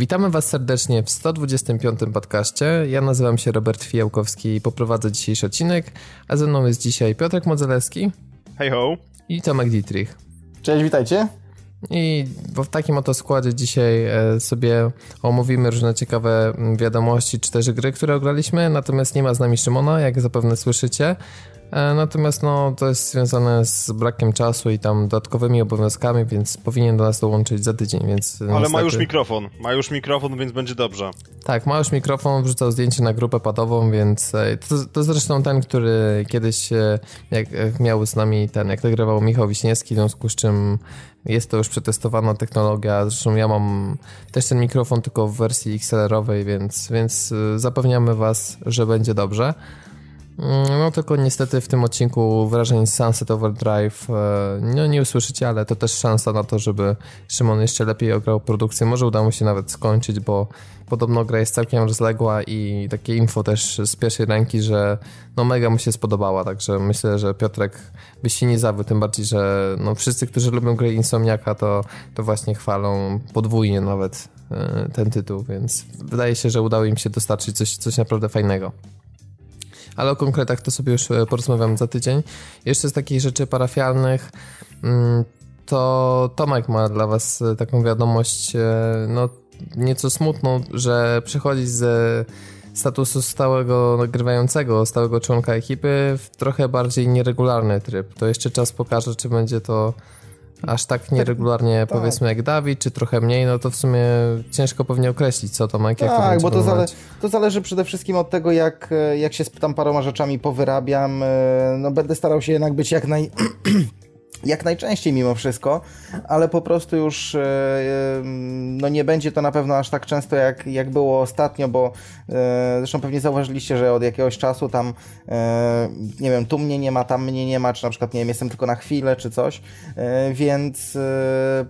Witamy Was serdecznie w 125. podcaście. Ja nazywam się Robert Fijałkowski i poprowadzę dzisiejszy odcinek, a ze mną jest dzisiaj Piotrek Modzelewski. Hej ho. I Tomek Dietrich. Cześć, witajcie. I w takim oto składzie dzisiaj e, sobie omówimy różne ciekawe wiadomości czy też gry, które ograliśmy, natomiast nie ma z nami Szymona, jak zapewne słyszycie. E, natomiast no, to jest związane z brakiem czasu i tam dodatkowymi obowiązkami, więc powinien do nas dołączyć za tydzień, więc... Ale niestety... ma już mikrofon, ma już mikrofon, więc będzie dobrze. Tak, ma już mikrofon, wrzucał zdjęcie na grupę padową, więc e, to, to zresztą ten, który kiedyś e, jak miał z nami ten, jak nagrywał Michał Wiśniewski, w związku z czym jest to już przetestowana technologia, zresztą ja mam też ten mikrofon tylko w wersji XLR-owej, więc, więc zapewniamy was, że będzie dobrze. Mm, no tylko niestety w tym odcinku wrażeń Sunset Overdrive e, no nie usłyszycie, ale to też szansa na to, żeby Szymon jeszcze lepiej ograł produkcję. Może uda mu się nawet skończyć, bo podobno gra jest całkiem rozległa i takie info też z pierwszej ręki, że no mega mu się spodobała, także myślę, że Piotrek by się nie zawiódł, tym bardziej, że no wszyscy, którzy lubią grę Insomniaka, to, to właśnie chwalą podwójnie nawet e, ten tytuł, więc wydaje się, że udało im się dostarczyć coś, coś naprawdę fajnego ale o konkretach to sobie już e, porozmawiam za tydzień. Jeszcze z takich rzeczy parafialnych, mm, to Tomek ma dla Was e, taką wiadomość, e, no nieco smutną, że przechodzi z statusu stałego nagrywającego, stałego członka ekipy w trochę bardziej nieregularny tryb. To jeszcze czas pokaże, czy będzie to aż tak nieregularnie tak, powiedzmy jak Dawid, czy trochę mniej, no to w sumie ciężko pewnie określić, co to ma, jak Tak, to bo to, zale to zależy przede wszystkim od tego, jak, jak się tam paroma rzeczami powyrabiam. E, no będę starał się jednak być jak naj... jak najczęściej mimo wszystko, ale po prostu już e, e, no nie będzie to na pewno aż tak często jak, jak było ostatnio, bo e, zresztą pewnie zauważyliście, że od jakiegoś czasu tam nie wiem, tu mnie nie ma, tam mnie nie ma, czy na przykład nie wiem, jestem tylko na chwilę, czy coś, więc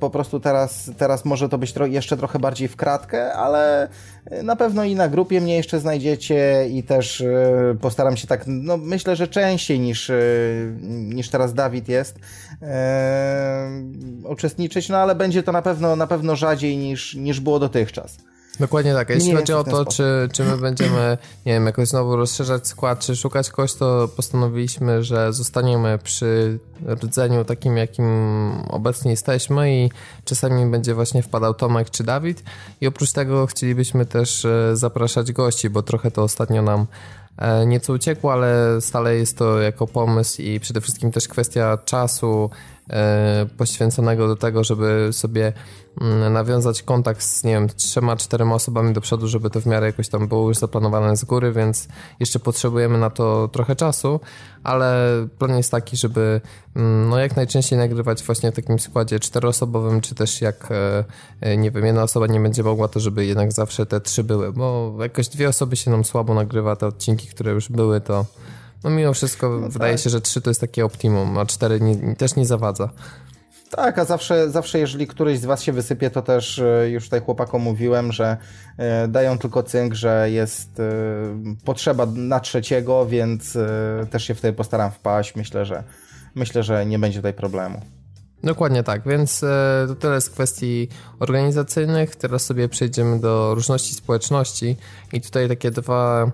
po prostu teraz, teraz może to być jeszcze trochę bardziej w kratkę, ale na pewno i na grupie mnie jeszcze znajdziecie i też postaram się tak, no myślę, że częściej niż, niż teraz Dawid jest, uczestniczyć, no ale będzie to na pewno, na pewno rzadziej niż, niż było dotychczas. Dokładnie tak. Jeśli chodzi o to, czy, czy my będziemy, nie wiem, jakoś znowu rozszerzać skład, czy szukać kogoś, to postanowiliśmy, że zostaniemy przy rdzeniu takim, jakim obecnie jesteśmy i czasami będzie właśnie wpadał Tomek czy Dawid. I oprócz tego chcielibyśmy też e, zapraszać gości, bo trochę to ostatnio nam E, nieco uciekło, ale stale jest to jako pomysł i przede wszystkim też kwestia czasu poświęconego do tego, żeby sobie mm, nawiązać kontakt z, nie wiem, trzema, czterema osobami do przodu, żeby to w miarę jakoś tam było już zaplanowane z góry, więc jeszcze potrzebujemy na to trochę czasu, ale plan jest taki, żeby mm, no jak najczęściej nagrywać właśnie w takim składzie czteroosobowym, czy też jak, e, nie wiem, jedna osoba nie będzie mogła, to żeby jednak zawsze te trzy były, bo jakoś dwie osoby się nam słabo nagrywa, te odcinki, które już były, to no mimo wszystko no wydaje tak. się, że trzy to jest takie optimum, a cztery nie, też nie zawadza. Tak, a zawsze, zawsze jeżeli któryś z Was się wysypie, to też e, już tutaj chłopakom mówiłem, że e, dają tylko cynk, że jest e, potrzeba na trzeciego, więc też się wtedy postaram wpaść. Myślę, że myślę, że nie będzie tutaj problemu. Dokładnie tak, więc to tyle z kwestii organizacyjnych. Teraz sobie przejdziemy do różności społeczności i tutaj takie dwa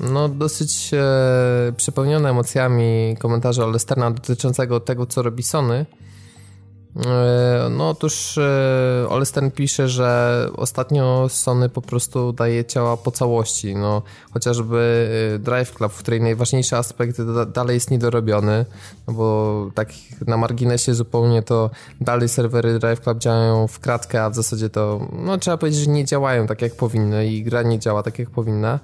no, dosyć e, przepełnione emocjami komentarze Olesterna dotyczącego tego, co robi Sony. E, no otóż e, pisze, że ostatnio Sony po prostu daje ciała po całości. No, chociażby e, Drive Club, w której najważniejszy aspekt dalej jest niedorobiony, no bo tak na marginesie zupełnie to dalej serwery Drive Club działają w kratkę, a w zasadzie to no, trzeba powiedzieć, że nie działają tak jak powinny i gra nie działa tak jak powinna.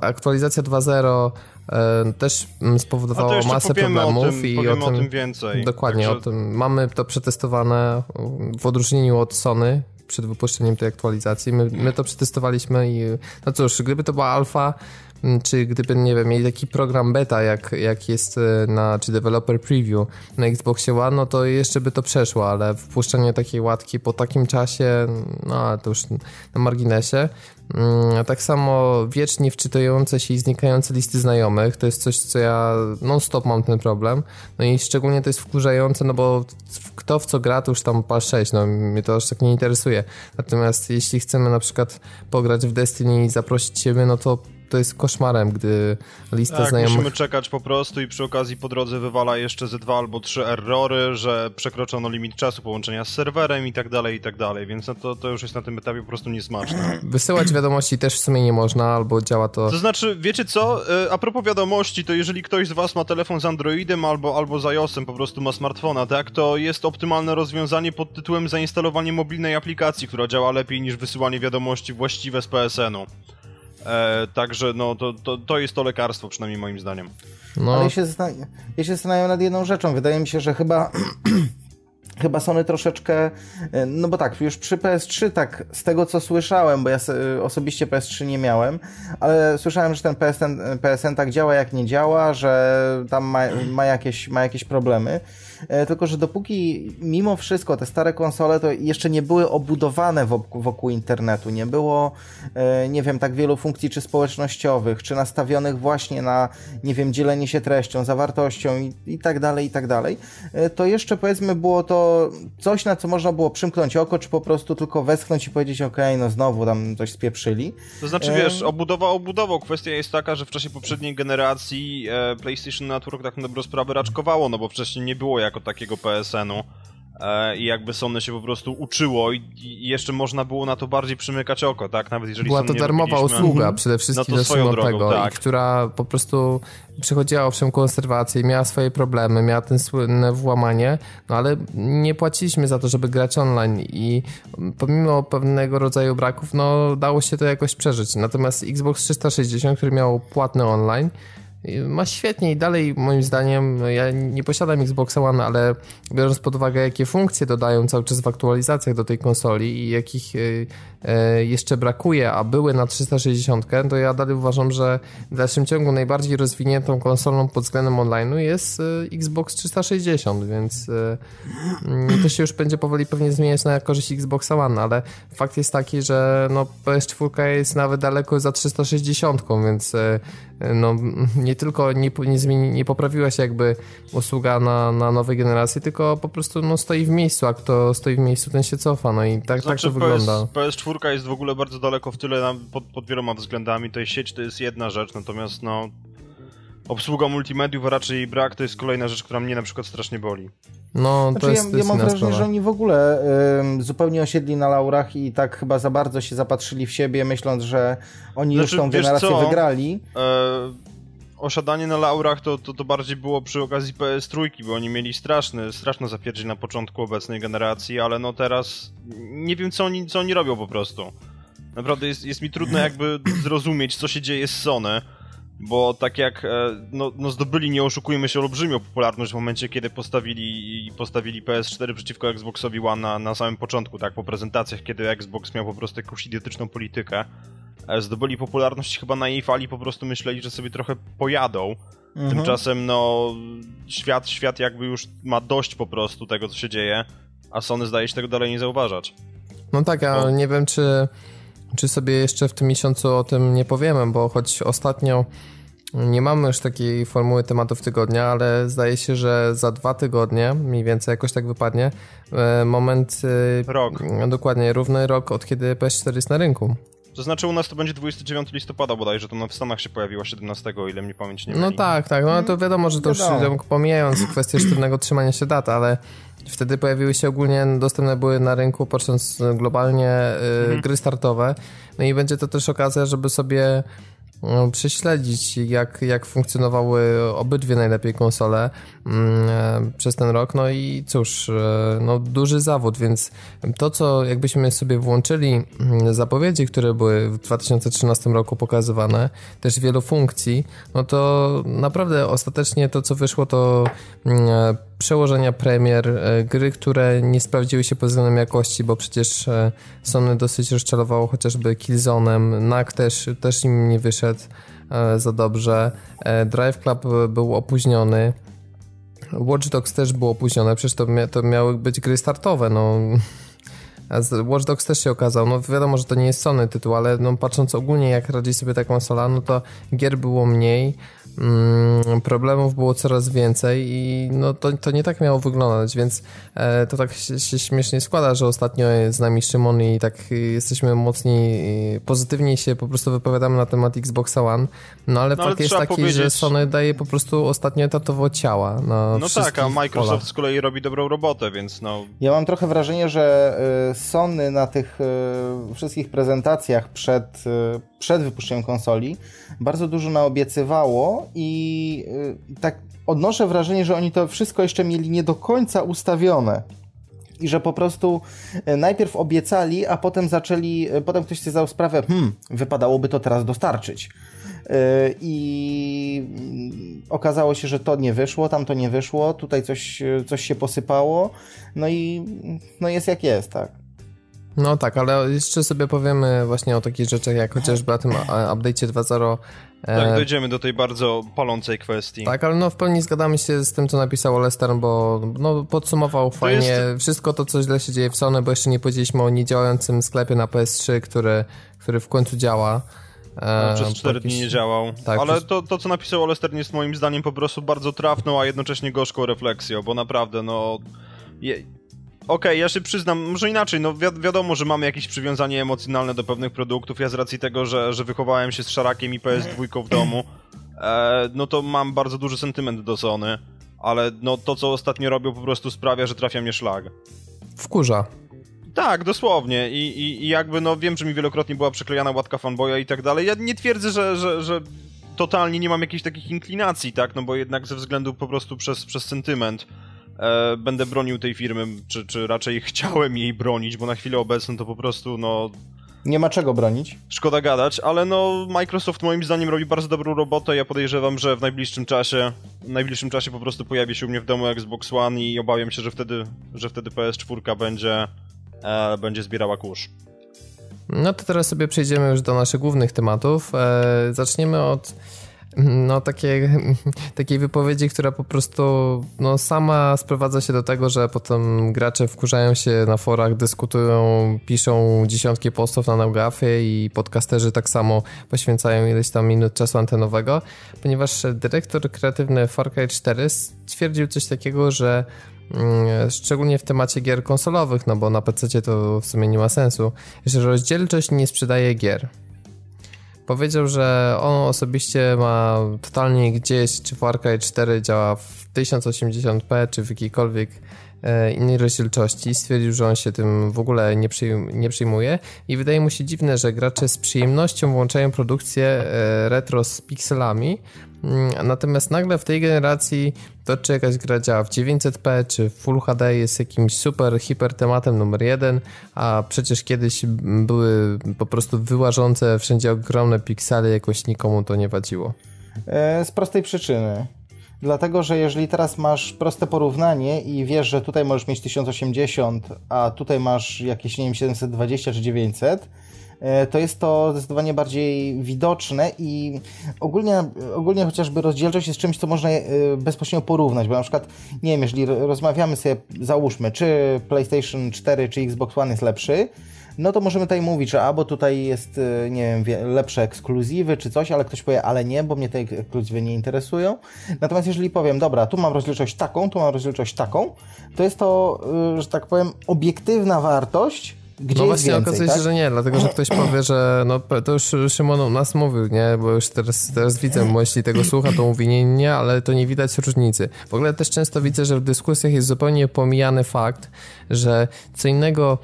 Aktualizacja 2.0 E, też mm, spowodowało masę problemów o tym, i o tym, o tym więcej. Dokładnie, Także... o tym. Mamy to przetestowane w odróżnieniu od Sony przed wypuszczeniem tej aktualizacji. My, my to przetestowaliśmy i no cóż, gdyby to była alfa, czy gdyby, nie wiem, mieli taki program beta, jak, jak jest e, na, czy developer preview na Xboxie One, no to jeszcze by to przeszło, ale wpuszczenie takiej łatki po takim czasie, no to już na marginesie. Mm, tak samo wiecznie wczytujące się i znikające listy znajomych, to jest coś, co ja non-stop mam ten problem. No i szczególnie to jest wkurzające, no bo kto w co gra, to już tam pa 6, no mnie to aż tak nie interesuje. Natomiast jeśli chcemy na przykład pograć w Destiny i zaprosić siebie, no to to jest koszmarem, gdy lista tak, znajomych... musimy czekać po prostu i przy okazji po drodze wywala jeszcze ze dwa albo trzy errory, że przekroczono limit czasu połączenia z serwerem i tak dalej, i tak dalej, więc no to, to już jest na tym etapie po prostu niesmaczne. Wysyłać wiadomości też w sumie nie można, albo działa to... To znaczy, wiecie co, e, a propos wiadomości, to jeżeli ktoś z was ma telefon z Androidem albo, albo z iOSem, po prostu ma smartfona, tak, to jest optymalne rozwiązanie pod tytułem zainstalowanie mobilnej aplikacji, która działa lepiej niż wysyłanie wiadomości właściwe z PSN-u. E, także no, to, to, to jest to lekarstwo, przynajmniej moim zdaniem. No. Ale ja się, ja się zastanawiam nad jedną rzeczą. Wydaje mi się, że chyba chyba Sony troszeczkę, e, no bo tak, już przy PS3 tak, z tego co słyszałem, bo ja osobiście PS3 nie miałem, ale słyszałem, że ten PSN, PSN tak działa jak nie działa, że tam ma, ma, jakieś, ma jakieś problemy. E, tylko że dopóki mimo wszystko te stare konsole to jeszcze nie były obudowane wokół, wokół internetu, nie było, e, nie wiem, tak wielu funkcji czy społecznościowych, czy nastawionych właśnie na, nie wiem, dzielenie się treścią, zawartością i, i tak dalej, i tak dalej, e, to jeszcze powiedzmy było to coś, na co można było przymknąć oko, czy po prostu tylko westchnąć i powiedzieć, ok, no znowu tam coś spieprzyli. To znaczy, wiesz, obudowa obudową. Kwestia jest taka, że w czasie poprzedniej generacji e, PlayStation Network tak na dobrą sprawę raczkowało, no bo wcześniej nie było jak jako takiego PSN-u. E, I jakby Sony się po prostu uczyło i, jeszcze można było na to bardziej przymykać oko, tak? Nawet jeżeli Była to darmowa usługa przede wszystkim no to drogą, tego, tak. która po prostu przechodziła owszem konserwację, miała swoje problemy, miała ten słynne włamanie, no ale nie płaciliśmy za to, żeby grać online i pomimo pewnego rodzaju braków, no dało się to jakoś przeżyć. Natomiast Xbox 360, który miał płatny online, ma świetnie i dalej moim zdaniem, ja nie posiadam Xbox One, ale biorąc pod uwagę jakie funkcje dodają cały czas w aktualizacjach do tej konsoli i jakich e, jeszcze brakuje, a były na 360, to ja dalej uważam, że w dalszym ciągu najbardziej rozwiniętą konsolą pod względem online'u jest e, Xbox 360, więc mm, to się już będzie powoli pewnie zmieniać na korzyść Xbox One, ale fakt jest taki, że no PS4 jest nawet daleko za 360, więc no nie tylko nie, nie, zmieni, nie poprawiła się jakby usługa na, na nowej generacji, tylko po prostu no, stoi w miejscu, a kto stoi w miejscu, ten się cofa, no i tak, tak znaczy, tak to PS, wygląda. PS4 jest w ogóle bardzo daleko w tyle pod, pod wieloma względami, tej sieć to jest jedna rzecz, natomiast no obsługa multimediów, a raczej jej brak, to jest kolejna rzecz, która mnie na przykład strasznie boli. No, znaczy, to jest, ja, to jest ja mam wrażenie, sprawa. że oni w ogóle y, zupełnie osiedli na laurach i tak chyba za bardzo się zapatrzyli w siebie, myśląc, że oni znaczy, już tą generację co? wygrali. E osiadanie na laurach to, to, to bardziej było przy okazji PS3, bo oni mieli straszny, straszne zapierdziel na początku obecnej generacji, ale no teraz nie wiem co oni, co oni robią po prostu. Naprawdę jest, jest mi trudno jakby zrozumieć, co się dzieje z Sony, bo tak jak e, no, no zdobyli, nie oszukujmy się, olbrzymią popularność w momencie, kiedy postawili, postawili PS4 przeciwko Xboxowi One na, na samym początku, tak, po prezentacjach, kiedy Xbox miał po prostu jakąś idiotyczną politykę. E, zdobyli popularność chyba na jej fali, po prostu myśleli, że sobie trochę pojadą. Mhm. Tymczasem, no, świat, świat jakby już ma dość po prostu tego, co się dzieje, a Sony zdaje się tego dalej nie zauważać. No tak, a no. nie wiem, czy, czy sobie jeszcze w tym miesiącu o tym nie powiemy, bo choć ostatnio nie mamy już takiej formuły tematów tygodnia, ale zdaje się, że za dwa tygodnie, mniej więcej jakoś tak wypadnie, e, moment... E, rok. Dokładnie, równy rok od kiedy PS4 jest na rynku. To znaczy u nas to będzie 29 listopada bodajże, to w Stanach się pojawiło 17, o ile mnie pamięć nie no myli. No tak, tak, no to wiadomo, że to już pomijając kwestię sztywnego trzymania się dat, ale wtedy pojawiły się ogólnie, dostępne były na rynku, patrząc globalnie, mhm. gry startowe, no i będzie to też okazja, żeby sobie prześledzić, jak, jak funkcjonowały obydwie najlepiej konsole mm, e, przez ten rok. No i cóż, e, no duży zawód, więc to, co jakbyśmy sobie włączyli mm, zapowiedzi, które były w 2013 roku pokazywane, też wielu funkcji, no to naprawdę ostatecznie to, co wyszło, to mm, e, przełożenia premier, e, gry, które nie sprawdziły się pod względem jakości, bo przecież e, Sony dosyć rozczarowało chociażby Killzone'em, NAC też, też im nie wyszedł za dobrze, Drive Club był opóźniony, Watch Dogs też było opóźnione, przecież to, mia to miały być gry startowe, no. A Watch Dogs też się okazał, no wiadomo, że to nie jest Sony tytuł, ale no patrząc ogólnie jak radzi sobie ta konsola, no to gier było mniej, problemów było coraz więcej i no to, to nie tak miało wyglądać, więc e, to tak się, się, śmiesznie składa, że ostatnio z nami Szymon i tak jesteśmy mocni, pozytywnie się po prostu wypowiadamy na temat Xboxa One, no ale no, fakt ale jest taki, powiedzieć... że Sony daje po prostu ostatnio etatowo ciała na No tak, a Microsoft polach. z kolei robi dobrą robotę, więc no... Ja mam trochę wrażenie, że y, Sony na tych y, wszystkich prezentacjach przed, y, przed wypuszczeniem konsoli bardzo dużo naobiecywało i tak odnoszę wrażenie, że oni to wszystko jeszcze mieli nie do końca ustawione i że po prostu najpierw obiecali, a potem zaczęli, potem ktoś sobie zdał sprawę, hmm, wypadałoby to teraz dostarczyć. I okazało się, że to nie wyszło, tam to nie wyszło, tutaj coś, coś się posypało, no i no jest jak jest, tak. No tak, ale jeszcze sobie powiemy właśnie o takich rzeczach, jak chociażby o tym update'cie 2.0. Tak, e, dojdziemy do tej bardzo palącej kwestii. Tak, ale no w pełni zgadzamy się z tym, co napisał Lester, bo no, podsumował to fajnie jest... wszystko to, co źle się dzieje w Sony, bo jeszcze nie powiedzieliśmy o niedziałającym sklepie na PS3, który, który w końcu działa. E, przez 4 dni nie działał. Tak, ale przez... to, to, co napisał Lester, jest moim zdaniem po prostu bardzo trafną, a jednocześnie gorzką refleksją, bo naprawdę, no... Je okay, ja się przyznam, może inaczej, no wi wiadomo, że mamy jakieś przywiązanie emocjonalne do pewnych produktów. Ja z racji tego, że, że wychowałem się z Szarakiem i PS2 w domu, e, no to mam bardzo duży sentyment do Sony, ale no to, co ostatnio robią, po prostu sprawia, że trafia mnie szlag. Wkurza. Tak, dosłownie. I, i, I, jakby, no wiem, że mi wielokrotnie była przyklejana łatka fanboya i tak dalej. Ja nie twierdzę, że, że, że totalnie nie mam jakichś takich inklinacji, tak? No bo jednak ze względu po prostu przez, przez sentyment e, będę bronił tej firmy, czy, czy raczej chciałem jej bronić, bo na chwilę obecną to po prostu, no... Nie ma czego bronić. Szkoda gadać, ale no Microsoft moim zdaniem robi bardzo dobrą robotę. Ja podejrzewam, że w najbliższym czasie, w najbliższym czasie po prostu pojawi się u mnie w domu Xbox One i obawiam się, że wtedy, że wtedy PS4 będzie, e, będzie zbierała kurz. No to teraz sobie przejdziemy już do naszych głównych tematów. E, zaczniemy od no, takie, takiej wypowiedzi, która po prostu no, sama sprowadza się do tego, że potem gracze wkurzają się na forach, dyskutują, piszą dziesiątki postów na Naugafie i podcasterzy tak samo poświęcają ileś tam minut czasu antenowego, ponieważ dyrektor kreatywny Far Cry 4 stwierdził coś takiego, że mm, szczególnie w temacie gier konsolowych, no bo na PC to w sumie nie ma sensu, że rozdzielczość nie sprzedaje gier. Powiedział, że on osobiście ma totalnie gdzieś, czy Far Cry 4 działa w 1080p, czy w jakiejkolwiek e, innej rozdzielczości. Stwierdził, że on się tym w ogóle nie, nie przyjmuje i wydaje mu się dziwne, że gracze z przyjemnością włączają produkcję e, retro z pikselami, natomiast nagle w tej generacji to, czy jakaś gra działa w 900p czy Full HD jest jakimś super, hiper tematem numer jeden, a przecież kiedyś były po prostu wyłażące wszędzie ogromne piksele, jakoś nikomu to nie wadziło. E, z prostej przyczyny. Dlatego, że jeżeli teraz masz proste porównanie i wiesz, że tutaj możesz mieć 1080, a tutaj masz jakieś, nie wiem, 720 czy 900, E, to jest to zdecydowanie bardziej widoczne i ogólnie, ogólnie chociażby rozdzielczość jest czymś, co można e, bezpośrednio porównać, bo na przykład, nie wiem, jeżeli rozmawiamy sobie, załóżmy, czy PlayStation 4 czy Xbox One jest lepszy, no to możemy tutaj mówić, że albo tutaj jest, e, nie wiem, lepsze ekskluzywy czy coś, ale ktoś powie, ale nie, bo mnie te ekskluzywy nie interesują. Natomiast jeżeli powiem, dobra, tu mam rozdzielczość taką, tu mam rozdzielczość taką, to jest to, że tak powiem, obiektywna wartość, gdzie no właśnie więcej, okazuje tak? się, że nie, dlatego że ktoś powie, że no to już Szymon nas mówił, nie, bo już teraz, teraz widzę, bo jeśli tego słucha, to mówi nie, nie, ale to nie widać różnicy. W ogóle też często widzę, że w dyskusjach jest zupełnie pomijany fakt, że co innego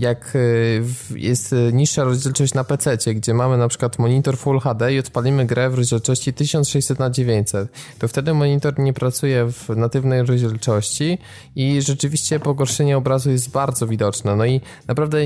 jak y, jest niższa rozdzielczość na PC, gdzie mamy na przykład monitor Full HD i odpalimy grę w rozdzielczości 1600 na 900, to wtedy monitor nie pracuje w natywnej rozdzielczości i rzeczywiście pogorszenie obrazu jest bardzo widoczne. No i naprawdę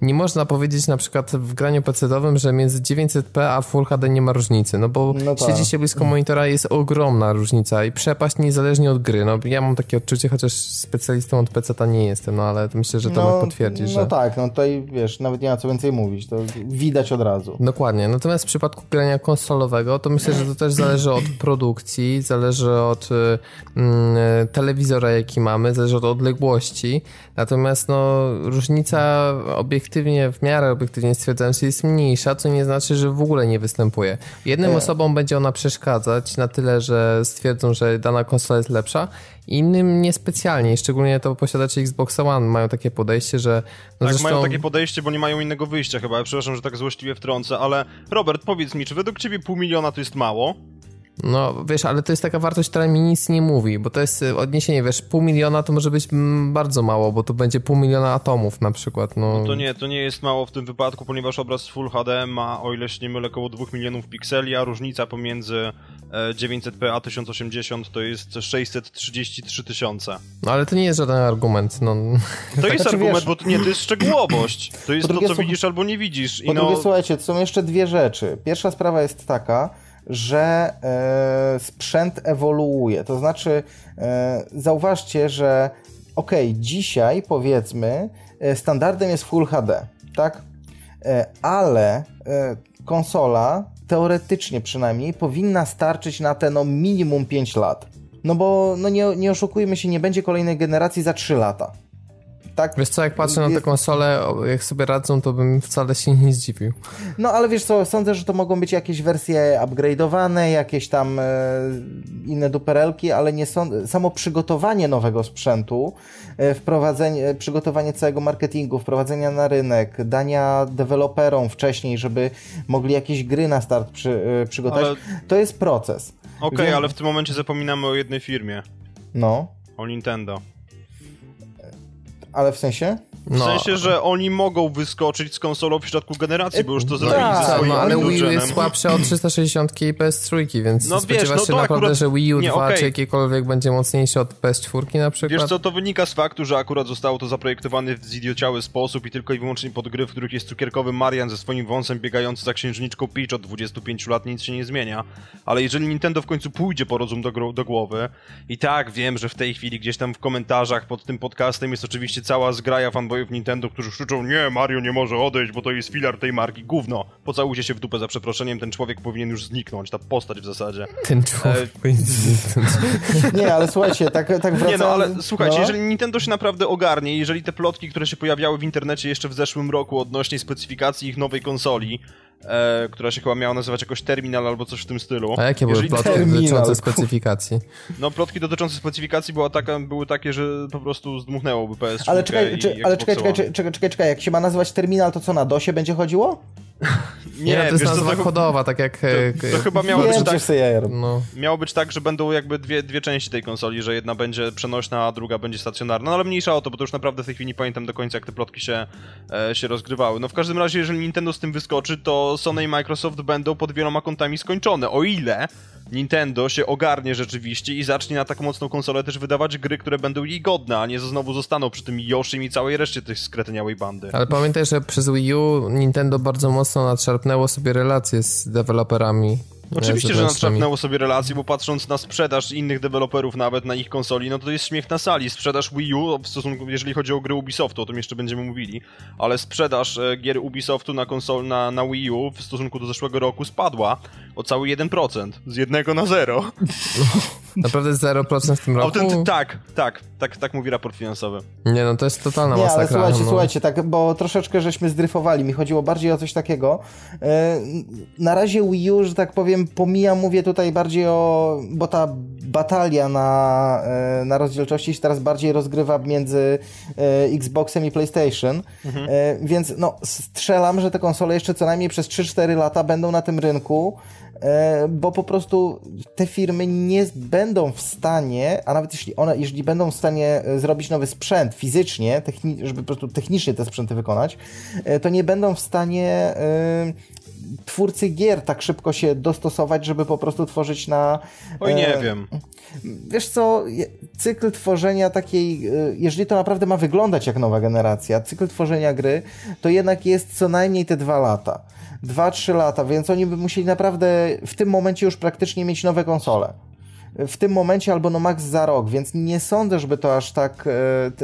nie można powiedzieć na przykład w graniu PC-owym, że między 900p a Full HD nie ma różnicy, no bo no tak. siedzi się blisko monitora jest ogromna różnica i przepaść niezależnie od gry. No ja mam takie odczucie, chociaż specjalistą od PC-ta nie jestem, no ale myślę, że Tomek no, no że... No tak, no tutaj wiesz, nawet nie ma co więcej mówić, to widać od razu. Dokładnie, natomiast w przypadku grania konsolowego to myślę, że to też zależy od produkcji, zależy od y, y, telewizora jaki mamy, zależy od odległości, natomiast no różnica obiektywnie, w miarę obiektywnie stwierdzając jest mniejsza, co nie znaczy, że w ogóle nie występuje. Jednym e... osobom będzie ona przeszkadzać na tyle, że stwierdzą, że dana konsola jest lepsza, innym niespecjalnie, szczególnie to posiadacze Xbox One mają takie podejście, że... No tak, zresztą... mają takie podejście, bo nie mają innego wyjścia chyba, przepraszam, że tak złośliwie wtrącę, ale Robert, powiedz mi, czy według ciebie pół miliona to jest mało? No, wiesz, ale to jest taka wartość, która mi nic nie mówi, bo to jest y, odniesienie, wiesz, pół miliona to może być mm, bardzo mało, bo to będzie pół miliona atomów na przykład, no. no. to nie, to nie jest mało w tym wypadku, ponieważ obraz Full HD ma, o ile się nie mylę, około 2 milionów pikseli, a różnica pomiędzy 900p e, a 1080 to jest 633 tysiące. No ale to nie jest żaden argument, no. To jest znaczy, argument, wiesz, bo to nie, to jest szczegółowość. To jest to, co widzisz albo nie widzisz. I po no... drugie, słuchajcie, to są jeszcze dwie rzeczy. Pierwsza sprawa jest taka, że e, sprzęt ewoluuje. To znaczy, e, zauważcie, że ok, dzisiaj powiedzmy, e, standardem jest Full HD, tak? E, ale e, konsola teoretycznie przynajmniej powinna starczyć na te no minimum 5 lat. No bo no nie, nie oszukujmy się, nie będzie kolejnej generacji za 3 lata tak? Wiesz co, jak patrzę jest... na te konsole, jak sobie radzą, to bym wcale się nie zdziwił. No ale wiesz co, sądzę, że to mogą być jakieś wersje upgrade'owane, jakieś tam e, inne duperelki, ale nie są, samo przygotowanie nowego sprzętu, e, wprowadzenie, przygotowanie całego marketingu, wprowadzenia na rynek, dania deweloperom wcześniej, żeby mogli jakieś gry na start przy, e, przygotować, ale... to jest proces. Okej, okay, Więc... ale w tym momencie zapominamy o jednej firmie. No. O Nintendo. Ale w sensie? W no. sensie, że oni mogą wyskoczyć z konsolą w środku generacji, bo już to zrobili tak, ze swoim no, ale Wii U jest słabsze od 360 i PS3, więc no, spodziewasz wiesz, no, się naprawdę, akurat... że Wii U nie, 2 okay. czy jakiekolwiek będzie mocniejszy od PS4 na przykład? Wiesz co, to wynika z faktu, że akurat zostało to zaprojektowane w zidiociały sposób i tylko i wyłącznie pod gry, w których jest cukierkowy Marian ze swoim wąsem biegający za księżniczką Peach od 25 lat, nic się nie zmienia. Ale jeżeli Nintendo w końcu pójdzie po rozum do, do głowy i tak, wiem, że w tej chwili gdzieś tam w komentarzach pod tym podcastem jest oczywiście cała zgraja fanboyów Nintendo, którzy krzyczą, nie, Mario nie może odejść, bo to jest filar tej marki. Gówno, pocałujcie się w dupę za przeproszeniem, ten człowiek powinien już zniknąć, ta postać w zasadzie. Ten człowiek e... powinien zniknąć. Nie, ale słuchajcie, tak, tak wracam... Nie no, ale słuchajcie, no. jeżeli Nintendo się naprawdę ogarnie, jeżeli te plotki, które się pojawiały w internecie jeszcze w zeszłym roku odnośnie specyfikacji ich nowej konsoli, e, która się chyba miała nazywać jakoś Terminal albo coś w tym stylu. A jakie były plotki terminal, dotyczące specyfikacji? No, plotki dotyczące specyfikacji była taka, były takie, że po prostu zdmuchnęłoby PS4 Ale czekaj, czy, ale czekaj, czekaj, czekaj, czekaj, czekaj, jak się ma nazywać Terminal, to co, na DOSie będzie chodziło? Nie, nie to jest nazwa to, kodowa, tak jak... To, to chyba miało być tak... No. Miało być tak, że będą jakby dwie, dwie części tej konsoli, że jedna będzie przenośna, a druga będzie stacjonarna, no ale mniejsza o to, bo to już naprawdę w tej chwili nie pamiętam do końca, jak te plotki się, e, się rozgrywały. No w każdym razie, jeżeli Nintendo z tym wyskoczy, to Sony i Microsoft będą pod wieloma kątami skończone, o ile Nintendo się ogarnie rzeczywiście i zacznie na taką mocną konsolę też wydawać gry, które będą jej godne, a nie znowu zostaną przy tym Yoshi i całej reszcie tej skretyniałej bandy. Ale pamiętaj, że przez Wii U Nintendo bardzo mocno nadszarpnęło sobie relacje z deweloperami Oczywiście, że nadszarpnęło sobie relacje, bo patrząc na sprzedaż innych deweloperów nawet na ich konsoli, no to jest śmiech na sali. Sprzedaż Wii U, w stosunku, jeżeli chodzi o gry Ubisoftu, o tym jeszcze będziemy mówili, ale sprzedaż e, gier Ubisoftu na konsol, na, na Wii U w stosunku do zeszłego roku spadła o cały 1%. Z jednego na zero. Naprawdę 0% w tym roku? Autenty tak, tak, tak, tak mówi raport finansowy. Nie, no to jest totalna nie, masakra. ale słuchajcie, no. słuchajcie, tak, bo troszeczkę żeśmy zdryfowali. Mi chodziło bardziej o coś takiego. E, na razie Wii U, że tak powiem, pomijam, mówię tutaj bardziej o, bo ta batalia na, e, na rozdzielczości się teraz bardziej rozgrywa między e, Xboxem i PlayStation, mhm. więc no strzelam, że te konsole jeszcze co najmniej przez 3-4 lata będą na tym rynku e, bo po prostu te firmy nie będą w stanie, a nawet jeśli one, jeżeli będą w stanie e, zrobić nowy sprzęt fizycznie, żeby po prostu technicznie te sprzęty wykonać, to nie będą w stanie twórcy gier tak szybko się dostosować, żeby po prostu tworzyć na... Oj, nie e, wiem. Wiesz co, cykl tworzenia takiej, e, jeżeli to naprawdę ma wyglądać jak nowa generacja, cykl tworzenia gry, to jednak jest co najmniej te dwa lata. Dwa, trzy lata, więc oni by musieli naprawdę w tym momencie już praktycznie mieć nowe konsole w tym momencie albo no max za rok, więc nie sądzę, żeby to aż tak,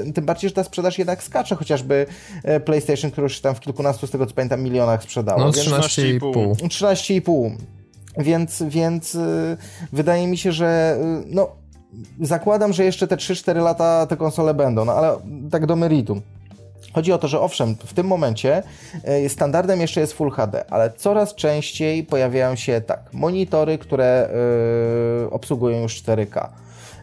e, tym bardziej, że ta sprzedaż jednak skacze, chociażby e, PlayStation, który już tam w kilkunastu, z tego co pamiętam, milionach sprzedało. No 13,5. 13,5. Więc, więc e, wydaje mi się, że no zakładam, że jeszcze te 3-4 lata te konsole będą, no ale tak do meritum. Chodzi o to, że owszem, w tym momencie e, standardem jeszcze jest Full HD, ale coraz częściej pojawiają się tak monitory, które yy, obsługują już 4K.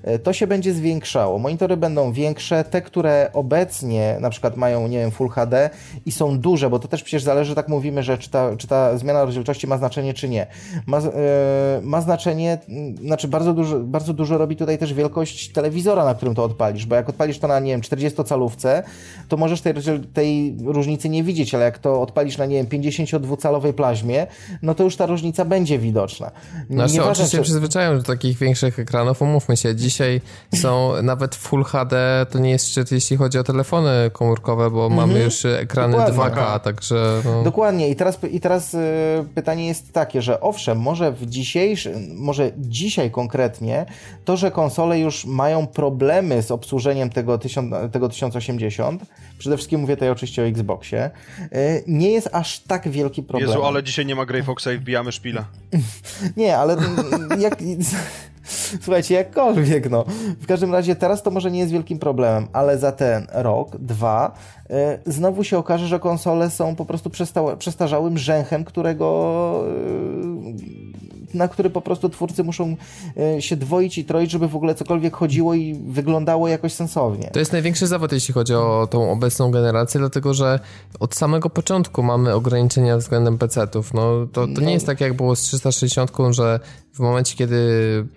E, to się będzie zwiększało. Monitory będą większe, te, które obecnie na przykład mają, nie wiem, Full HD i są duże, bo to też przecież zależy, tak mówimy, że czy ta, czy ta zmiana rozdzielczości ma znaczenie, czy nie. Ma, yy, ma znaczenie, znaczy bardzo dużo, bardzo dużo robi tutaj też wielkość telewizora, na którym to odpalisz, bo jak odpalisz to na, nie wiem, 40-calówce, to możesz tej, tej różnicy nie widzieć, ale jak to odpalisz na, nie wiem, 52-calowej plaźmie, no to już ta różnica będzie widoczna. Znaczy, oczywiście czy... przyzwyczają do takich większych ekranów, umówmy się, dzisiaj są nawet Full HD, to nie jest szczyt, jeśli chodzi o telefony komórkowe, bo mamy mhm. już ekrany Dokładnie. 2K, także... No. Dokładnie i teraz, i teraz y, pytanie jest takie, że owszem, może w dzisiejszym, może dzisiaj konkretnie, to, że konsole już mają problemy z obsłużeniem tego, tysiąc, tego 1080, przede wszystkim mówię tutaj oczywiście o Xboxie, y, nie jest aż tak wielki problem. Jezu, ale dzisiaj nie ma Grey Foxa i wbijamy szpila. nie, ale jak... Słuchajcie, jakkolwiek, no. W każdym razie teraz to może nie jest wielkim problemem, ale za ten rok, dwa, yy, znowu się okaże, że konsole są po prostu przestarzałym rzęchem, którego yy, na który po prostu twórcy muszą e, się dwoić i troić, żeby w ogóle cokolwiek chodziło i wyglądało jakoś sensownie. To jest największy zawód, jeśli chodzi o tą obecną generację, dlatego że od samego początku mamy ograniczenia względem PC-ów. No, to, to nie no. jest tak, jak było z 360, że w momencie, kiedy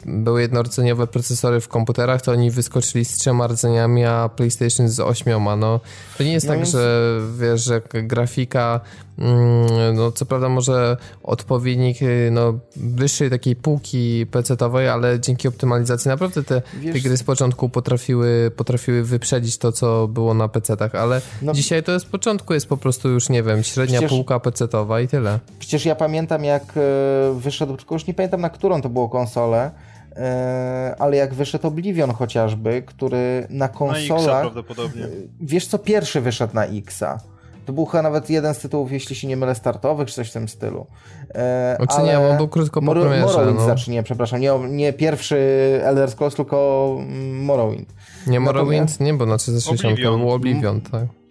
były jednorodzeniowe procesory w komputerach, to oni wyskoczyli z trzema rdzeniami, a PlayStation z ośmioma. No, to nie jest no tak, jest... że wiesz, że grafika, mm, no co prawda może odpowiednik y, no, wyższej takiej półki PC-owej, ale dzięki optymalizacji naprawdę te, te gry z początku potrafiły, potrafiły wyprzedzić to, co było na PC-tach, ale no, dzisiaj to z początku jest po prostu już, nie wiem, średnia przecież, półka PC-owa i tyle. Przecież ja pamiętam, jak e, wyszedł, tylko już nie pamiętam na którą to było konsolę, e, ale jak wyszedł Oblivion chociażby, który na konsolach... Na prawdopodobnie. Wiesz co, pierwszy wyszedł na Xa. To był chyba nawet jeden z tytułów, jeśli się nie mylę, startowych, czy coś w tym stylu. E, znaczy ale... nie, on był krótko po Mor premierze. Morrowind no. znaczy nie, przepraszam, nie, nie pierwszy Elder Scrolls, tylko Morrowind. Nie Morrowind, Natomiast... nie, bo na 360 Oblivion. był Oblivion, tak.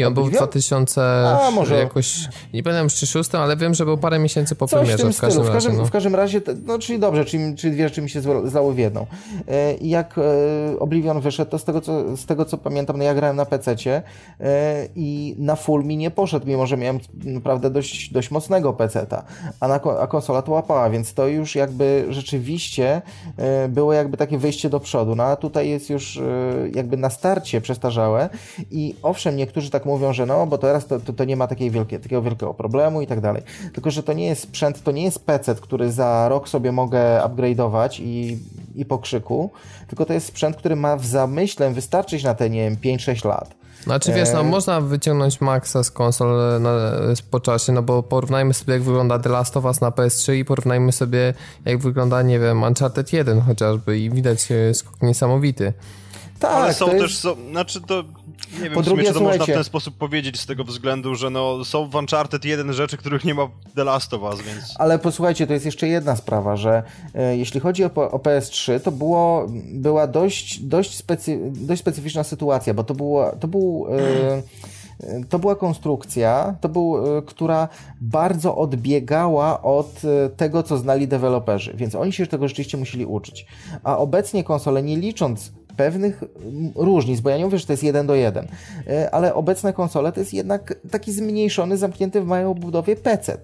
I on był w 2000 A, może... jakoś, nie pamiętam czy szóstym, ale wiem, że był parę miesięcy po Coś premierze. W, w, każdym w, każdym, razie, no. w każdym razie, no czyli dobrze, czyli, czyli dwie rzeczy mi się zlały w jedną. E, I jak e, Oblivion wyszedł, to z tego co, z tego, co pamiętam, no ja grałem na PC-cie e, i na full mi nie poszedł, mimo że miałem naprawdę dość, dość mocnego PC-ta, a, na, a konsola to łapała, więc to już jakby rzeczywiście było jakby takie wyjście do przodu. No a tutaj jest już jakby na starcie przestarzałe i owszem, niektórzy tak mówią, że no, bo teraz to, to, to nie ma takiej wielkie, takiego wielkiego problemu i tak dalej. Tylko, że to nie jest sprzęt, to nie jest PC, który za rok sobie mogę upgrade'ować i, i po krzyku, tylko to jest sprzęt, który ma w zamyśle wystarczyć na te, nie wiem, 5-6 lat. Znaczy wiesz, no, e... można wyciągnąć Maxa z konsol na, po czasie, no bo porównajmy sobie jak wygląda The Last of Us na PS3 i porównajmy sobie jak wygląda, nie wiem, Uncharted 1 chociażby i widać e, skok niesamowity. Tak, Ale są też, są, znaczy to nie wiem, po drugie, czy to można w ten sposób powiedzieć z tego względu, że no, są w Uncharted jeden rzeczy, których nie ma w The Last of Us, więc... Ale posłuchajcie, to jest jeszcze jedna sprawa, że e, jeśli chodzi o, o, PS3, to było, była dość, dość, specy, dość specyficzna sytuacja, bo to, było, to był... E, to była konstrukcja, to był, e, która bardzo odbiegała od e, tego, co znali deweloperzy, więc oni się tego rzeczywiście musieli uczyć. A obecnie konsole, nie licząc pewnych różnic, bo ja nie mówię, że to jest jeden do jeden, e, ale obecne konsole to jest jednak taki zmniejszony, zamknięty w małej obudowie PC.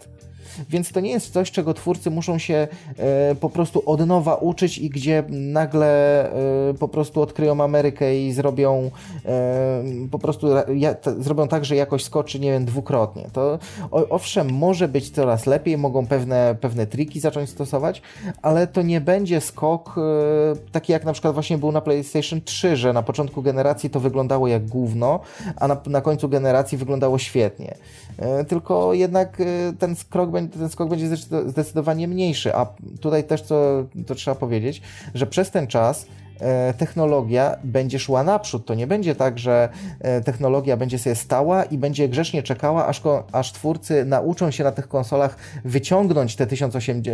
Więc to nie jest coś, czego twórcy muszą się e, po prostu od nowa uczyć i gdzie nagle e, po prostu odkryją Amerykę i zrobią e, po prostu zrobią tak, że jakoś skoczy, nie wiem, dwukrotnie. To owszem, może być coraz lepiej, mogą pewne, pewne triki zacząć stosować, ale to nie będzie skok taki jak na przykład właśnie był na PlayStation 3, że na początku generacji to wyglądało jak gówno, a na, na końcu generacji wyglądało świetnie. Tylko jednak ten skok, ten skok będzie zdecydowanie mniejszy, a tutaj też to, to trzeba powiedzieć, że przez ten czas technologia będzie szła naprzód. To nie będzie tak, że e, technologia będzie sobie stała i będzie grzecznie czekała, aż, aż twórcy nauczą się na tych konsolach wyciągnąć te 1080,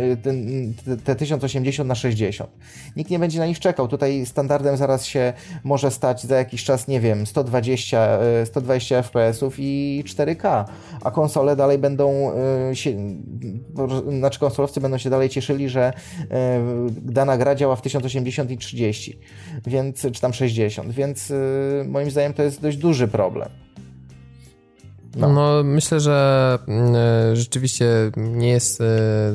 te 1080 na 60. Nikt nie będzie na nich czekał. Tutaj standardem zaraz się może stać za jakiś czas, nie wiem, 120, 120 FPS-ów i 4K, a konsole dalej będą e, się, znaczy konsolowcy będą się dalej cieszyli, że dana gra działa w 1080 i 30 więc, czy tam 60, więc y, moim zdaniem to jest dość duży problem. No. no. myślę, że y, rzeczywiście nie jest y,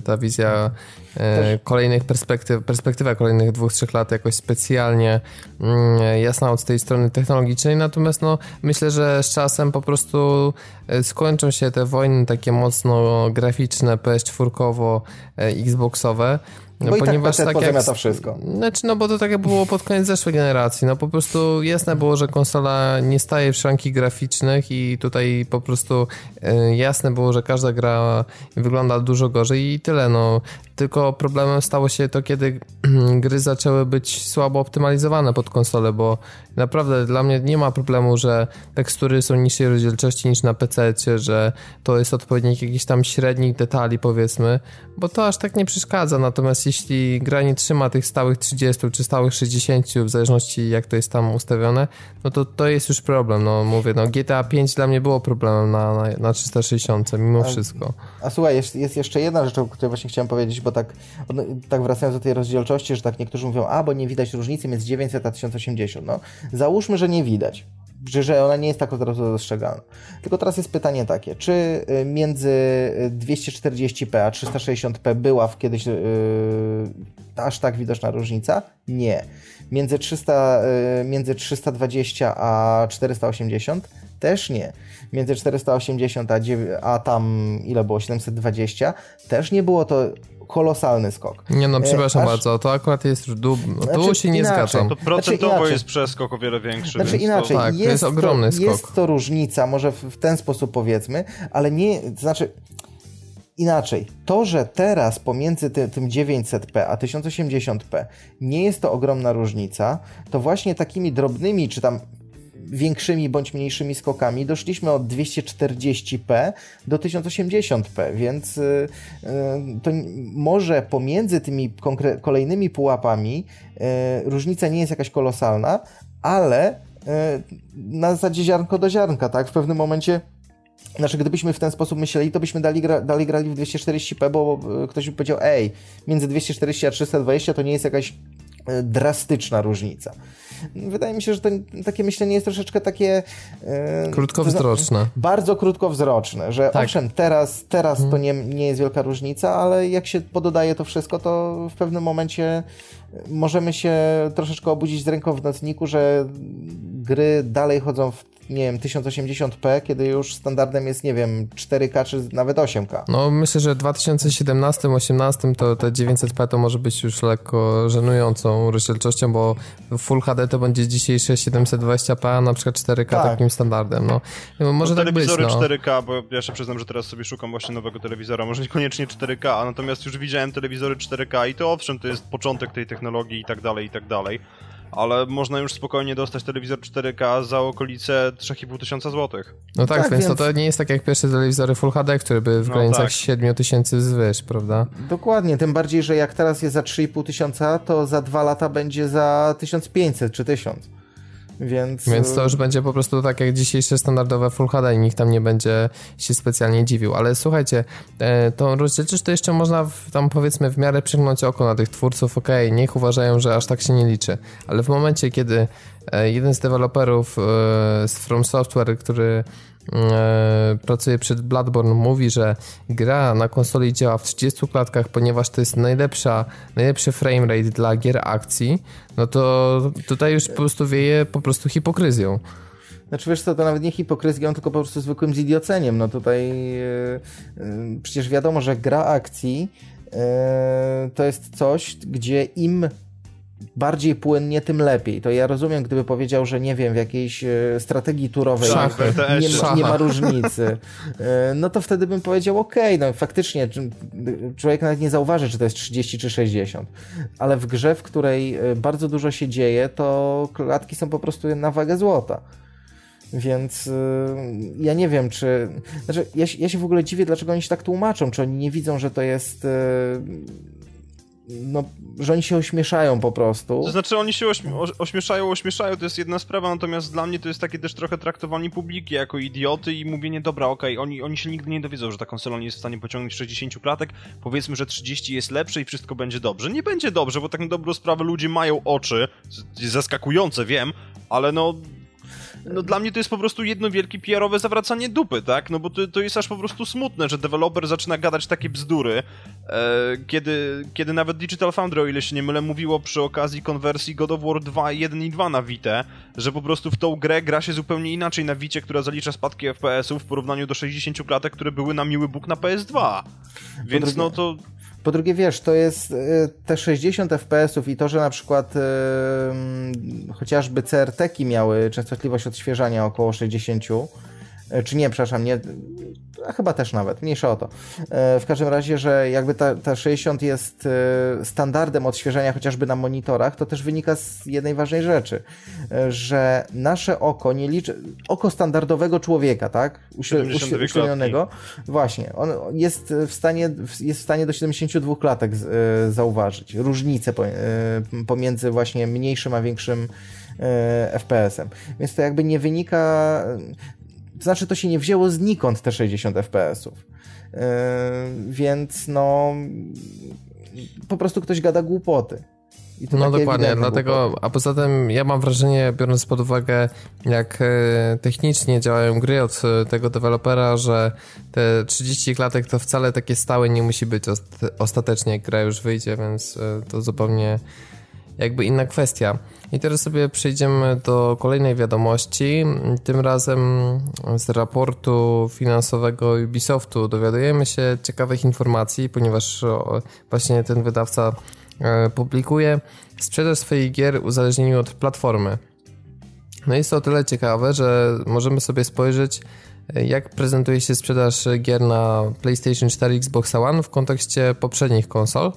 ta wizja y, kolejnych perspektyw, perspektywa kolejnych dwóch, trzech lat jakoś specjalnie mm, jasna od tej strony technologicznej, natomiast no, myślę, że z czasem po prostu skończą się te wojny takie mocno graficzne, PS4, Xboxowe, no, bo ponieważ i tak, tak jak, to wszystko. Znaczy, no bo to tak jak było pod koniec zeszłej generacji. No po prostu jasne było, że konsola nie staje w szranki graficznych i tutaj po prostu y, jasne było, że każda gra wygląda dużo gorzej i tyle. No tylko problemem stało się to, kiedy gry zaczęły być słabo optymalizowane pod konsolę, bo naprawdę dla mnie nie ma problemu, że tekstury są niższej rozdzielczości niż na PC, że to jest odpowiednik jakichś tam średnich detali powiedzmy, bo to aż tak nie przeszkadza. Natomiast jeśli gra nie trzyma tych stałych 30 czy stałych 60, w zależności jak to jest tam ustawione, no to to jest już problem. No mówię, no GTA 5 dla mnie było problemem na, na, na 360 mimo wszystko. A, a słuchaj, jest, jest jeszcze jedna rzecz, o której właśnie chciałem powiedzieć, bo tak, tak wracając do tej rozdzielczości, że tak niektórzy mówią, a bo nie widać różnicy między 900 a 1080. No, załóżmy, że nie widać że ona nie jest tak od razu dostrzegalna. Tylko teraz jest pytanie takie, czy y, między 240p a 360p była w kiedyś yy, aż tak widoczna różnica? Nie. Między, 300, yy, między 320 a 480? Też nie. Między 480 a, 9, a tam ile było? 720? Też nie było to kolosalny skok. Nie no, przepraszam Aż... bardzo, to akurat jest dół, znaczy, tu się nie inaczej. zgadzam. To procentowo znaczy, jest przeskok o wiele większy. Znaczy inaczej, to... tak, jest, to jest ogromny to, skok. Jest to różnica, może w, w ten sposób powiedzmy, ale nie, to znaczy inaczej. To, że teraz pomiędzy ty, tym 900p a 1080p nie jest to ogromna różnica, to właśnie takimi drobnymi, czy tam większymi bądź mniejszymi skokami doszliśmy od 240p do 1080p, więc y, y, to może pomiędzy tymi kolejnymi pułapami y, różnica nie jest jakaś kolosalna, ale na zasadzie ziarnko do ziarnka, tak? W pewnym momencie znaczy, gdybyśmy w ten sposób myśleli, to byśmy dali, gra, dalej grali w 240p, bo ktoś by powiedział, ej, między 240 a 320 to nie jest jakaś drastyczna różnica. Wydaje mi się, że to, takie myślenie jest troszeczkę takie... E, krótkowzroczne. bardzo krótkowzroczne, że tak. owszem, teraz, teraz hmm. to nie, nie jest wielka różnica, ale jak się pododaje to wszystko, to w pewnym momencie możemy się troszeczkę obudzić z ręką w nocniku, że gry dalej chodzą w nie wiem, 1080p, kiedy już standardem jest, nie wiem, 4K czy nawet 8K. No myślę, że w 2017-18 to te 900p to może być już lekko żenującą rozdzielczością, bo Full HD to będzie dzisiejsze 720p, a na przykład 4K tak. takim standardem. No, może no, tak telewizory być, no. 4K, bo ja się przyznam, że teraz sobie szukam właśnie nowego telewizora, może niekoniecznie 4K, natomiast już widziałem telewizory 4K i to owszem, to jest początek tej technologii i tak dalej, i tak dalej ale można już spokojnie dostać telewizor 4K za okolice 3,5 tysiąca złotych. No tak, tak więc, więc, to nie jest tak jak pierwsze telewizory Full HD, które były w no granicach tak. 7 tysięcy zwyż, prawda? Dokładnie, tym bardziej, że jak teraz jest za 3,5 tysiąca, to za dwa lata będzie za 1500 czy 1000. Więc... Więc to już będzie po prostu tak jak dzisiejsze standardowe Full HD i nikt tam nie będzie się specjalnie dziwił. Ale słuchajcie, e, tą rozdzielczość to jeszcze można w, tam powiedzmy w miarę przymknąć oko na tych twórców, okej, okay, niech uważają, że aż tak się nie liczy. Ale w momencie, kiedy e, jeden z deweloperów e, z From Software, który e, pracuje przed Bloodborne, mówi, że gra na konsoli działa w 30 klatkach, ponieważ to jest najlepsza, najlepszy framerate dla gier akcji, no to tutaj już po prostu wieje po prostu hipokryzją. Znaczy wiesz co, to nawet nie hipokryzją, tylko po prostu zwykłym zidioceniem. No tutaj yy, przecież wiadomo, że gra akcji yy, to jest coś, gdzie im bardziej płynnie, tym lepiej. To ja rozumiem, gdyby powiedział, że nie wiem, w jakiejś strategii turowej nie, nie, ma różnicy, no to wtedy bym powiedział, ok, no faktycznie człowiek nawet nie zauważy, czy to jest 30 czy 60, ale w grze, w której bardzo dużo się dzieje, to klatki są po prostu na wagę złota. Więc yy, ja nie wiem, czy. Znaczy, ja, ja, się w ogóle dziwię, dlaczego oni się tak tłumaczą. Czy oni nie widzą, że to jest. Yy, no, że oni się ośmieszają po prostu. To znaczy, oni się ośmie ośmieszają, ośmieszają, to jest jedna sprawa, natomiast dla mnie to jest takie też trochę traktowanie publiki jako idioty i mówienie, dobra, okej, okay, oni, oni się nigdy nie dowiedzą, że ta konsola nie jest w stanie pociągnąć 60 klatek, powiedzmy, że 30 jest lepsze i wszystko będzie dobrze. Nie będzie dobrze, bo tak na dobrą sprawę ludzie mają oczy, zaskakujące, wiem, ale no no dla mnie to jest po prostu jedno wielkie PR-owe zawracanie dupy, tak? No bo to, to jest aż po prostu smutne, że deweloper zaczyna gadać takie bzdury, e, kiedy, kiedy nawet Digital Foundry, o ile się nie mylę, mówiło przy okazji konwersji God of War 2, 1 i 2 na Vita, że po prostu w tą grę gra się zupełnie inaczej na Vicie, która zalicza spadki FPS-ów w porównaniu do 60 klatek, które były na miły Bóg na PS2. Więc no to po drugie, wiesz, to jest y, te 60 FPS-ów i to, że na przykład yy, chociażby CRT-ki miały częstotliwość odświeżania około 60, E, czy nie, przepraszam, nie, a chyba też nawet, mniejsza o to. E, w każdym razie, że jakby ta, ta 60 jest e, standardem odświeżania chociażby na monitorach, to też wynika z jednej ważnej rzeczy, że nasze oko nie liczy, oko standardowego człowieka, tak, uśrednionego, właśnie, on jest w stanie, jest w stanie do 72 klatek zauważyć różnicę pomiędzy właśnie mniejszym a większym FPS-em. Więc to jakby nie wynika, znaczy, to się nie wzięło znikąd te 60 FPS-ów. Yy, więc no, po prostu ktoś gada głupoty. no dokładnie, dlatego, a poza tym ja mam wrażenie, biorąc pod uwagę jak e, technicznie działają gry od e, tego dewelopera, że te 30 klatek to wcale takie stałe nie musi być ostatecznie, jak gra już wyjdzie, więc e, to zupełnie jakby inna kwestia. I teraz sobie przejdziemy do kolejnej wiadomości. Tym razem z raportu finansowego Ubisoftu dowiadujemy się ciekawych informacji, ponieważ właśnie ten wydawca e, publikuje sprzedaż swoich gier uzależnieniu od platformy. No jest to o tyle ciekawe, że możemy sobie spojrzeć, e, jak prezentuje się sprzedaż gier na PlayStation 4, Xbox One w kontekście poprzednich konsol.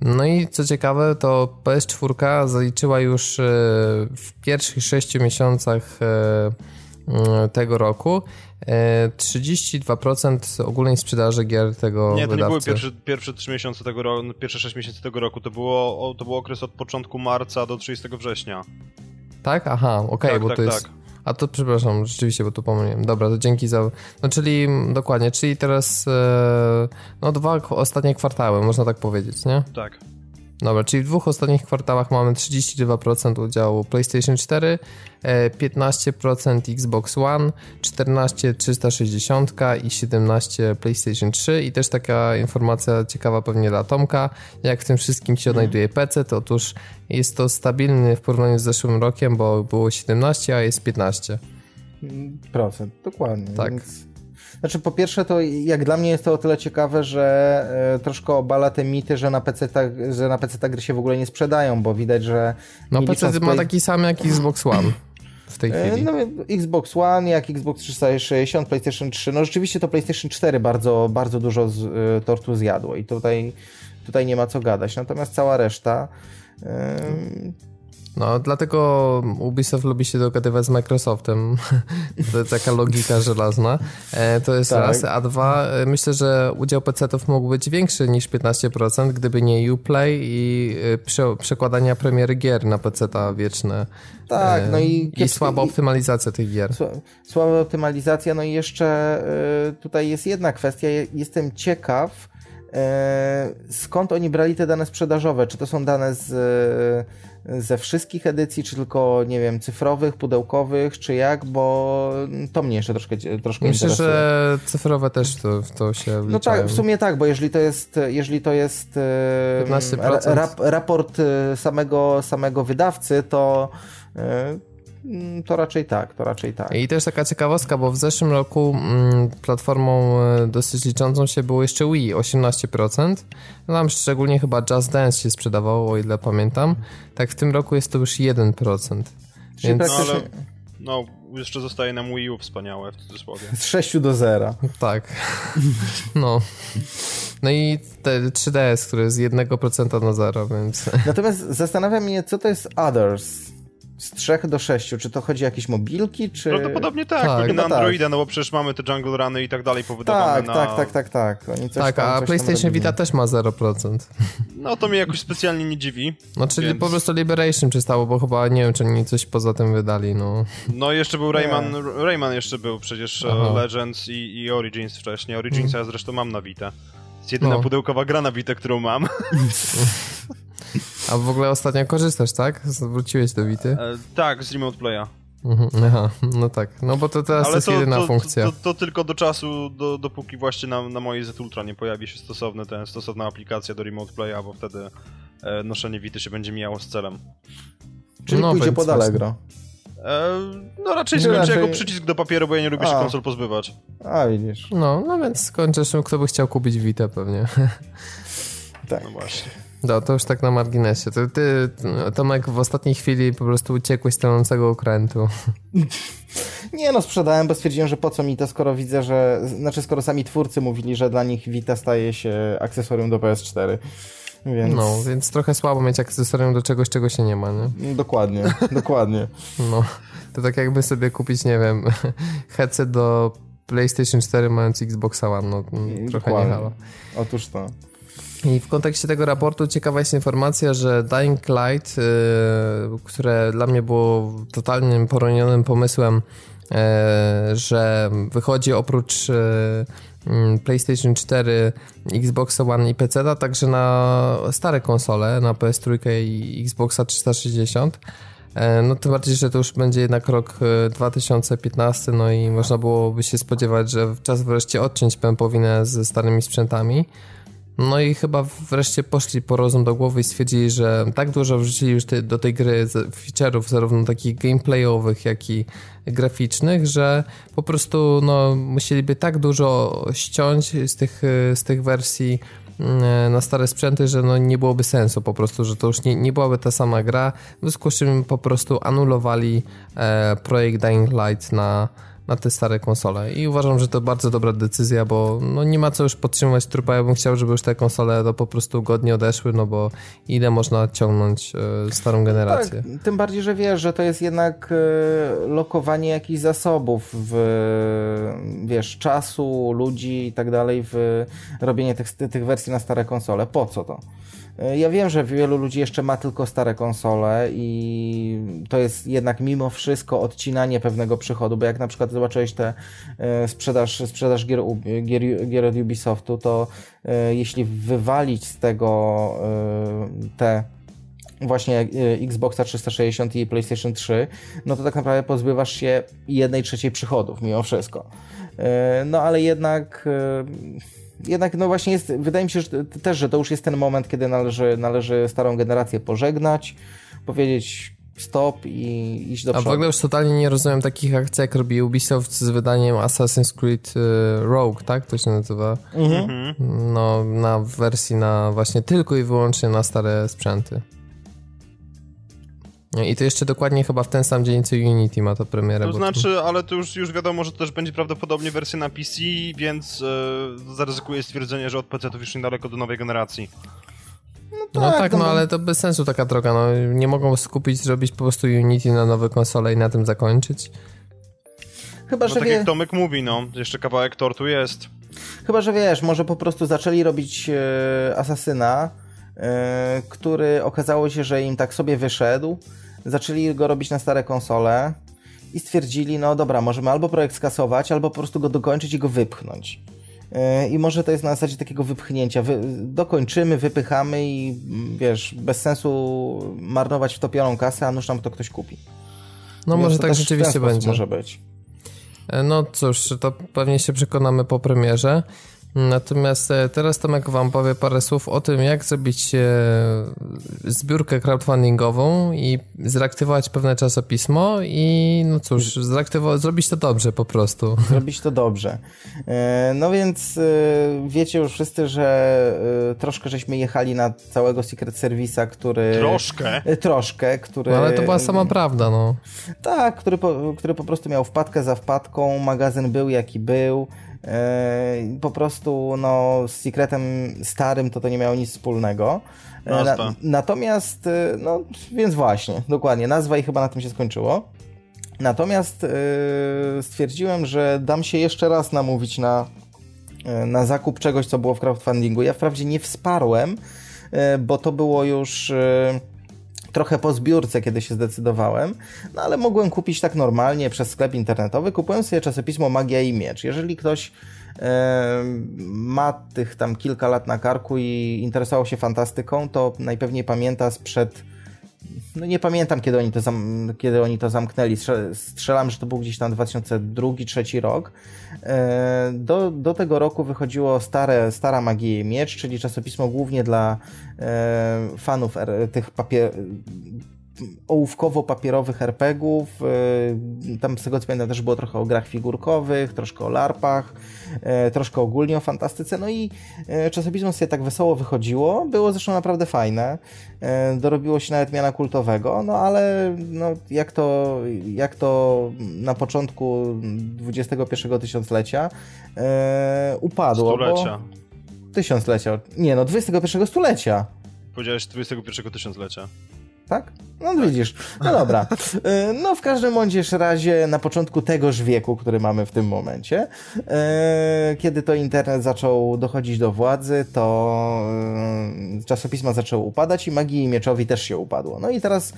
No i co ciekawe, to PS4 zaliczyła już e, w pierwszych 6 miesiącach e, tego roku 32% e, ogólnej sprzedaży gier tego Nie, to wydawcy. nie były pierwsze, pierwsze 3 miesiące tego roku, pierwsze 6 miesięcy tego roku, to, było, to był okres od początku marca do 30 września. Tak? Aha, okej, okay, tak, bo tak, to jest... Tak. A to przepraszam, rzeczywiście, bo tu pomyliłem. Dobra, to dzięki za. No czyli dokładnie, czyli teraz e, no dwa ostatnie kwartały, można tak powiedzieć, nie? Tak. Dobra, czyli w dwóch ostatnich kwartałach mamy 32% udziału PlayStation 4, 15% Xbox One, 14 360 i 17 PlayStation 3 i też taka informacja ciekawa pewnie dla Tomka, jak w tym wszystkim się odnajduje PC, to otóż jest to stabilny w porównaniu z zeszłym rokiem, bo było 17, a jest 15. Procent, dokładnie. Tak. Więc znaczy, po pierwsze, to jak dla mnie jest to o tyle ciekawe, że e, troszkę obala te mity, że na PC, ta, że na PC gry się w ogóle nie sprzedają, bo widać, że. No, PC ma taki sam jak Xbox One. W tej e, chwili. No, Xbox One, jak Xbox 360, PlayStation 3. No rzeczywiście to PlayStation 4 bardzo, bardzo dużo z, y, tortu zjadło i tutaj, tutaj nie ma co gadać. Natomiast cała reszta. No, dlatego Ubisoft lubi się dogadywać z Microsoftem. to taka logika żelazna. E, to jest tak. raz. A dwa, e, myślę, że udział PC-ów mógł być większy niż 15%, gdyby nie Uplay i e, prze przekładania premiery gier na PC-ta wieczne. Tak, no i... I słaba optymalizacja tych gier. Słaba optymalizacja, no i jeszcze tutaj jest jedna kwestia. Jestem ciekaw, skąd oni brali te dane sprzedażowe? Czy to są dane z, ze wszystkich edycji, czy tylko, nie wiem, cyfrowych, pudełkowych, czy jak? Bo to mnie jeszcze troszkę, troszkę Myślę, interesuje. że cyfrowe też to, to się wliczają. No tak, w sumie tak, bo jeżeli to jest, jeżeli to jest e, 15%. rap, raport e, samego, samego wydawcy, to e, to raczej tak, to raczej tak. I też taka ciekawostka, bo w zeszłym roku mm, platformą e, dosyć liczącą się było jeszcze Wii, 18%. Tam szczególnie chyba Just Dance się sprzedawało, o ile pamiętam. Tak w tym roku jest to już 1%. Czyli Więc No ale, no, jeszcze zostaje nam Wii U wspaniałe, w cudzysłowie. z 6 do 0. tak. No. No i te 3DS, które jest z 1% na 0, więc... Natomiast zastanawia mnie, co to jest others? Z 3 do 6. Czy to chodzi o jakieś mobilki, czy... Prawdopodobnie tak, Tak. pewnie na No tak. Androida, no bo przecież mamy te Jungle Runy i tak dalej powydawane Tak, na... tak, tak, tak, tak. Oni coś tak, tam, a coś PlayStation. Vita też ma 0%. No to mnie jakoś specjalnie nie dziwi. No czyli Więc- po prostu Liberation przystało, bo chyba nie wiem, czy oni coś poza tym wydali, no. No jeszcze był Rayman, Rayman jeszcze był przecież e, Aha. Legends i, i Origins wcześniej. Originsa ja zresztą mam na Vita. Jest jedyna No. pudełkowa gra na Vita, którą mam. A w ogóle ostatnio korzystasz, tak? Wróciłeś do Vity? E, tak, z Remote Playa. Mhm, Aha, no tak. No bo to teraz Ale jest to, jedyna to, funkcja. To, to, tylko do czasu, do, dopóki właśnie na, na mojej Z Ultra nie pojawi się stosowny, ten, stosowna aplikacja do Remote Playa, bo wtedy e, noszenie Vity się będzie mijało z celem. Czyli No, pójdzie pod. Allegro. E, no raczej skończę raczej- jako przycisk do papieru, bo ja nie lubię się A. konsol pozbywać. A, widzisz. No, no więc skończysz, kto by chciał kupić Vita pewnie. Tak. No właśnie. No, to już tak na marginesie. To ty, Tomek, w ostatniej chwili po prostu uciekłeś z tonącego okrętu. Nie no, sprzedałem, bo stwierdziłem, że po co mi to, skoro widzę, że... Znaczy, skoro sami twórcy mówili, że dla nich Vita staje się akcesorium do PS4. Więc... No, więc trochę słabo mieć akcesorium do czegoś, czego się nie ma, nie? Dokładnie, dokładnie. No, to tak jakby sobie kupić, nie wiem, headset do PlayStation 4 mając Xbox One, no mm, trochę nie Dokładnie. halo. Otóż to. I w kontekście tego raportu ciekawa jest informacja, że Dying Light, y, które dla mnie było totalnym poronionym pomysłem, y, że wychodzi oprócz y, mm, PlayStation 4, Xbox One i PC, także na stare konsole, na PS3 i Xboxa 360. E, No tym bardziej, że to już będzie jednak rok e, 2015, no i można byłoby się spodziewać, że czas wreszcie odciąć pępowinę ze starymi sprzętami. No i chyba wreszcie poszli po rozum do głowy i stwierdzili, że tak dużo wrzucili już te, do tej gry feature'ów, zarówno takich gameplayowych, jak i graficznych, że po prostu no, musieliby tak dużo ściąć z tych, z tych wersji mm, na stare sprzęty, że no nie byłoby sensu po prostu, że to już nie, nie byłaby ta sama gra, w związku z czym po prostu anulowali e, projekt Dying Light na, na te stare konsole i uważam, że to bardzo dobra decyzja, bo no nie ma co już podtrzymywać trupa, ja bym chciał, żeby już te konsole to po prostu godnie odeszły, no bo ile można ciągnąć e, starą generację. Tak, tym bardziej, że wiesz, że to jest jednak e, lokowanie jakichś zasobów w, wiesz, czasu, ludzi i tak dalej w robienie tych, tych wersji na stare konsole. Po co to? E, Ja wiem, że wielu ludzi jeszcze ma tylko stare konsole i to jest jednak mimo wszystko odcinanie pewnego przychodu, bo jak na przykład zobaczyłeś te e, sprzedaż, sprzedaż gier, gier, gier od Ubisoftu, to e, jeśli wywalić z tego te właśnie Xboxa 360 i PlayStation 3, no to tak naprawdę pozbywasz się jednej trzeciej przychodów mimo wszystko. No ale jednak jednak no właśnie jest, wydaje mi się że też, że to już jest ten moment, kiedy należy, należy starą generację pożegnać, powiedzieć stop i iść do A w przodu. ogóle już totalnie nie rozumiem takich akcji, jak robi Ubisoft z wydaniem Assassin's Creed e, Rogue, tak? To się nazywa. Mhm. No, na wersji na właśnie tylko i wyłącznie na stare sprzęty. No I to jeszcze dokładnie chyba w ten sam dzień, co Unity ma to premierę. To znaczy, ale to już, już wiadomo, że to też będzie prawdopodobnie wersja na PC, więc e, zaryzykuję stwierdzenie, że od PC-ów już niedaleko do nowej generacji. No tak, tak, no no bo- ale to bez sensu taka droga, no nie mogą skupić, zrobić po prostu Unity na nowe konsole i na tym zakończyć. Chyba, No że tak wie, jak Tomek mówi, no, jeszcze kawałek tortu jest. Chyba, że wiesz, może po prostu zaczęli robić e, Asasyna, który okazało się, że im tak sobie wyszedł. Zaczęli go robić na stare konsole i stwierdzili, no dobra, możemy albo projekt skasować, albo po prostu go dokończyć i go wypchnąć. E, I może to jest na zasadzie takiego wypchnięcia. Wy, dokończymy, wypychamy i wiesz, bez sensu marnować wtopioną kasę, a nuż nam to ktoś kupi. No Więc może tak rzeczywiście będzie. Może być. E, no cóż, to pewnie się przekonamy po premierze. Natomiast e, teraz Tomek wam powie parę słów o tym, jak zrobić e, zbiórkę crowdfundingową i zreaktywować pewne czasopismo i no cóż, zreaktywować, zrobić to dobrze po prostu. Zrobić to dobrze. E, no więc wiecie już wszyscy, że troszkę żeśmy jechali na całego Secret Service'a, który... Troszkę? Troszkę, który... No, ale to była sama prawda, no. Tak, który po, który po prostu miał wpadkę za wpadką, magazyn był jaki był, po prostu no, z Secretem starym to to nie miało nic wspólnego. E, na, natomiast, e, no więc właśnie, dokładnie, nazwa i chyba na tym się skończyło. Natomiast yy, stwierdziłem, że dam się jeszcze raz namówić na, yy, na zakup czegoś, co było w crowdfundingu. Ja wprawdzie nie wsparłem, yy, bo to było już trochę po zbiórce, kiedy się zdecydowałem, no ale mogłem kupić tak normalnie przez sklep internetowy. Kupuję sobie czasopismo Magia i Miecz. Jeżeli ktoś ma tych tam kilka lat na karku i interesował się fantastyką, to najpewniej pamięta sprzed no nie pamiętam, kiedy oni to, zam, kiedy oni to zamknęli. Strzelam, że to był gdzieś tam 2002-2003 rok. E, do, do tego roku wychodziło stare, Stara Magia i Miecz, czyli czasopismo głównie dla e, fanów tych papier ołówkowo-papierowych RPGów. Y, tam z tego co pamiętam też było trochę o grach figurkowych, troszkę o larpach, y, troszkę ogólnie o fantastyce. No i y, czasopismo sobie tak wesoło wychodziło. Było zresztą naprawdę fajne. Dorobiło się nawet miana kultowego, no ale no, jak, to, jak to na początku XXI tysiąclecia upadło. Stulecia. Bo... Tysiąclecia. Nie no, XXI stulecia. Powiedziałeś XXI tysiąclecia tak? No tak. widzisz. No dobra. Y, no w każdym bądź razie na początku tegoż wieku, który mamy w tym momencie, y, kiedy to internet zaczął dochodzić do władzy, to y, czasopisma zaczęły upadać i Magii Mieczowi też się upadło. No i teraz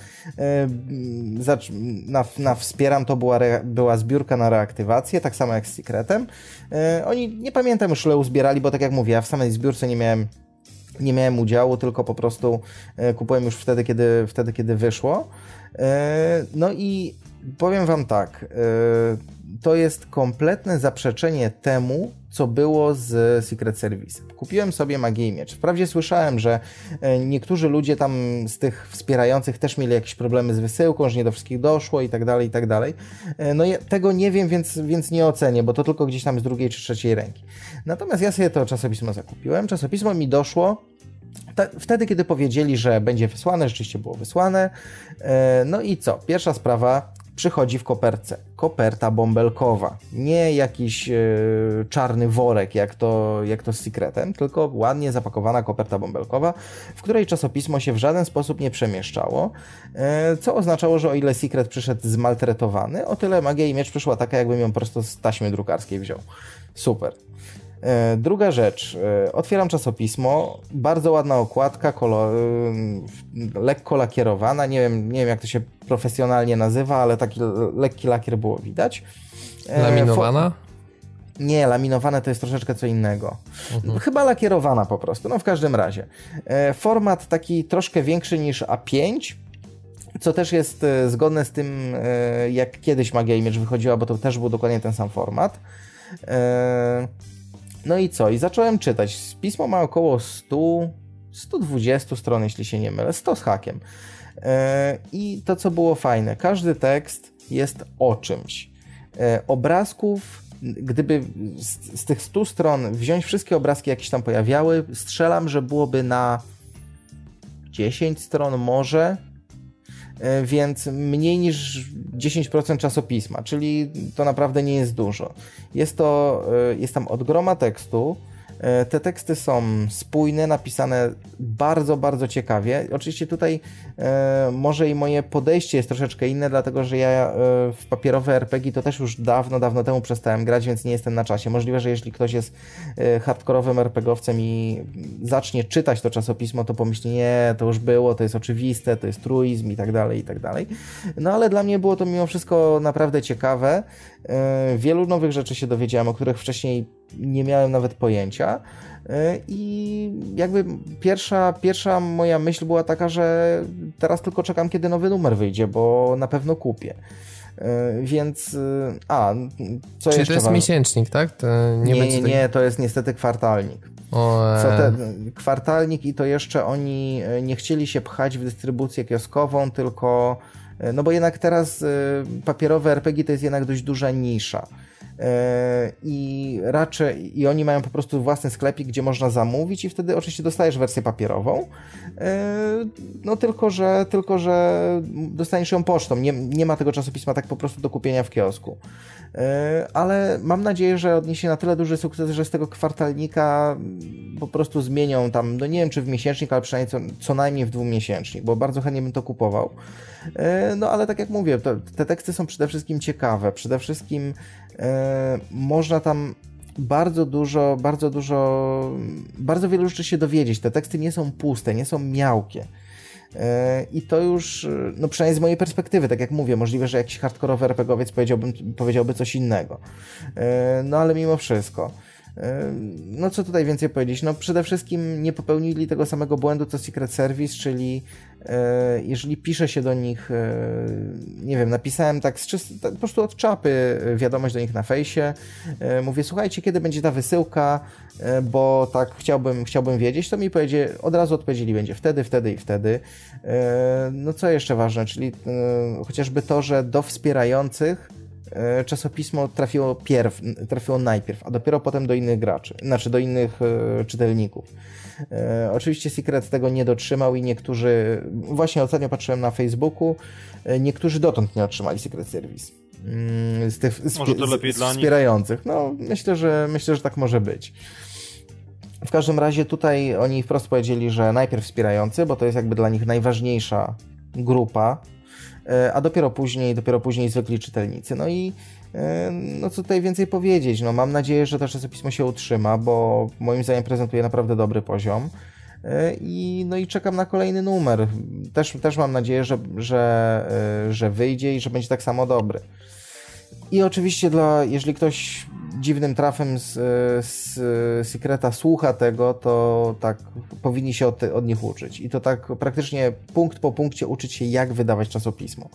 na, na Wspieram to była, była zbiórka na reaktywację, tak samo jak z Secretem. Oni, nie pamiętam już ile uzbierali, bo tak jak mówię, ja w samej zbiórce nie miałem nie miałem udziału, tylko po prostu e, kupiłem już wtedy, kiedy, wtedy, kiedy wyszło. E, no i powiem Wam tak, e, to jest kompletne zaprzeczenie temu, co było z Secret Service. Kupiłem sobie Magię i Miecz. Wprawdzie słyszałem, że niektórzy ludzie tam z tych wspierających też mieli jakieś problemy z wysyłką, że nie do wszystkich doszło i tak dalej, i tak dalej. No ja tego nie wiem, więc, więc nie ocenię, bo to tylko gdzieś tam z drugiej czy trzeciej ręki. Natomiast ja sobie to czasopismo zakupiłem. Czasopismo mi doszło wtedy, kiedy powiedzieli, że będzie wysłane, rzeczywiście było wysłane. E, no i co? Pierwsza sprawa przychodzi w koperce. Koperta bąbelkowa. Nie jakiś e, czarny worek, jak to, jak to z Secretem, tylko ładnie zapakowana koperta bąbelkowa, w której czasopismo się w żaden sposób nie przemieszczało, e, co oznaczało, że o ile Secret przyszedł zmaltretowany, o tyle Magia i Miecz przyszła taka, jakbym ją prosto z taśmy drukarskiej wziął. Super. E, druga rzecz, e, otwieram czasopismo, bardzo ładna okładka, kolor, e, lekko lakierowana, nie wiem, nie wiem jak to się profesjonalnie nazywa, ale taki lekki lakier było widać. Laminowana? Nie, laminowane to jest troszeczkę co innego. Mhm. Chyba lakierowana po prostu, no w każdym razie. Format taki troszkę większy niż A5, co też jest zgodne z tym, jak kiedyś Magia Image wychodziła, bo to też był dokładnie ten sam format. No i co? I zacząłem czytać. Pismo ma około 100, 120 stron, jeśli się nie mylę, 100 z hakiem. E, I to, co było fajne, każdy tekst jest o czymś. E, obrazków, gdyby z, z tych 100 stron wziąć wszystkie obrazki, jakie się tam pojawiały, strzelam, że byłoby na 10 stron może, więc mniej niż 10% czasopisma, czyli to naprawdę nie jest dużo. Jest to, e, jest tam od groma tekstu, E, te teksty są spójne, napisane bardzo, bardzo ciekawie. Oczywiście tutaj e, może i moje podejście jest troszeczkę inne, dlatego że ja e, w papierowe RPG to też już dawno, dawno temu przestałem grać, więc nie jestem na czasie. Możliwe, że jeśli ktoś jest e, hardkorowym RPGowcem i zacznie czytać to czasopismo, to pomyśli, nie, to już było, to jest oczywiste, to jest truizm i tak dalej, i tak dalej. No ale dla mnie było to mimo wszystko naprawdę ciekawe E, wielu nowych rzeczy się dowiedziałem, o których wcześniej nie miałem nawet pojęcia. E, I jakby pierwsza, pierwsza moja myśl była taka, że teraz tylko czekam, kiedy nowy numer wyjdzie, bo na pewno kupię. E, więc, a, co Czyli jeszcze? to jest miesięcznik, tak? To Nie, nie, nie, tak- to jest niestety kwartalnik. Co e, kwartalnik i to jeszcze oni e, nie chcieli się pchać w dystrybucję kioskową, tylko e, no bo jednak teraz papierowe RPG to jest jednak dość duża nisza. E, I raczej i oni mają po prostu własny sklepik, gdzie można zamówić i wtedy oczywiście dostajesz wersję papierową. E, No tylko, że tylko, że dostaniesz ją pocztą. Nie, nie ma tego czasopisma tak po prostu do kupienia w kiosku. E, Ale mam nadzieję, że odniesie na tyle duży sukces, że z tego kwartalnika po prostu zmienią tam, no nie wiem czy w miesięcznik, ale przynajmniej co, co najmniej w dwumiesięcznik, bo bardzo chętnie bym to kupował. No ale tak jak mówię, to, te teksty są przede wszystkim ciekawe, przede wszystkim można tam bardzo dużo, bardzo dużo, bardzo wielu rzeczy się dowiedzieć. Te teksty nie są puste, nie są miałkie. E, I to już, e, no przynajmniej z mojej perspektywy, tak jak mówię, możliwe, że jakiś hardkorowy RPGowiec powiedziałbym, powiedziałby coś innego. E, No ale mimo wszystko. E, No co tutaj więcej powiedzieć? No przede wszystkim nie popełnili tego samego błędu co Secret Service, czyli e, jeżeli pisze się do nich, e, nie wiem, napisałem tak, z czyst, tak po prostu od czapy e, wiadomość do nich na fejsie, e, mówię, słuchajcie, kiedy będzie ta wysyłka, e, bo tak chciałbym, chciałbym wiedzieć, to mi powiedzie, od razu odpowiedzieli, będzie wtedy, wtedy i wtedy. E, No co jeszcze ważne, czyli e, chociażby to, że do wspierających e, czasopismo trafiło pierw, trafiło najpierw, a dopiero potem do innych graczy, znaczy do innych e, czytelników. E, oczywiście Secret tego nie dotrzymał i niektórzy, właśnie ostatnio patrzyłem na Facebooku, e, niektórzy dotąd nie otrzymali Secret Service. Mm, Z tych Może to lepiej z dla nich? wspierających. No, myślę, że myślę, że tak może być. W każdym razie tutaj oni wprost powiedzieli, że najpierw wspierający, bo to jest jakby dla nich najważniejsza grupa, e, a dopiero później, dopiero później zwykli czytelnicy. No i e, no co tutaj więcej powiedzieć, no mam nadzieję, że to czasopismo się utrzyma, bo moim zdaniem prezentuje naprawdę dobry poziom. E, I, no i czekam na kolejny numer. Też, też mam nadzieję, że, że, e, że wyjdzie i że będzie tak samo dobry. I oczywiście dla, jeżeli ktoś dziwnym trafem z, z Secreta słucha tego, to tak powinni się od, od nich uczyć. I to tak praktycznie punkt po punkcie uczyć się, jak wydawać czasopismo.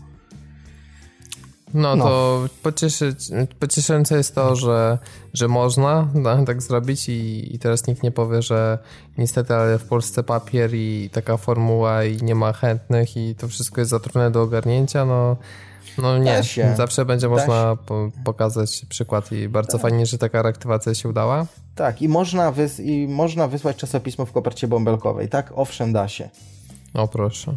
No, No. to pocieszyć, pocieszające jest to, że, że można no, tak zrobić i, i teraz nikt nie powie, że niestety, ale w Polsce papier i taka formuła i nie ma chętnych i to wszystko jest za trudne do ogarnięcia, no, no nie. Zawsze będzie można po, pokazać przykład i bardzo fajnie, że taka reaktywacja się udała. Tak, i można, wys- i można wysłać czasopismo w kopercie bąbelkowej. Tak, owszem, da się. O proszę.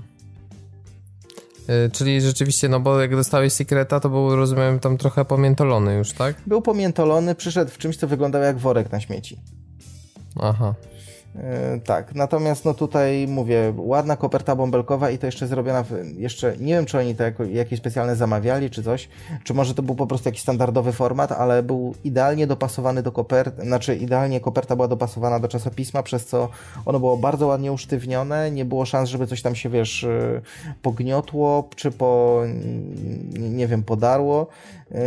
Y, Czyli rzeczywiście, no bo jak dostałeś Secreta, to był, rozumiem, tam trochę pomiętolony już, tak? Był pomiętolony, przyszedł w czymś, co wyglądało jak worek na śmieci. Aha. E, tak, natomiast no tutaj mówię, ładna koperta bąbelkowa i to jeszcze zrobiona, w, jeszcze nie wiem czy oni to jako, jakieś specjalne zamawiali czy coś, czy może to był po prostu jakiś standardowy format, ale był idealnie dopasowany do koperty, znaczy idealnie koperta była dopasowana do czasopisma, przez co ono było bardzo ładnie usztywnione, nie było szans, żeby coś tam się wiesz, e, pogniotło, czy po, nie wiem, podarło,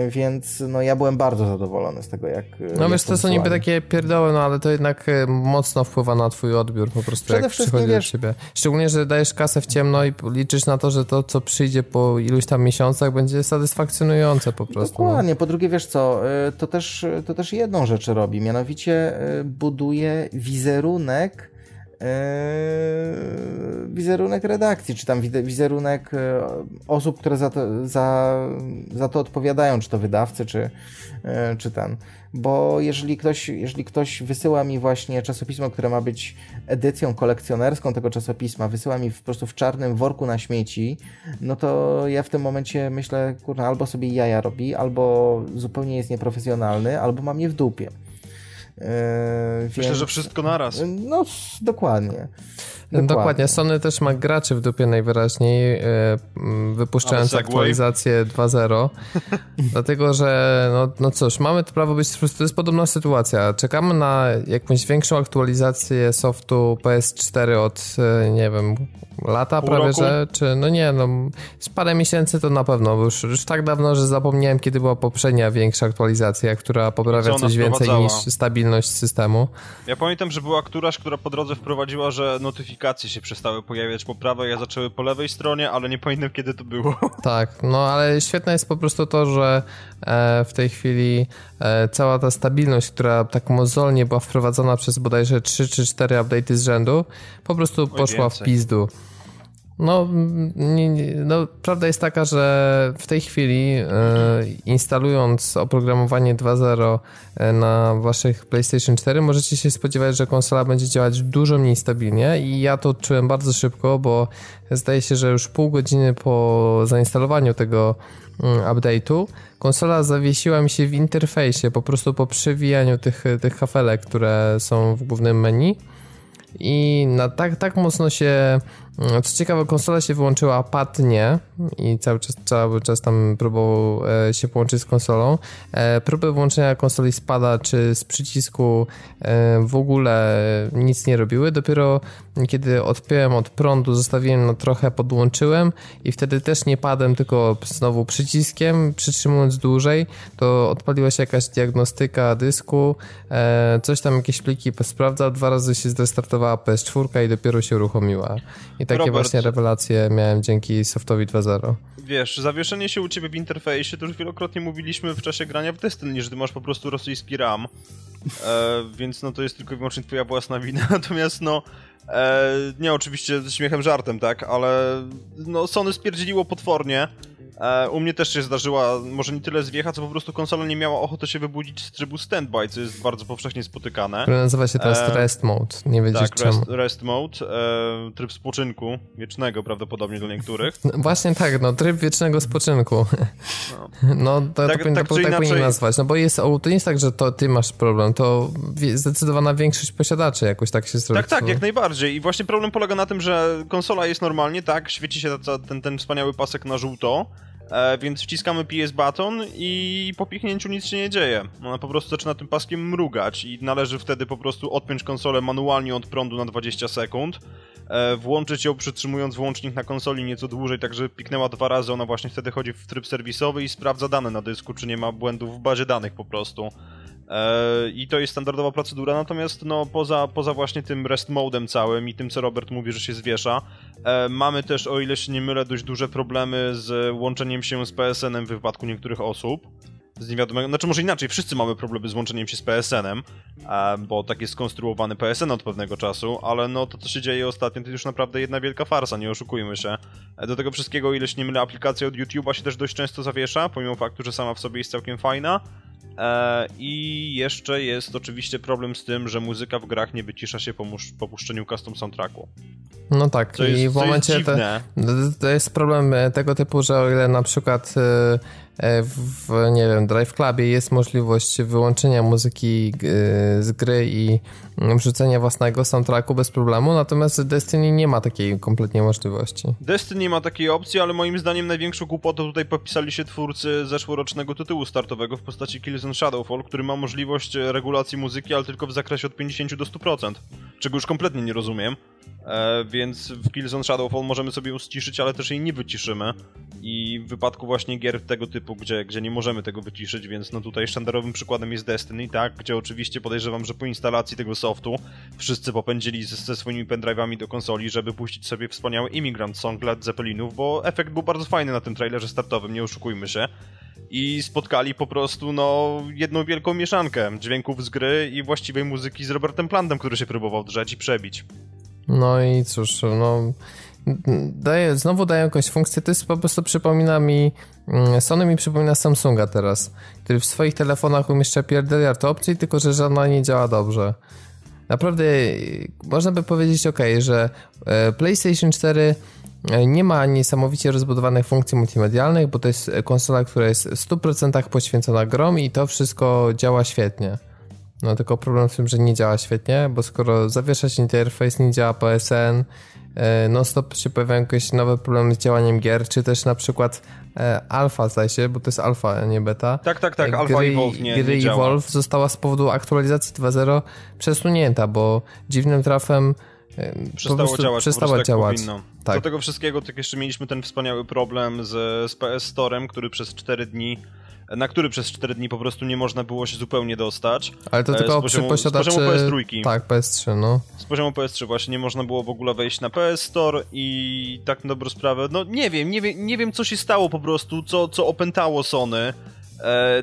więc no ja byłem bardzo zadowolony z tego jak No jak wiesz, to są niby takie pierdoły, no ale to jednak e, mocno wpływa na twój odbiór po prostu, Przede jak przychodzi wiesz- do ciebie. Szczególnie, że dajesz kasę w ciemno i liczysz na to, że to, co przyjdzie po iluś tam miesiącach, będzie satysfakcjonujące po prostu. no. Dokładnie, po drugie wiesz co, to też, to też jedną rzecz robi, mianowicie buduje wizerunek wizerunek redakcji, czy tam wizerunek y, osób, które za to, za, za to odpowiadają, czy to wydawcy, czy, y, czy ten. Bo jeżeli ktoś, jeżeli ktoś wysyła mi właśnie czasopismo, które ma być edycją kolekcjonerską tego czasopisma, wysyła mi po prostu w czarnym worku na śmieci, no to ja w tym momencie myślę, kurna, albo sobie jaja robi, albo zupełnie jest nieprofesjonalny, albo ma mnie w dupie. Myślę, więc... że wszystko naraz. No, dokładnie. Dokładnie. Dokładnie. Sony też ma graczy w dupie najwyraźniej, e, wypuszczając aktualizację 2.0. dlatego, że no, no cóż, mamy to prawo być to jest podobna sytuacja. Czekamy na jakąś większą aktualizację softu PS4 od, e, nie wiem, lata Pół prawie, roku? że, czy no nie, no z parę miesięcy to na pewno, bo już, już tak dawno, że zapomniałem, kiedy była poprzednia większa aktualizacja, która poprawia coś więcej niż stabilność systemu. Ja pamiętam, że była któraś, która po drodze wprowadziła, że notyfikacje się przestały pojawiać po prawej, a zaczęły po lewej stronie, ale nie pamiętam, kiedy to było. Tak, no ale świetne jest po prostu to, że e, w tej chwili e, cała ta stabilność, która tak mozolnie była wprowadzona przez bodajże 3 czy 4 update'y z rzędu, po prostu poszła w pizdu. No, nie, nie, no, prawda jest taka, że w tej chwili e, instalując oprogramowanie 2.0 e, na waszych PlayStation 4 możecie się spodziewać, że konsola będzie działać dużo mniej stabilnie i ja to odczułem bardzo szybko, bo zdaje się, że już pół godziny po zainstalowaniu tego mm, update'u konsola zawiesiła mi się w interfejsie, po prostu po przewijaniu tych, tych kafelek, które są w głównym menu. I na tak, tak mocno się co ciekawe, konsola się wyłączyła, pad nie i cały czas, cały czas tam próbował e, się połączyć z konsolą. E, próby włączenia konsoli spada czy z przycisku e, w ogóle nic nie robiły. Dopiero kiedy odpiąłem od prądu, zostawiłem no trochę, podłączyłem i wtedy też nie padem, tylko znowu przyciskiem, przytrzymując dłużej, to odpaliła się jakaś diagnostyka dysku, coś tam, jakieś pliki sprawdzał, dwa razy się zrestartowała PS4 i dopiero się uruchomiła. I takie Robert, właśnie rewelacje miałem dzięki softowi 2.0. Wiesz, zawieszenie się u ciebie w interfejsie, to już wielokrotnie mówiliśmy w czasie grania w Destiny, że ty masz po prostu rosyjski RAM, e, więc no to jest tylko i wyłącznie twoja własna wina, natomiast no e, nie oczywiście z śmiechem żartem, tak, ale no Sony spierdzieliło potwornie, u mnie też się zdarzyła, może nie tyle zwiecha, co po prostu konsola nie miała ochoty się wybudzić z trybu standby, co jest bardzo powszechnie spotykane. Który nazywa się teraz e, rest mode, nie wiedzieć tak, czemu. Rest, rest mode, e, tryb spoczynku, wiecznego prawdopodobnie dla niektórych. No, właśnie tak, no tryb wiecznego spoczynku. No, no to, tak, to, tak, tak, tak inaczej... nazwać, no bo jest, to nie jest tak, że to ty masz problem, to zdecydowana większość posiadaczy jakoś tak się zrobi. Tak, tak, jak najbardziej i właśnie problem polega na tym, że konsola jest normalnie, tak, świeci się ten, ten wspaniały pasek na żółto, E, więc wciskamy PS baton i po pichnięciu nic się nie dzieje. Ona po prostu zaczyna tym paskiem mrugać i należy wtedy po prostu odpiąć konsolę manualnie od prądu na 20 sekund, e, włączyć ją przytrzymując włącznik na konsoli nieco dłużej, tak żeby piknęła dwa razy, ona właśnie wtedy chodzi w tryb serwisowy i sprawdza dane na dysku, czy nie ma błędów w bazie danych po prostu. E, I to jest standardowa procedura, natomiast no, poza, poza właśnie tym rest modem całym i tym, co Robert mówi, że się zwiesza, e, mamy też, o ile się nie mylę, dość duże problemy z łączeniem się z PSN-em w wypadku niektórych osób. Z niewiadomego, znaczy może inaczej, wszyscy mamy problemy z łączeniem się z PSN-em, e, bo tak jest skonstruowany PSN od pewnego czasu, ale no to, co się dzieje ostatnio, to już naprawdę jedna wielka farsa, nie oszukujmy się. Do tego wszystkiego, ile się nie mylę, aplikacja od YouTube'a się też dość często zawiesza, pomimo faktu, że sama w sobie jest całkiem fajna. E, I jeszcze jest oczywiście problem z tym, że muzyka w grach nie wycisza się po, po puszczeniu custom soundtracku. No tak, jest, i w momencie te, to jest problem tego typu, że o ile na przykład e, E, w, nie wiem, Drive Clubie jest możliwość wyłączenia muzyki e, z gry i mm, wrzucenia własnego soundtracku bez problemu, natomiast Destiny nie ma takiej kompletnie możliwości. Destiny ma takiej opcji, ale moim zdaniem największą głupotą tutaj popisali się twórcy zeszłorocznego tytułu startowego w postaci Killzone Shadowfall, który ma możliwość regulacji muzyki, ale tylko w zakresie od 50 do 100%, czego już kompletnie nie rozumiem. E, więc w Killzone Shadowfall możemy sobie ją ściszyć, ale też jej nie wyciszymy. I w wypadku właśnie gier tego typu, gdzie, gdzie nie możemy tego wyciszyć, więc no tutaj sztandarowym przykładem jest Destiny, tak? Gdzie oczywiście podejrzewam, że po instalacji tego softu wszyscy popędzili ze, ze swoimi pendrive'ami do konsoli, żeby puścić sobie wspaniały Immigrant Song Led Zeppelinów, bo efekt był bardzo fajny na tym trailerze startowym, nie oszukujmy się i spotkali po prostu, no, jedną wielką mieszankę dźwięków z gry i właściwej muzyki z Robertem Plantem, który się próbował drzeć i przebić. No i cóż, no daje, znowu dają jakąś funkcję, to jest po prostu przypomina mi, mm, Sony mi przypomina Samsunga teraz, który w swoich telefonach umieszcza pierdeliard opcji, tylko że żadna nie działa dobrze. Naprawdę można by powiedzieć ok, że e, PlayStation 4 e, nie ma niesamowicie rozbudowanych funkcji multimedialnych, bo to jest konsola, która jest w 100% poświęcona grom i to wszystko działa świetnie. No tylko problem w tym, że nie działa świetnie, bo skoro zawieszasz interfejs, nie działa PSN, e, non-stop się pojawiają jakieś nowe problemy z działaniem gier, czy też na przykład e, alfa zdaje się, bo to jest alfa, a nie beta. Tak, tak, tak, alfa gry, Evolve nie, gry nie. Evolve została z powodu aktualizacji 2.0 przesunięta, bo dziwnym trafem e, Przestało działać, przestała po prostu działać. powinno. Tak. Do tego wszystkiego tak jeszcze mieliśmy ten wspaniały problem z, z PS Storem, który przez 4 dni na który przez 4 dni po prostu nie można było się zupełnie dostać. Ale to E, tylko z poziomu- posiadaczy... z poziomu PS3. Tak, PS3, no. Z poziomu PS3 właśnie nie można było w ogóle wejść na PS Store i tak na dobrą sprawę, no nie wiem, nie wiem, nie wiem co się stało po prostu, co, co opętało Sony,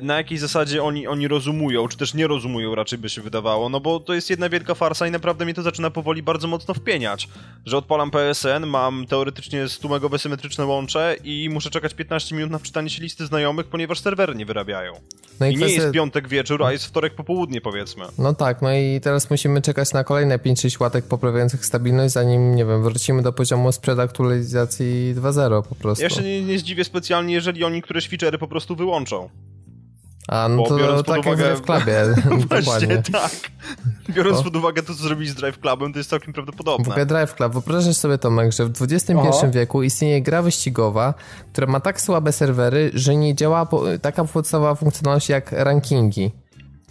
na jakiej zasadzie oni, oni rozumują, czy też nie rozumują raczej by się wydawało, no bo to jest jedna wielka farsa i naprawdę mnie to zaczyna powoli bardzo mocno wpieniać, że odpalam PSN, mam teoretycznie 100-megowe symetryczne łącze i muszę czekać 15 minut na wczytanie się listy znajomych, ponieważ serwery nie wyrabiają. No I nie kwestia- jest piątek wieczór, a jest wtorek popołudnie powiedzmy. No tak, no i teraz musimy czekać na kolejne 5-6 łatek poprawiających stabilność, zanim, nie wiem, wrócimy do poziomu sprzed aktualizacji 2.0 po prostu. Ja się nie, nie zdziwię specjalnie, jeżeli oni któreś feature'y po prostu wyłączą. A no to biorąc pod tak jak uwagę- w klubie. Właśnie tak. Biorąc No. pod uwagę to, co zrobili z Drive Clubem, to jest całkiem W prawdopodobne. ogóle Drive Club, wyobrażasz sobie Tomek, że w XXI Aha. wieku istnieje gra wyścigowa, która ma tak słabe serwery, że nie działa po, taka podstawowa funkcjonalność jak rankingi.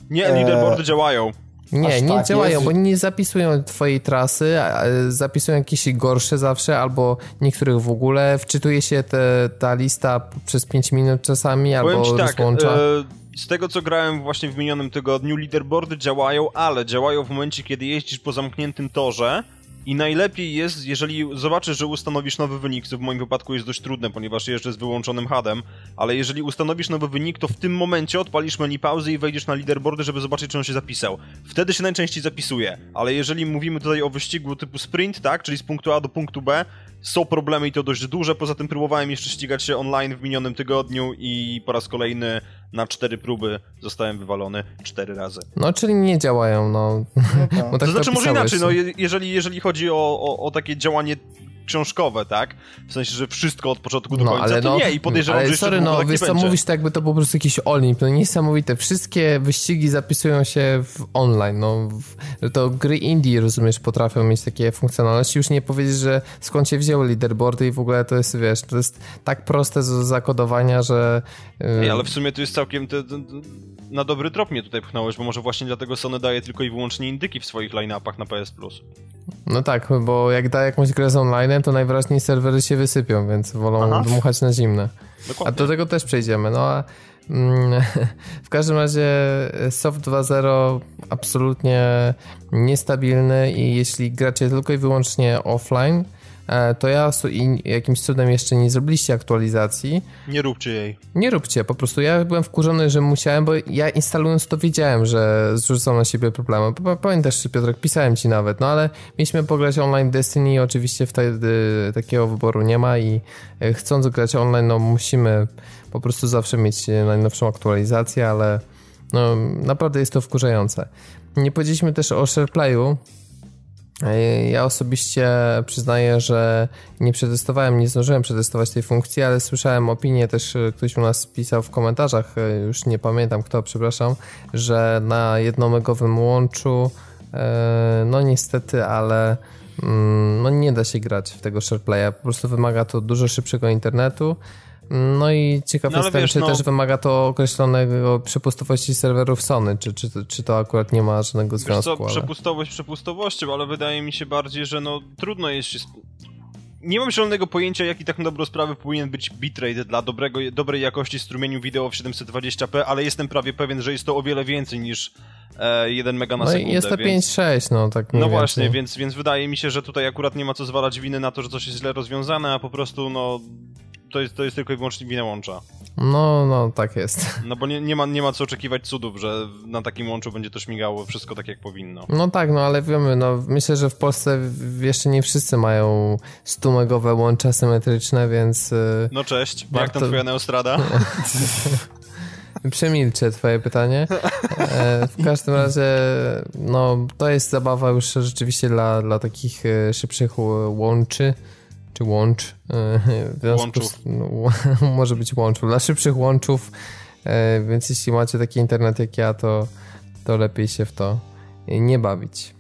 Nie, Eee. leaderboardy działają. Nie, Aż nie tak działają, jest? bo nie zapisują twojej trasy, a, e, zapisują jakieś gorsze zawsze, albo niektórych w ogóle. Wczytuje się te, ta lista przez 5 minut czasami, Powiem albo tak, rozłącza. e, z tego co grałem właśnie w minionym tygodniu, leaderboardy działają, ale działają w momencie, kiedy jeździsz po zamkniętym torze i najlepiej jest, jeżeli zobaczysz, że ustanowisz nowy wynik, co w moim wypadku jest dość trudne, ponieważ jeżdżę z wyłączonym HUD-em, ale jeżeli ustanowisz nowy wynik, to w tym momencie odpalisz menu pauzy i wejdziesz na leaderboardy, żeby zobaczyć, czy on się zapisał. Wtedy się najczęściej zapisuje, ale jeżeli mówimy tutaj o wyścigu typu sprint, tak, czyli z punktu A do punktu B, są problemy i to dość duże, poza tym próbowałem jeszcze ścigać się online w minionym tygodniu i po raz kolejny na cztery próby zostałem wywalony cztery razy. No, czyli nie działają, no. tak. Bo tak to znaczy może inaczej, no je, jeżeli, jeżeli chodzi o, o, o takie działanie książkowe, tak? W sensie, że wszystko od początku do No, końca, ale to no, nie i podejrzewam, ale że jeszcze sorry, no, tak nie wiesz co, mówisz tak jakby to po prostu jakiś Olimp, no niesamowite. Wszystkie wyścigi zapisują się w online, no. W, to gry indie, rozumiesz, potrafią mieć takie funkcjonalności. Już nie powiedzieć, że skąd się wzięły leaderboardy i w ogóle to jest, wiesz, to jest tak proste do zakodowania, że... yy, Ej, ale w sumie to jest całkiem te, te, na dobry trop mnie tutaj pchnąłeś, bo może właśnie dlatego Sony daje tylko i wyłącznie indyki w swoich line-upach na PS Plus. No tak, bo jak da jakąś grę z online, to najwyraźniej serwery się wysypią, więc wolą Aha. dmuchać na zimne. A Dokładnie. do tego też przejdziemy. No a mm, w każdym razie Soft 2.0 absolutnie niestabilny i jeśli gracie tylko i wyłącznie offline, to ja i jakimś cudem jeszcze nie zrobiliście aktualizacji, Nie róbcie jej. nie róbcie, po prostu ja byłem wkurzony, że musiałem, bo ja instalując to wiedziałem, że zrzucą na siebie problemy. Pamiętasz, Piotrek, pisałem ci nawet, no ale mieliśmy pograć online Destiny i oczywiście wtedy takiego wyboru nie ma i e, chcąc grać online, no musimy po prostu zawsze mieć e, najnowszą aktualizację, ale no naprawdę jest to wkurzające. Nie powiedzieliśmy też o SharePlayu, E, Ja osobiście przyznaję, że nie przetestowałem, nie zdążyłem przetestować tej funkcji, ale słyszałem opinię, też e, ktoś u nas pisał w komentarzach, e, już nie pamiętam kto, przepraszam, że na jednomegowym łączu, e, no niestety, ale mm, no nie da się grać w tego SharePlaya, po prostu wymaga to dużo szybszego internetu. No i ciekaw No jestem, wiesz, czy no- też wymaga to określonego przepustowości serwerów Sony, czy, czy, czy to akurat nie ma żadnego Wiesz związku. co, ale... przepustowość przepustowością, ale wydaje mi się bardziej, że no trudno jest się... Nie mam zielonego pojęcia, jaki tak na dobrą sprawę powinien być bitrate dla dobrego, dobrej jakości strumieniu wideo w 720p, ale jestem prawie pewien, że jest to o wiele więcej niż e, 1 mega na No sekundę. i jest to więc... 5-6, no tak No właśnie, więc, więc wydaje mi się, że tutaj akurat nie ma co zwalać winy na to, że coś jest źle rozwiązane, a po prostu no... To jest, to jest tylko i wyłącznie wina łącza. No, no, tak jest. No bo nie, nie, ma, nie ma co oczekiwać cudów, że na takim łączu będzie to śmigało wszystko tak jak powinno. No tak, no ale wiemy, no myślę, że w Polsce jeszcze nie wszyscy mają 100-megowe łącza symetryczne, więc y, No cześć, jak Warto- tam twoja Neostrada? przemilczę twoje pytanie. E, w każdym razie, no to jest zabawa już rzeczywiście dla, dla takich e, szybszych ł- łączy, czy łącz. e, Łączów. Z, no, może być łączów, dla szybszych łączów, e, więc jeśli macie taki internet jak ja, to to lepiej się w to nie bawić.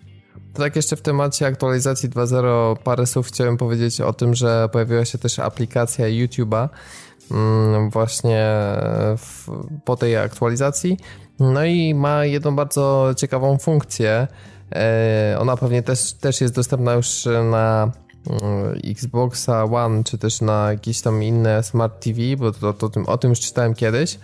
To tak jeszcze w temacie aktualizacji 2.0 parę słów chciałem powiedzieć o tym, że pojawiła się też aplikacja YouTube'a mm, właśnie w, po tej aktualizacji. No i ma jedną bardzo ciekawą funkcję. E, ona pewnie też, też jest dostępna już na Xboxa One, czy też na jakieś tam inne Smart TV, bo to, to, to, o tym już czytałem kiedyś.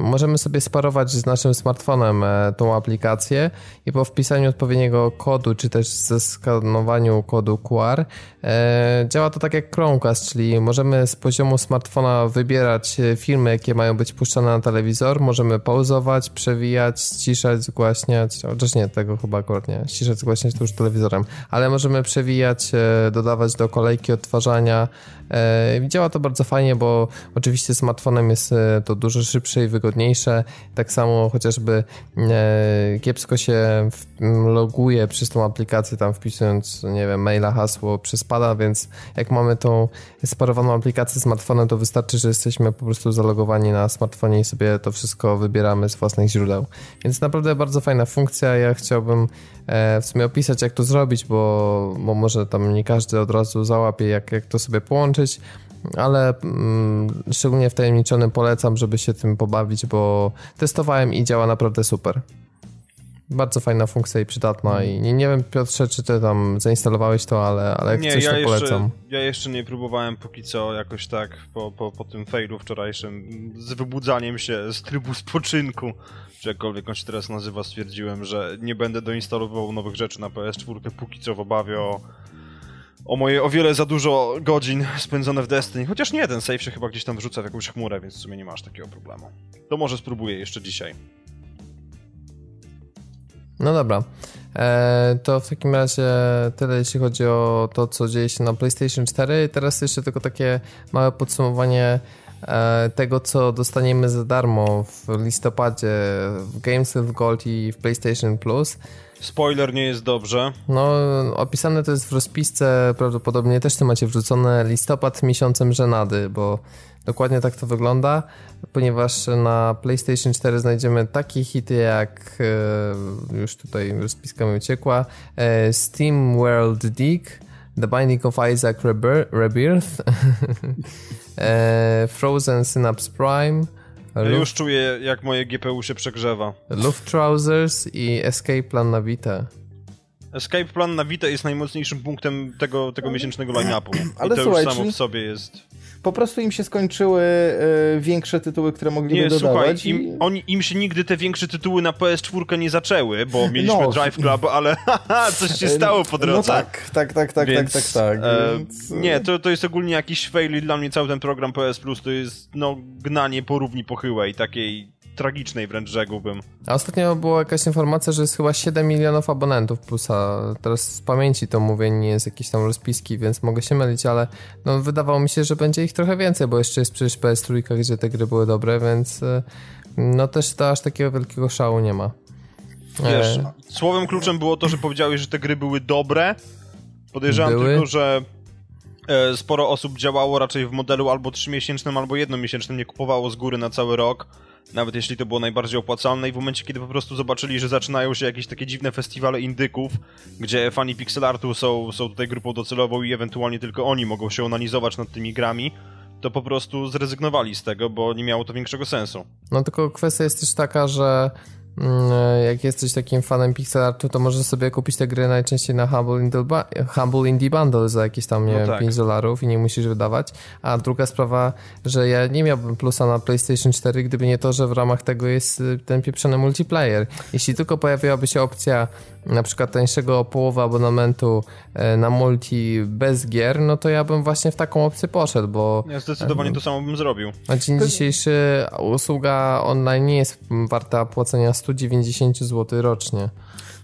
Możemy sobie sparować z naszym smartfonem e, tą aplikację i po wpisaniu odpowiedniego kodu, czy też zeskanowaniu kodu QR, e, działa to tak jak Chromecast, czyli możemy z poziomu smartfona wybierać e, filmy, jakie mają być puszczane na telewizor, możemy pauzować, przewijać, ściszać, zgłaśniać, chociaż nie, tego chyba akurat nie, ściszać, zgłaśniać to już telewizorem, ale możemy przewijać, dodawać do kolejki odtwarzania. Działa to bardzo fajnie, bo oczywiście smartfonem jest to dużo szybsze i wygodniejsze. Tak samo chociażby e, kiepsko się loguje przez tą aplikację, tam wpisując, nie wiem, maila, hasło przez więc jak mamy tą sparowaną aplikację smartfonem, to wystarczy, że jesteśmy po prostu zalogowani na smartfonie i sobie to wszystko wybieramy z własnych źródeł. Więc naprawdę bardzo fajna funkcja. Ja chciałbym e, w sumie opisać, jak to zrobić, bo, bo może tam nie każdy od razu załapie, jak, jak to sobie połączyć ale mm, szczególnie wtajemniczonym polecam, żeby się tym pobawić, bo testowałem i działa naprawdę super. Bardzo fajna funkcja i przydatna i nie, nie wiem Piotrze, czy ty tam zainstalowałeś to, ale, ale jak nie, ja to jeszcze, polecam. Ja jeszcze nie próbowałem póki co jakoś tak po, po, po tym failu wczorajszym z wybudzaniem się z trybu spoczynku, czy jakkolwiek on się teraz nazywa, stwierdziłem, że nie będę doinstalował nowych rzeczy na PS4 póki co w obawie o o moje o wiele za dużo godzin spędzone w Destiny. Chociaż nie, ten save się chyba gdzieś tam wrzuca w jakąś chmurę, więc w sumie nie masz takiego problemu. To może spróbuję jeszcze dzisiaj. No dobra. E, to w takim razie tyle, jeśli chodzi o to, co dzieje się na PlayStation 4. Teraz jeszcze tylko takie małe podsumowanie tego, co dostaniemy za darmo w listopadzie w Games with Gold i w PlayStation Plus. Spoiler nie jest dobrze. No, opisane to jest w rozpisce, prawdopodobnie też to macie wrzucone listopad miesiącem żenady, bo dokładnie tak to wygląda, ponieważ na PlayStation 4 znajdziemy takie hity jak, e, już tutaj rozpiska mi uciekła, e, Steam World Dig, The Binding of Isaac Rebirth, e, Frozen Synapse Prime, ja już czuję, jak moje GPU się przegrzewa. Luft Trousers i Escape Plan na Vita. Escape Plan na Vita jest najmocniejszym punktem tego, tego miesięcznego line-upu. Ale I to słuchaj, już samo w sobie jest po prostu im się skończyły y, większe tytuły, które mogliby nie, dodawać. Słuchaj, im, oni, im się nigdy te większe tytuły na PS4 nie zaczęły, bo mieliśmy no. Drive Club, ale coś się stało po no drodze. No tak, tak, tak, tak, więc, tak, tak, tak. E, więc... Nie, to, to jest ogólnie jakiś fail i dla mnie cały ten program PS Plus to jest no gnanie po równi pochyłej, takiej tragicznej wręcz rzekłbym. A ostatnio była jakaś informacja, że jest chyba 7 milionów abonentów plusa. Teraz z pamięci to mówię, nie jest jakieś tam rozpiski, więc mogę się mylić, ale no, wydawało mi się, że będzie ich trochę więcej, bo jeszcze jest przecież PS3, gdzie te gry były dobre, więc e, no też to aż takiego wielkiego szału nie ma. Wiesz, e... słowem kluczem było to, że powiedziałeś, że te gry były dobre. Podejrzewam były? tylko, że e, sporo osób działało raczej w modelu albo trzymiesięcznym, albo jednomiesięcznym, nie kupowało z góry na cały rok nawet jeśli to było najbardziej opłacalne i w momencie, kiedy po prostu zobaczyli, że zaczynają się jakieś takie dziwne festiwale indyków, gdzie fani pixel artu są, są tutaj grupą docelową i ewentualnie tylko oni mogą się onanizować nad tymi grami, to po prostu zrezygnowali z tego, bo nie miało to większego sensu. No tylko kwestia jest też taka, że jak jesteś takim fanem pixel artu, to możesz sobie kupić te gry najczęściej na Humble Indie, Humble Indie Bundle za jakieś tam, nie no tak. 5 dolarów i nie musisz wydawać. A druga sprawa, że ja nie miałbym plusa na PlayStation 4, gdyby nie to, że w ramach tego jest y, ten pieprzony multiplayer. Jeśli tylko pojawiłaby się opcja na przykład tańszego o połowę abonamentu e, na multi bez gier, no to ja bym właśnie w taką opcję poszedł, bo... Ja zdecydowanie to samo bym zrobił. Na dzień dzisiejszy usługa online nie jest warta płacenia 190 zł rocznie.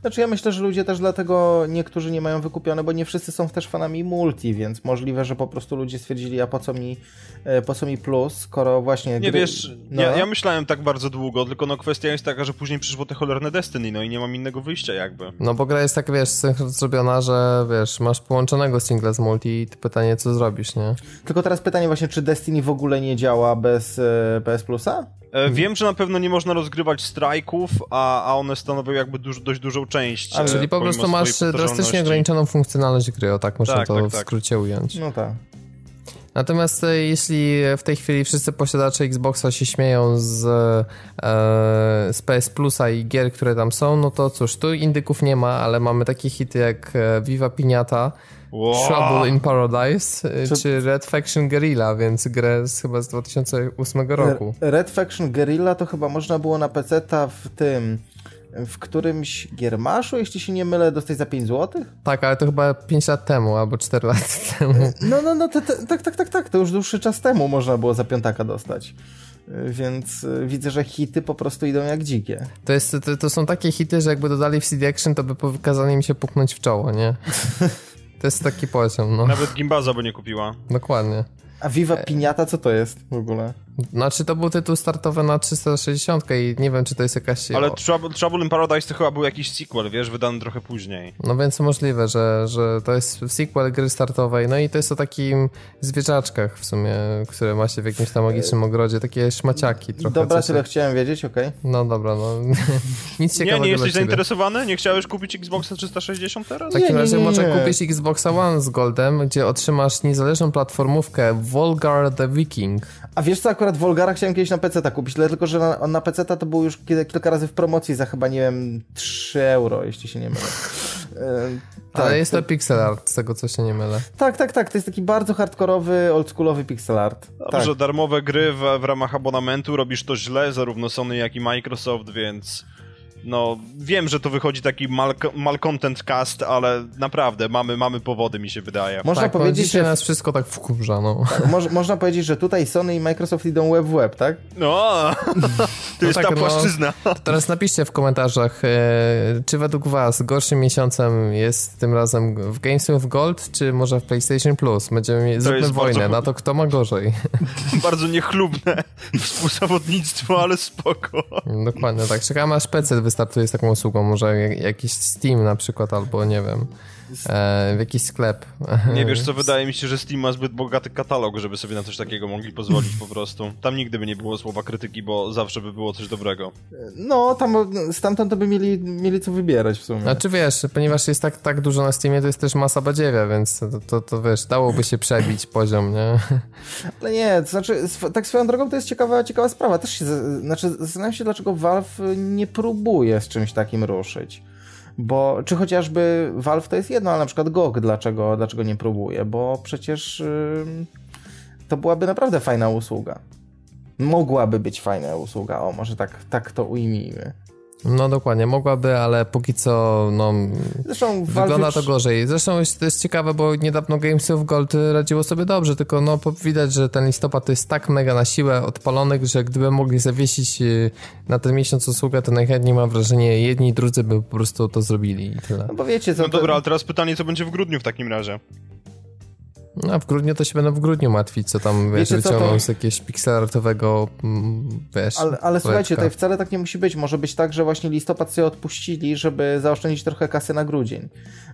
Znaczy ja myślę, że ludzie też dlatego niektórzy nie mają wykupione, bo nie wszyscy są też fanami multi, więc możliwe, że po prostu ludzie stwierdzili, a po co mi, e, po co mi plus, skoro właśnie... Nie gry... wiesz, no. ja, ja, myślałem tak bardzo długo, tylko no kwestia jest taka, że później przyszło te cholerne Destiny, no i nie mam innego wyjścia jakby. No bo gra jest tak, wiesz, zrobiona, że wiesz, masz połączonego singla z multi i pytanie, co zrobisz, nie? Tylko teraz pytanie właśnie, czy Destiny w ogóle nie działa bez e, PS Plusa? E, wiem, że na pewno nie można rozgrywać strajków, a, a one stanowią jakby duż, dość dużą część. A, czyli po prostu masz drastycznie ograniczoną funkcjonalność gry, o tak można tak, to tak, tak. w skrócie ująć. No tak. Natomiast e, jeśli w tej chwili wszyscy posiadacze Xboxa się śmieją z, e, z PS Plusa i gier, które tam są, no to cóż, tu indyków nie ma, ale mamy takie hity jak e, Viva Piniata, Wow. Trouble in Paradise e, czy... czy Red Faction Guerrilla, więc grę z, chyba z 2008 roku. Red Faction Guerrilla to chyba można było na PC w tym w którymś Giermaszu, jeśli się nie mylę, dostać za 5 zł? Tak, ale to chyba 5 lat temu albo 4 lat temu. No, no, no, te, te, tak, tak, tak, tak, to już dłuższy czas temu można było za piątaka dostać. Więc y, widzę, że hity po prostu idą jak dzikie. To, jest, to, to są takie hity, że jakby dodali w CD Action, to by pokazali mi się puknąć w czoło, nie? To jest taki poziom, no. Nawet Gimbaza by nie kupiła. Dokładnie. A Viva Piniata co to jest w ogóle? Znaczy to był tytuł startowy na 360 i nie wiem, czy to jest jakaś... Ale Trouble, Trouble in Paradise to chyba był jakiś sequel, wiesz, wydany trochę później. No więc możliwe, że, że to jest sequel gry startowej, no i to jest o takim zwierzaczkach w sumie, które ma się w jakimś tam magicznym ogrodzie, takie szmaciaki trochę. Dobra, tyle chciałem wiedzieć, okej. Okay. No dobra, no nic ciekawego Nie, nie jesteś zainteresowany? Nie chciałeś kupić Xboxa 360 teraz? W takim razie może kupić Xboxa One z Goldem, gdzie otrzymasz niezależną platformówkę Volgar the Viking. A wiesz co, akurat Volgara chciałem kiedyś na PC kupić, tylko że na, na PC to był już kilka razy w promocji za chyba, nie wiem, 3 euro, jeśli się nie mylę. Tak, Ale jest to, to pixel art, z tego co się nie mylę. Tak, tak, tak. To jest taki bardzo hardkorowy, oldschoolowy pixel art. Dobrze, tak. darmowe gry w, w ramach abonamentu robisz to źle, zarówno Sony, jak i Microsoft, więc no, wiem, że to wychodzi taki mal, malcontent cast, ale naprawdę mamy, mamy powody, mi się wydaje. Można tak, powiedzieć, że nas wszystko tak wkurza, no. Tak, mo można powiedzieć, że tutaj Sony i Microsoft idą web w web, tak? No, to jest no tak, ta no, płaszczyzna. No, teraz napiszcie w komentarzach, e, czy według was gorszym miesiącem jest tym razem w Games with Gold, czy może w PlayStation Plus? Będziemy mieli, zróbmy wojnę bardzo... na to, kto ma gorzej. bardzo niechlubne współzawodnictwo, ale spoko. Dokładnie tak. Czekamy aż PC wystartuje z taką usługą, może jakiś Steam na przykład, albo nie wiem, e, w jakiś sklep. Nie wiesz co, wydaje mi się, że Steam ma zbyt bogaty katalog, żeby sobie na coś takiego mogli pozwolić po prostu. Tam nigdy by nie było słowa krytyki, bo zawsze by było coś dobrego. No, tam stamtąd to by mieli, mieli co wybierać w sumie. Znaczy wiesz, ponieważ jest tak, tak dużo na Steamie, to jest też masa badziewia, więc to, to, to wiesz, dałoby się przebić poziom, nie? Ale nie, to znaczy, tak swoją drogą to jest ciekawa, ciekawa sprawa. Też się, znaczy, zastanawiam się, dlaczego Valve nie próbuje z czymś takim ruszyć. Bo, czy chociażby Valve to jest jedno, ale na przykład GOG dlaczego, dlaczego nie próbuje? Bo przecież yy, to byłaby naprawdę fajna usługa. Mogłaby być fajna usługa, o może tak, tak to ujmijmy. No dokładnie, mogłaby, ale póki co no, Zresztą wygląda to gorzej. Zresztą to jest ciekawe, bo niedawno Games of Gold radziło sobie dobrze, tylko no widać, że ten listopad to jest tak mega na siłę odpalony, że gdyby mogli zawiesić y, na ten miesiąc usługę, to najchętniej mam wrażenie jedni i drudzy by po prostu to zrobili i tyle. No bo wiecie co... No dobra, ale teraz pytanie, co będzie w grudniu w takim razie? No, w grudniu to się będą w grudniu martwić, co tam, wiesz, Wiecie, wyciągną to... z jakiegoś pixelartowego, mm, wiesz... Ale, ale słuchajcie, tutaj wcale tak nie musi być. Może być tak, że właśnie listopad sobie odpuścili, żeby zaoszczędzić trochę kasy na grudzień.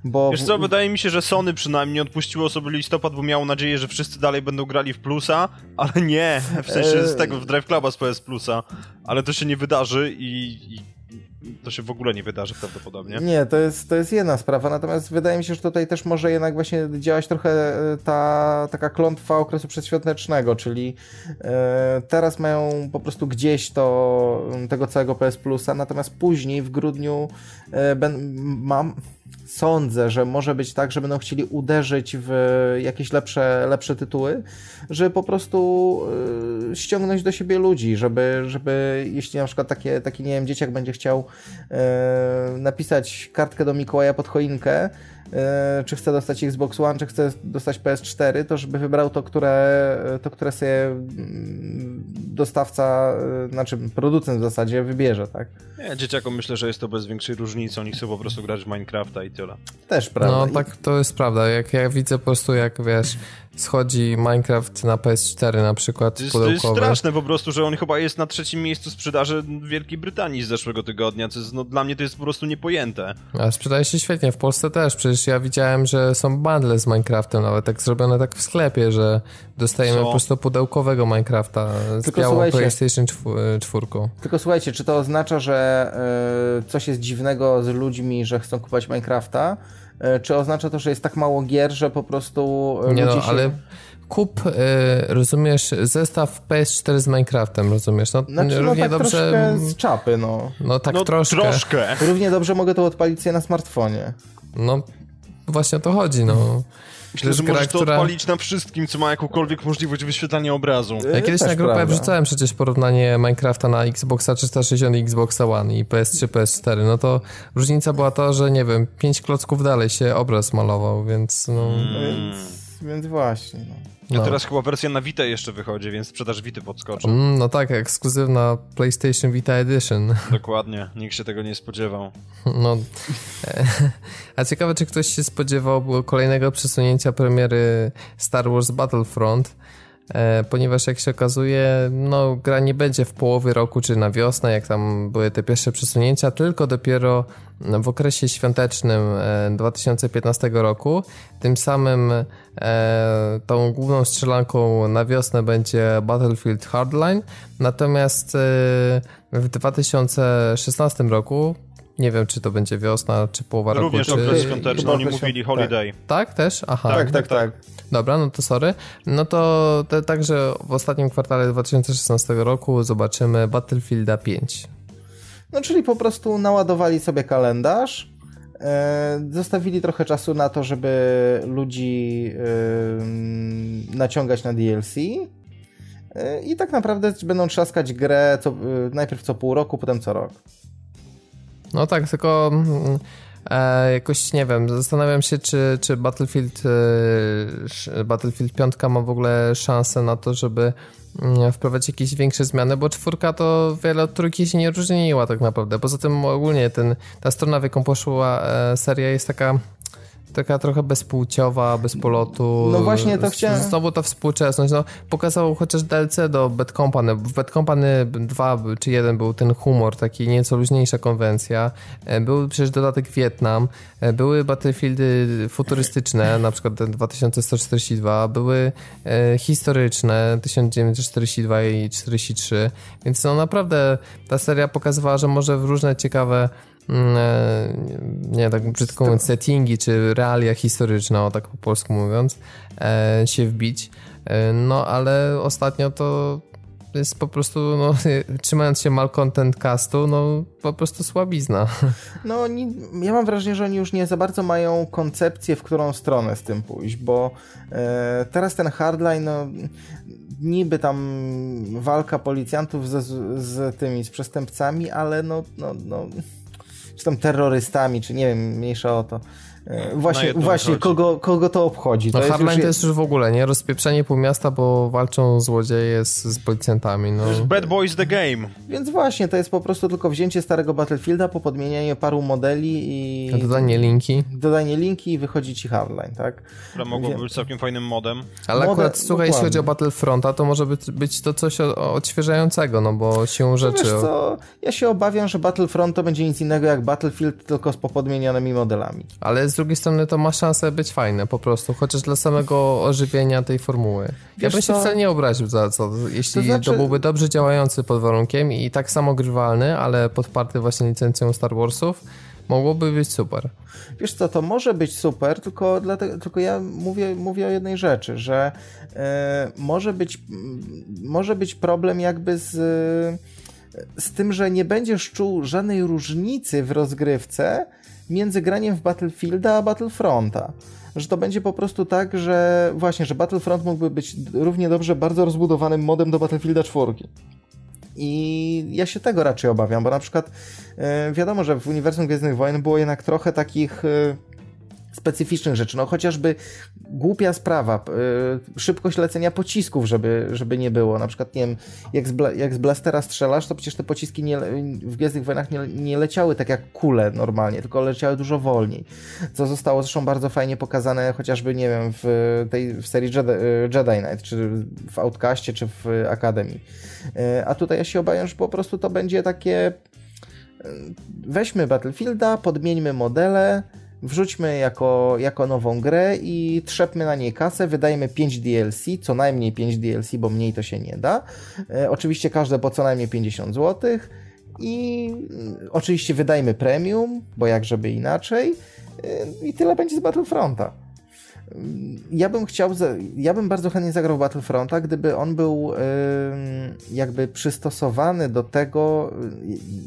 Bo... Wiesz co, wydaje mi się, że Sony przynajmniej odpuściło sobie listopad, bo miało nadzieję, że wszyscy dalej będą grali w plusa, ale nie, w sensie z tego, w Drive Cluba z PS Plusa, ale to się nie wydarzy i, i to się w ogóle nie wydarzy prawdopodobnie. Nie, to jest, to jest jedna sprawa, natomiast wydaje mi się, że tutaj też może jednak właśnie działać trochę e, ta taka klątwa okresu przedświątecznego, czyli e, teraz mają po prostu gdzieś to tego całego PS Plusa, natomiast później w grudniu e, ben, mam sądzę, że może być tak, że będą chcieli uderzyć w jakieś lepsze, lepsze tytuły, żeby po prostu y, ściągnąć do siebie ludzi, żeby, żeby jeśli na przykład takie, taki, nie wiem, dzieciak będzie chciał y, napisać kartkę do Mikołaja pod choinkę, czy chce dostać Xbox One, czy chce dostać PS4, to żeby wybrał to, które, to, które sobie mm, dostawca, e, znaczy producent w zasadzie wybierze, tak? Nie, dzieciakom myślę, że jest to bez większej różnicy, oni chcą po prostu grać w Minecrafta i tyle. Też prawda. No tak, to jest prawda. Jak ja widzę po prostu, jak wiesz, schodzi Minecraft na PS4 na przykład To jest, to jest straszne po prostu, że on chyba jest na trzecim miejscu sprzedaży w Wielkiej Brytanii z zeszłego tygodnia, co jest, no, dla mnie to jest po prostu niepojęte. A sprzedaje się świetnie, w Polsce też. Przecież ja widziałem, że są bundle z Minecraftem, nawet tak zrobione tak w sklepie, że dostajemy Co? po prostu pudełkowego Minecrafta z Tylko białą PlayStation 4. Tylko słuchajcie, czy to oznacza, że y, coś jest dziwnego z ludźmi, że chcą kupować Minecrafta? Y, czy oznacza to, że jest tak mało gier, że po prostu y, Nie ludzie no, się... ale kup, y, rozumiesz, zestaw PS4 z Minecraftem, rozumiesz? No, Znaczy, no równie tak dobrze... troszkę z czapy, no. No tak no troszkę. troszkę. Równie dobrze mogę to odpalić sobie na smartfonie. No właśnie o to chodzi, no. Myślę, że możesz to odpalić na wszystkim, co ma jakąkolwiek możliwość wyświetlania obrazu. Ja kiedyś Też na grupę prawda. wrzucałem przecież porównanie Minecrafta na Xboxa 360 i Xboxa One i PS3, PS4, no to różnica była to, że nie wiem, pięć klocków dalej się obraz malował, więc no... Więc, więc właśnie, no. A no. teraz chyba wersja na Vita jeszcze wychodzi, więc sprzedaż Vity podskoczy. Mm, no tak, ekskluzywna PlayStation Vita Edition. Dokładnie, nikt się tego nie spodziewał. No. e, A ciekawe, czy ktoś się spodziewał było kolejnego przesunięcia premiery Star Wars Battlefront, ponieważ jak się okazuje, no gra nie będzie w połowie roku czy na wiosnę, jak tam były te pierwsze przesunięcia, tylko dopiero w okresie świątecznym e, 2015 roku. Tym samym e, tą główną strzelanką na wiosnę będzie Battlefield Hardline, natomiast e, w 2016 roku nie wiem, czy to będzie wiosna, czy połowa Również roku, okres czy... świąteczny, oni mówili świąt- holiday. Tak, też? Aha. Tak, tak, tak. Dobra, no to sorry. No to te, także w ostatnim kwartale 2016 roku zobaczymy Battlefielda 5. No czyli po prostu naładowali sobie kalendarz, e, zostawili trochę czasu na to, żeby ludzi naciągać na DLC e, i tak naprawdę będą trzaskać grę co, najpierw co pół roku, potem co rok. No tak, tylko mm, e, jakoś nie wiem, zastanawiam się, czy, czy Battlefield, e, Battlefield 5 ma w ogóle szansę na to, żeby mm, wprowadzić jakieś większe zmiany, bo czwórka to wiele od trójki się nie różniła tak naprawdę. Poza tym ogólnie ten, ta strona, w jaką poszła e, seria jest taka taka trochę bezpłciowa, bez polotu. No właśnie, to chciałem- Znowu ta współczesność. No, pokazał chociaż DLC do Bad Company. W Bad Company 2 czy 1 był ten humor, taki nieco luźniejsza konwencja. E, Był przecież dodatek Wietnam. E, Były Battlefieldy futurystyczne, na przykład ten 2142. Były e, historyczne, 1942 i 43. Więc no naprawdę ta seria pokazywała, że może w różne ciekawe nie tak brzydko mówiąc, settingi czy realia historyczne, o tak po polsku mówiąc, e, się wbić. E, no ale ostatnio to jest po prostu, no, trzymając się malcontent castu, no po prostu słabizna. No oni, ja mam wrażenie, że oni już nie za bardzo mają koncepcję, w którą stronę z tym pójść, bo e, teraz ten hardline, no niby tam walka policjantów ze, z tymi, z przestępcami, ale no, no, no czy tam terrorystami, czy nie wiem, mniejsza o to. E, właśnie, właśnie kogo, kogo to obchodzi? No To jest Hardline już- to jest już w ogóle, nie? Rozpieprzenie pół miasta, bo walczą złodzieje z, z policjantami, no. To jest Bad Boys the Game. Więc właśnie, to jest po prostu tylko wzięcie starego Battlefielda, popodmienianie paru modeli i Dodanie linki. dodanie linki i wychodzi ci hardline, tak? Która mogła Wie- być całkiem fajnym modem. Ale Mode- akurat, słuchaj, jeśli chodzi o dokładnie. Battlefronta, to może być, być to coś odświeżającego, no bo siłą rzeczy... Wiesz co, ja się obawiam, że Battlefront to będzie nic innego jak Battlefield, tylko z popodmienionymi modelami. Ale z drugiej strony to ma szansę być fajne po prostu, chociaż dla samego ożywienia tej formuły. Ja Wiesz bym się co? wcale nie obraził za co, jeśli to, To znaczy- byłby dobrze działający pod warunkiem i tak samo grywalny, ale podparty właśnie licencją Star Warsów, mogłoby być super. Wiesz co, to może być super, tylko, dlatego, tylko ja mówię, mówię o jednej rzeczy, że e, może, być, może być problem jakby z, z tym, że nie będziesz czuł żadnej różnicy w rozgrywce między graniem w Battlefielda a Battlefronta. Że to będzie po prostu tak, że właśnie, że Battlefront mógłby być równie dobrze bardzo rozbudowanym modem do Battlefielda 4. I ja się tego raczej obawiam, bo na przykład e, wiadomo, że w uniwersum Gwiezdnych Wojen było jednak trochę takich e, specyficznych rzeczy. No chociażby głupia sprawa, yy, szybkość lecenia pocisków, żeby, żeby nie było. Na przykład, nie wiem, jak z, bla, jak z blastera strzelasz, to przecież te pociski nie, w Gwiezdnych Wojnach nie, nie leciały tak jak kule normalnie, tylko leciały dużo wolniej. Co zostało zresztą bardzo fajnie pokazane chociażby, nie wiem, w tej w serii Jedi, Jedi Knight, czy w Outcastie, czy w Akademii. Yy, a tutaj ja się obawiam, że po prostu to będzie takie weźmy Battlefielda, podmieńmy modele, wrzućmy jako, jako nową grę i trzepmy na niej kasę, wydajmy 5 DLC, co najmniej 5 DLC, bo mniej to się nie da. E, oczywiście każde po co najmniej 50 zł i mm, oczywiście wydajmy premium, bo jak żeby inaczej e, i tyle będzie z Battlefronta. Ja bym chciał, ja bym bardzo chętnie zagrał Battlefronta, gdyby on był jakby przystosowany do tego,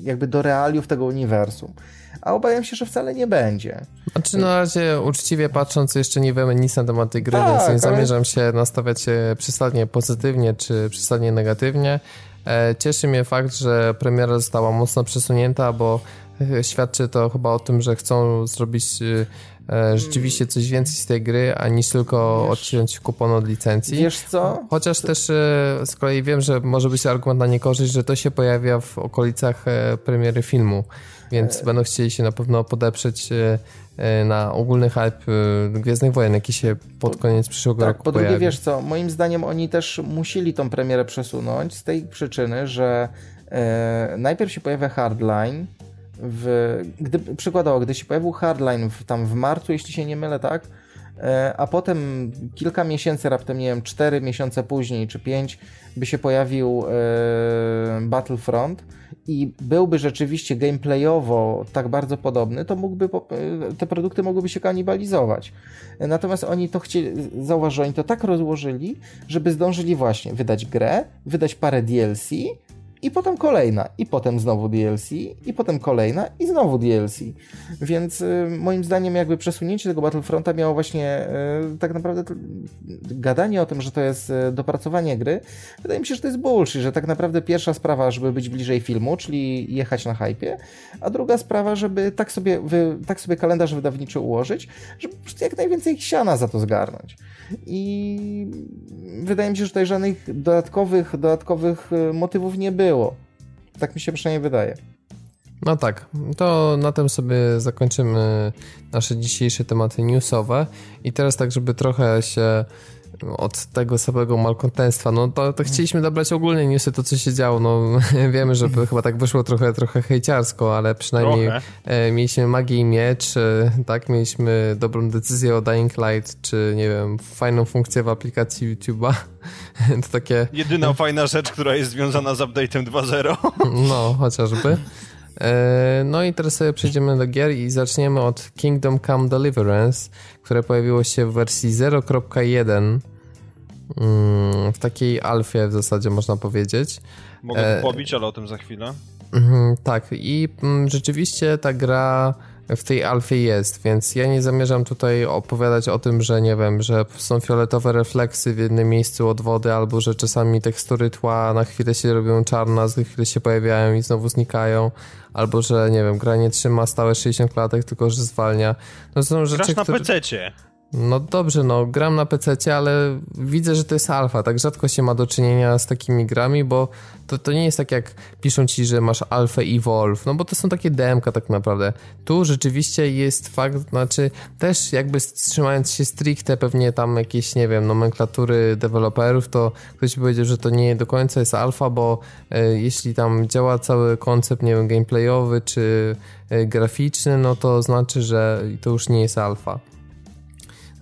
jakby do realiów tego uniwersum. A obawiam się, że wcale nie będzie. Znaczy na razie uczciwie patrząc jeszcze nie wiemy nic na temat tej gry, tak, więc nie ale... zamierzam się nastawiać przesadnie pozytywnie czy przesadnie negatywnie. E, cieszy mnie fakt, że premiera została mocno przesunięta, bo e, świadczy to chyba o tym, że chcą zrobić e, rzeczywiście coś więcej z tej gry, aniż tylko wiesz, odciąć kupon od licencji. Wiesz co? Chociaż też z kolei wiem, że może być argument na niekorzyść, że to się pojawia w okolicach premiery filmu, więc będą chcieli się na pewno podeprzeć na ogólny hype Gwiezdnych Wojen, jaki się pod koniec przyszłego tak, roku po drugie, pojawi. wiesz co, moim zdaniem oni też musieli tą premierę przesunąć z tej przyczyny, że e, najpierw się pojawia Hardline, w, gdy, przykładowo, gdy się pojawił Hardline w, tam w marcu, jeśli się nie mylę, tak? E, a potem kilka miesięcy, raptem nie wiem, 4 miesiące później czy 5 by się pojawił e, Battlefront i byłby rzeczywiście gameplayowo tak bardzo podobny, to mógłby, e, te produkty mogłyby się kanibalizować. Natomiast oni to chcieli, zauważ, oni to tak rozłożyli, żeby zdążyli właśnie wydać grę, wydać parę DLC, i potem kolejna, i potem znowu DLC, i potem kolejna, i znowu DLC. Więc y, moim zdaniem jakby przesunięcie tego Battlefronta miało właśnie y, tak naprawdę gadanie o tym, że to jest y, dopracowanie gry, wydaje mi się, że to jest bullshit, że tak naprawdę pierwsza sprawa, żeby być bliżej filmu, czyli jechać na hypie, a druga sprawa, żeby tak sobie, wy, tak sobie kalendarz wydawniczy ułożyć, żeby jak najwięcej siana za to zgarnąć. I wydaje mi się, że tutaj żadnych dodatkowych, dodatkowych motywów nie było. Tak mi się przynajmniej wydaje. No tak, to na tym sobie zakończymy nasze dzisiejsze tematy newsowe i teraz tak, żeby trochę się od tego samego malkontentstwa. No to, to chcieliśmy dobrać ogólnie newsy, to co się działo. No wiemy, że chyba tak wyszło trochę, trochę hejciarsko, ale przynajmniej e, mieliśmy magię i miecz, e, tak? Mieliśmy dobrą decyzję o Dying Light, czy nie wiem, fajną funkcję w aplikacji YouTube'a. to takie... Jedyna fajna rzecz, która jest związana z update'em 2.0. no, chociażby. E, no i teraz sobie przejdziemy do gier i zaczniemy od Kingdom Come Deliverance, które pojawiło się w wersji 0.1 mm, w takiej alfie w zasadzie można powiedzieć. Mogę to e, pobić, ale o tym za chwilę. Mhm, tak i mm, rzeczywiście ta gra w tej alfie jest, więc ja nie zamierzam tutaj opowiadać o tym, że nie wiem, że są fioletowe refleksy w jednym miejscu od wody, albo że czasami tekstury tła na chwilę się robią czarne, za chwilę się pojawiają i znowu znikają, albo że nie wiem, gra nie trzyma stałe 60 klatek, tylko że zwalnia. No są rzeczy, Grasz na które... PC-cie. No dobrze, no gram na PC, ale widzę, że to jest alfa. Tak rzadko się ma do czynienia z takimi grami, bo to, to nie jest tak jak piszą ci, że masz alfę i Wolf, no bo to są takie DMK tak naprawdę. Tu rzeczywiście jest fakt, znaczy też jakby trzymając się stricte pewnie tam jakieś, nie wiem, nomenklatury deweloperów, to ktoś powiedział, że to nie do końca jest alfa, bo e, jeśli tam działa cały koncept, nie wiem, gameplayowy czy e, graficzny, no to znaczy, że to już nie jest alfa.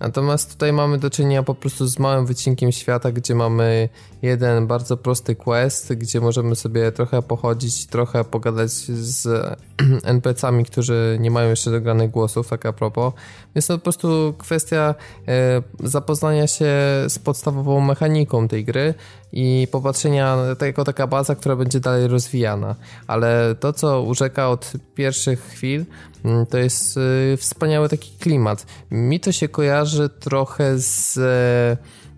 Natomiast tutaj mamy do czynienia po prostu z małym wycinkiem świata, gdzie mamy jeden bardzo prosty quest, gdzie możemy sobie trochę pochodzić, trochę pogadać z NPC-ami, którzy nie mają jeszcze dogranych głosów, tak a propos. Jest to po prostu kwestia e, zapoznania się z podstawową mechaniką tej gry i popatrzenia jako taka baza, która będzie dalej rozwijana. Ale to, co urzeka od pierwszych chwil, mm, to jest e, wspaniały taki klimat. Mi to się kojarzy trochę z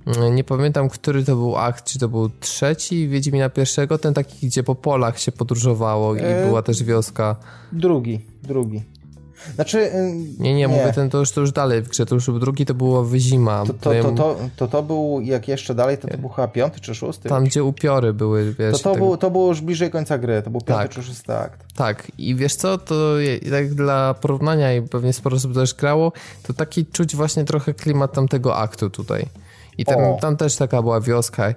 Mm, nie pamiętam, który to był akt, czy to był trzeci Wiedźmina pierwszego, ten taki, gdzie po polach się podróżowało i e... była też wioska. Drugi, drugi. Znaczy... y, Nie, nie, mówię ten to już, to już dalej w grze, to już drugi to było Wyzima. To to, to, to, to, to był, jak jeszcze dalej, to to był chyba piąty czy szósty? Tam, gdzie upiory były, wiesz. To to, był, to było już bliżej końca gry, to był piąty Tak. czy szósty akt. tak, i wiesz co, to tak dla porównania i pewnie sporo osób też grało, to taki czuć właśnie trochę klimat tamtego aktu tutaj. I tam, tam też taka była wioska.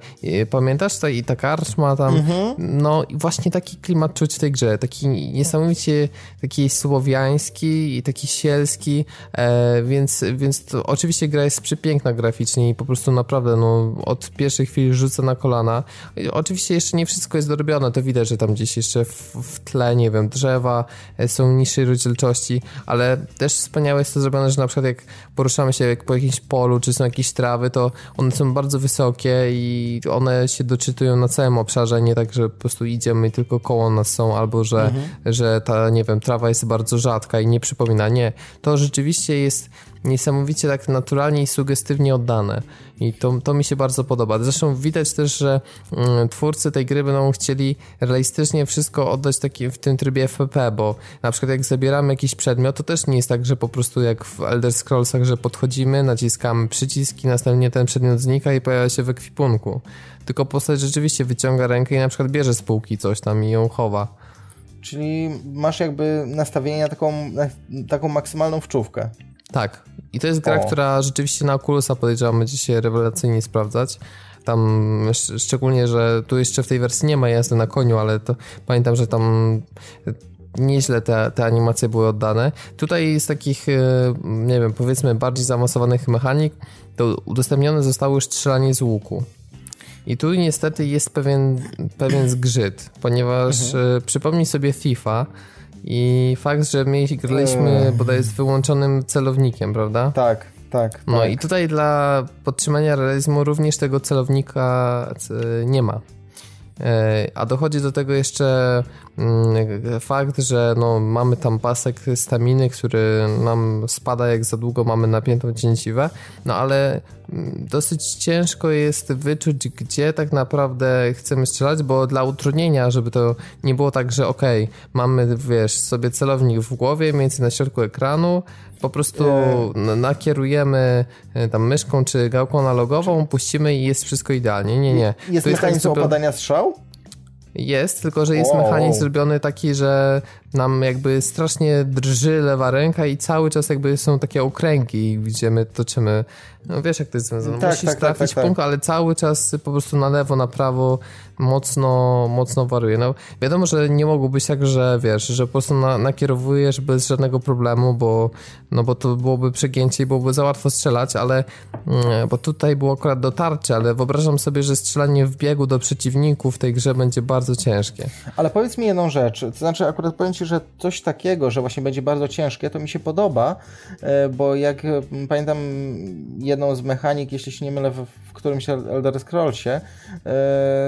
Pamiętasz ta, i ta karczma tam? Mhm. No i właśnie taki klimat czuć w tej grze. Taki niesamowicie taki słowiański i taki sielski, e, więc, więc to oczywiście gra jest przepiękna graficznie i po prostu naprawdę no, od pierwszej chwili rzuca na kolana. Oczywiście jeszcze nie wszystko jest dorobione, to widać, że tam gdzieś jeszcze w, w tle, nie wiem, drzewa e, są niższej rozdzielczości, ale też wspaniałe jest to zrobione, że na przykład jak poruszamy się jak po jakimś polu, czy są jakieś trawy, to one są bardzo wysokie i one się doczytują na całym obszarze, nie tak, że po prostu idziemy i tylko koło nas są, albo że, że ta, nie wiem, trawa jest bardzo rzadka i nie przypomina. Nie, to rzeczywiście jest niesamowicie tak naturalnie i sugestywnie oddane. I to, to mi się bardzo podoba. Zresztą widać też, że mm, twórcy tej gry będą chcieli realistycznie wszystko oddać taki, w tym trybie FPP, bo na przykład jak zabieramy jakiś przedmiot, to też nie jest tak, że po prostu jak w Elder Scrollsach, że podchodzimy, naciskamy przycisk i następnie ten przedmiot znika i pojawia się w ekwipunku. Tylko postać rzeczywiście wyciąga rękę i na przykład bierze z półki coś tam i ją chowa. Czyli masz jakby nastawienie na taką, na taką maksymalną wczówkę. Tak. I to jest gra, O. która rzeczywiście na Oculusa podejrzewam będzie się rewelacyjnie sprawdzać. Tam sz- szczególnie, że tu jeszcze w tej wersji nie ma jazdy na koniu, ale to pamiętam, że tam nieźle te, te animacje były oddane. Tutaj z takich, e, nie wiem, powiedzmy bardziej zaawansowanych mechanik, to udostępnione zostało już strzelanie z łuku. I tu niestety jest pewien, pewien zgrzyt, ponieważ e, przypomnij sobie FIFA i fakt, że my graliśmy Ech. bodaj z wyłączonym celownikiem, prawda? Tak, tak. No tak. i tutaj dla podtrzymania realizmu również tego celownika c- nie ma. E, A dochodzi do tego jeszcze mm, fakt, że no, mamy tam pasek staminy, który nam spada jak za długo mamy napiętą cięciwę, no ale mm, dosyć ciężko jest wyczuć, gdzie tak naprawdę chcemy strzelać, bo dla utrudnienia, żeby to nie było tak, że okej, mamy, wiesz, sobie celownik w głowie, mniej więcej na środku ekranu, po prostu nakierujemy e, tam myszką czy gałką analogową, puścimy i jest wszystko idealnie. Nie, nie. Jest tak mechanizm zrobione- opadania strzał? jest, tylko że jest Wow. mechanizm zrobiony taki, że nam jakby strasznie drży lewa ręka i cały czas jakby są takie okręgi, gdzie my toczymy. No wiesz jak to jest związane. Tak, Musisz tak, tak, trafić tak, tak. punkt, ale cały czas po prostu na lewo, na prawo mocno, mocno wariuje. No wiadomo, że nie mogło być tak, że wiesz, że po prostu na, nakierowujesz bez żadnego problemu, bo, no bo to byłoby przegięcie i byłoby za łatwo strzelać, ale mm, bo tutaj było akurat dotarcie, ale wyobrażam sobie, że strzelanie w biegu do przeciwników w tej grze będzie bardzo ciężkie. Ale powiedz mi jedną rzecz, to znaczy akurat powiem Ci, że coś takiego, że właśnie będzie bardzo ciężkie, to mi się podoba, e, bo jak e, pamiętam jedną z mechanik, jeśli się nie mylę, w, w którymś Elder Scrollsie, e,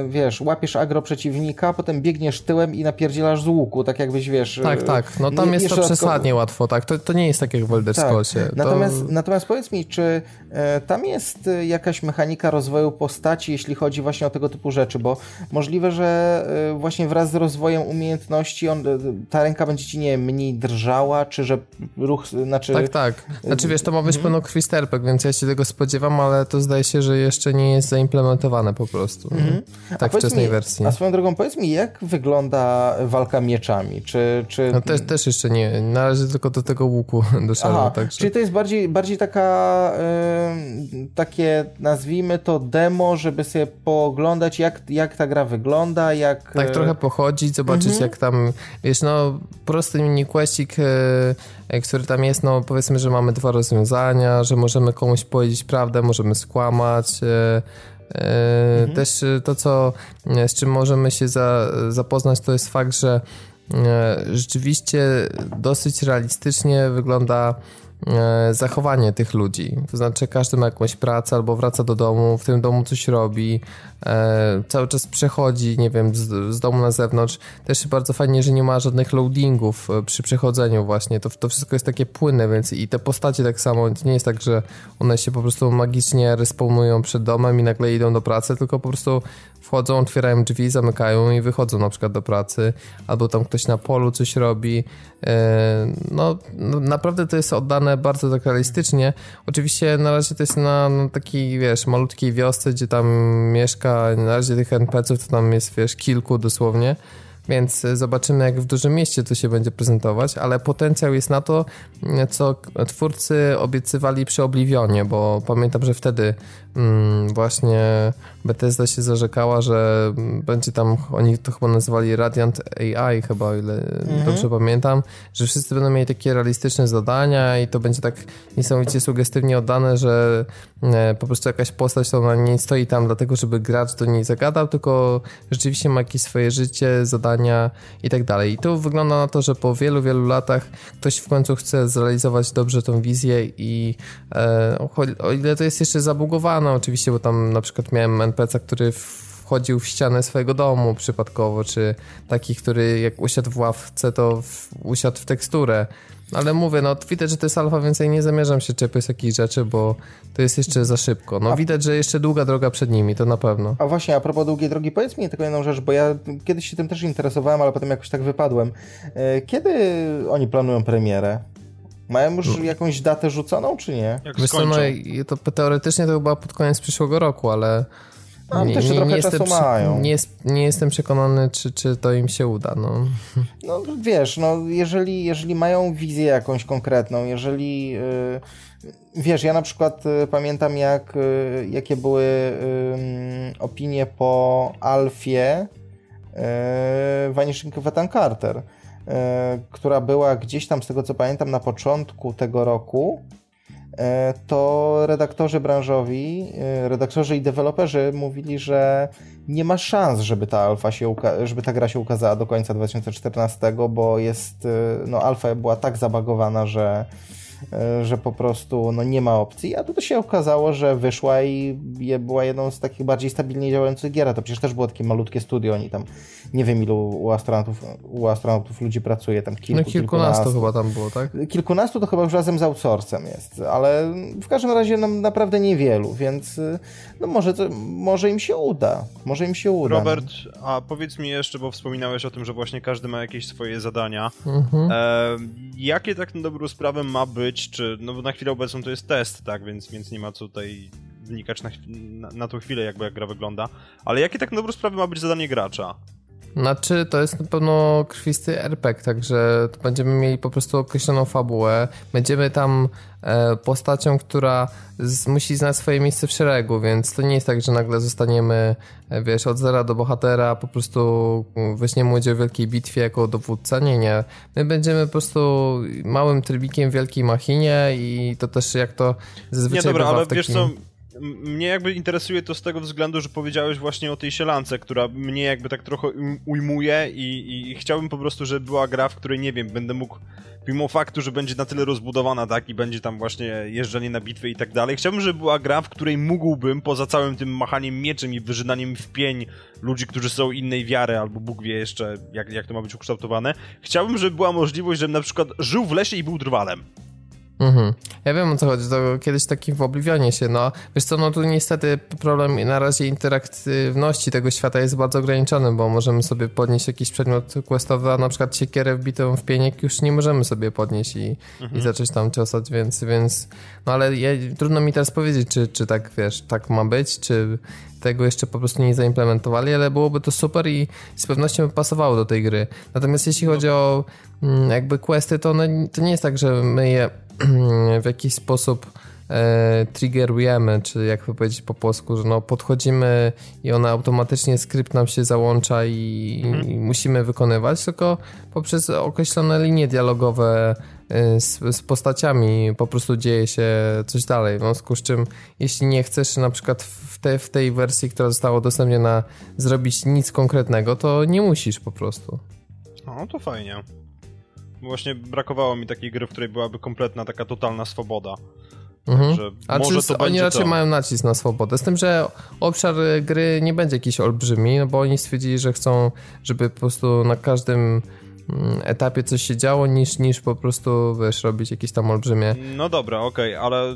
wiesz, łapiesz agro przeciwnika, potem biegniesz tyłem i napierdzielasz z łuku, tak jakbyś, wiesz... Tak, e, tak. No tam nie- jest to dodatkowo- przesadnie łatwo, tak. To, to nie jest tak jak w Elder Tak. Scrollsie. To... Natomiast, natomiast powiedz mi, czy e, tam jest e, jakaś mechanika rozwoju postaci, jeśli chodzi właśnie o tego typu rzeczy, bo możliwe, że e, właśnie wraz z rozwojem umiejętności on, ta ręka będzie ci, nie wiem, mniej drżała, czy że ruch, znaczy... Tak, tak. Znaczy wiesz, to ma być pełno krwisterpek, więc ja się tego spodziewam, ale to zdaje się, że jeszcze nie jest zaimplementowane po prostu. Tak w Mhm. powiedz wczesnej mi, wersji. A swoją drogą, powiedz mi, jak wygląda walka mieczami? Czy, czy... No też, też jeszcze nie. Na razie tylko do tego łuku doszedłem, Aha, także... czyli to jest bardziej, bardziej taka, takie nazwijmy to demo, żeby sobie pooglądać jak, jak ta gra wygląda, jak... Tak e, trochę pochodzić, zobaczyć Mhm. jak tam, wiesz, no prosty mini questik, e, e, który tam jest, no powiedzmy, że mamy dwa rozwiązania, że możemy komuś powiedzieć prawdę, możemy skłamać, Mhm. też e, to, co, e, z czym możemy się za, zapoznać, to jest fakt, że e, rzeczywiście dosyć realistycznie wygląda e, zachowanie tych ludzi. To znaczy, każdy ma jakąś pracę albo wraca do domu, w tym domu coś robi, e, cały czas przechodzi, nie wiem, z, z domu na zewnątrz. Też bardzo fajnie, że nie ma żadnych loadingów e, przy przechodzeniu właśnie. To, to wszystko jest takie płynne, więc i te postacie tak samo, to nie jest tak, że one się po prostu magicznie respawnują przed domem i nagle idą do pracy, tylko po prostu wchodzą, otwierają drzwi, zamykają i wychodzą na przykład do pracy, albo tam ktoś na polu coś robi. E, no, no naprawdę to jest oddane bardzo tak realistycznie. Oczywiście na razie to jest na, na takiej, wiesz, malutkiej wiosce, gdzie tam mieszka, na razie tych NPC-ów to tam jest, wiesz, kilku dosłownie więc zobaczymy, jak w dużym mieście to się będzie prezentować, ale potencjał jest na to, co twórcy obiecywali przy Oblivionie, bo pamiętam, że wtedy mm, właśnie Bethesda się zarzekała, że będzie tam, oni to chyba nazywali Radiant AI chyba, o ile mhm. dobrze pamiętam, że wszyscy będą mieli takie realistyczne zadania i to będzie tak niesamowicie sugestywnie oddane, że e, po prostu jakaś postać to ona nie stoi tam dlatego, żeby gracz do niej zagadał, tylko rzeczywiście ma jakieś swoje życie, zadania i tak dalej. I tu wygląda na to, że po wielu, wielu latach ktoś w końcu chce zrealizować dobrze tą wizję i e, o ile to jest jeszcze zabugowane oczywiście, bo tam na przykład miałem NPC, który wchodził w ścianę swojego domu przypadkowo, czy taki, który jak usiadł w ławce, to w, usiadł w teksturę. Ale mówię, no widać, że to jest alfa, więc ja nie zamierzam się czepiać takich rzeczy, bo to jest jeszcze za szybko. No a... widać, że jeszcze długa droga przed nimi, to na pewno. A właśnie, a propos długiej drogi, powiedz mi tylko jedną rzecz, bo ja kiedyś się tym też interesowałem, ale potem jakoś tak wypadłem. E, kiedy oni planują premierę? Mają już hmm. jakąś datę rzuconą, czy nie? Jak Wiesz co, no, to teoretycznie to chyba pod koniec przyszłego roku, ale no, nie, nie, nie, jestem, mają. Nie, nie, jestem przekonany, czy, czy to im się uda. No. no wiesz, no, jeżeli, jeżeli mają wizję jakąś konkretną, jeżeli yy, wiesz, ja na przykład yy, pamiętam jak, yy, jakie były opinie po Alfie yy, Vanishing of Ethan Carter, y, która była gdzieś tam, z tego co pamiętam, na początku tego roku to redaktorzy branżowi, e, redaktorzy i deweloperzy mówili, że nie ma szans, żeby ta alfa się żeby ta gra się ukazała do końca 2014, bo jest, e, no alfa była tak zabagowana, że E, że po prostu no, nie ma opcji, a tutaj się okazało, że wyszła i była jedną z takich bardziej stabilnie działających gier, a to przecież też było takie malutkie studio, oni tam, nie wiem ilu u astronautów, u astronautów ludzi pracuje, tam kilku, no, kilkunastu, kilkunastu chyba tam było, tak? Kilkunastu to chyba już razem z outsourcem jest, ale w każdym razie no, naprawdę niewielu, więc no może, to, może im się uda, może im się uda. Robert, a powiedz mi jeszcze, bo wspominałeś o tym, że właśnie każdy ma jakieś swoje zadania, mhm. e, jakie tak na dobrą sprawę ma być być, czy, no bo na chwilę obecną to jest test, tak, więc, więc nie ma co tutaj wnikać na, na, na tą chwilę, jakby jak gra wygląda. Ale jakie tak na dobrą sprawę ma być zadanie gracza? Znaczy, to jest na pewno krwisty RPG, także będziemy mieli po prostu określoną fabułę. Będziemy tam e, postacią, która z, musi znać swoje miejsce w szeregu, więc to nie jest tak, że nagle zostaniemy, e, wiesz, od zera do bohatera, po prostu weźmiemy udział w wielkiej bitwie jako dowódca. Nie, nie. My będziemy po prostu małym trybikiem w wielkiej machinie i to też jak to zazwyczaj Nie, dobra, ale takim... wiesz co mnie jakby interesuje to z tego względu, że powiedziałeś właśnie o tej sielance, która mnie jakby tak trochę ujmuje i, i chciałbym po prostu, żeby była gra, w której, nie wiem, będę mógł mimo faktu, że będzie na tyle rozbudowana, tak, i będzie tam właśnie jeżdżenie na bitwy i tak dalej, chciałbym, żeby była gra, w której mógłbym, poza całym tym machaniem mieczem i wyrzynaniem w pień ludzi, którzy są innej wiary, albo Bóg wie jeszcze, jak, jak to ma być ukształtowane, chciałbym, żeby była możliwość, żebym na przykład żył w lesie i był drwalem. Mhm. Ja wiem o co chodzi, to kiedyś takim w Oblivionie się, no wiesz co, no tu niestety problem na razie interaktywności tego świata jest bardzo ograniczony, bo możemy sobie podnieść jakiś przedmiot questowy, a na przykład siekierę wbitą w pieniek już nie możemy sobie podnieść i, mhm. i zacząć tam ciosać, więc, więc no ale ja, trudno mi teraz powiedzieć, czy, czy tak, wiesz, tak ma być, czy tego jeszcze po prostu nie zaimplementowali, ale byłoby to super i z pewnością by pasowało do tej gry. Natomiast jeśli chodzi o mm, jakby questy, to, one, to nie jest tak, że my je w jakiś sposób e, triggerujemy, czy jak powiedzieć po polsku, że no podchodzimy i ona automatycznie skrypt nam się załącza i, mhm. i musimy wykonywać, tylko poprzez określone linie dialogowe z, z, postaciami po prostu dzieje się coś dalej. W związku z czym, jeśli nie chcesz na przykład w, te, w tej wersji, która została udostępniona, zrobić nic konkretnego, to nie musisz po prostu. No to fajnie. Właśnie brakowało mi takiej gry, w której byłaby kompletna, taka totalna swoboda. Mhm. A może czy oni raczej to. mają nacisk na swobodę. Z tym, że obszar gry nie będzie jakiś olbrzymi, no bo oni stwierdzili, że chcą, żeby po prostu na każdym etapie coś się działo, niż, niż po prostu, wiesz, robić jakieś tam olbrzymie... No dobra, okej, okay, ale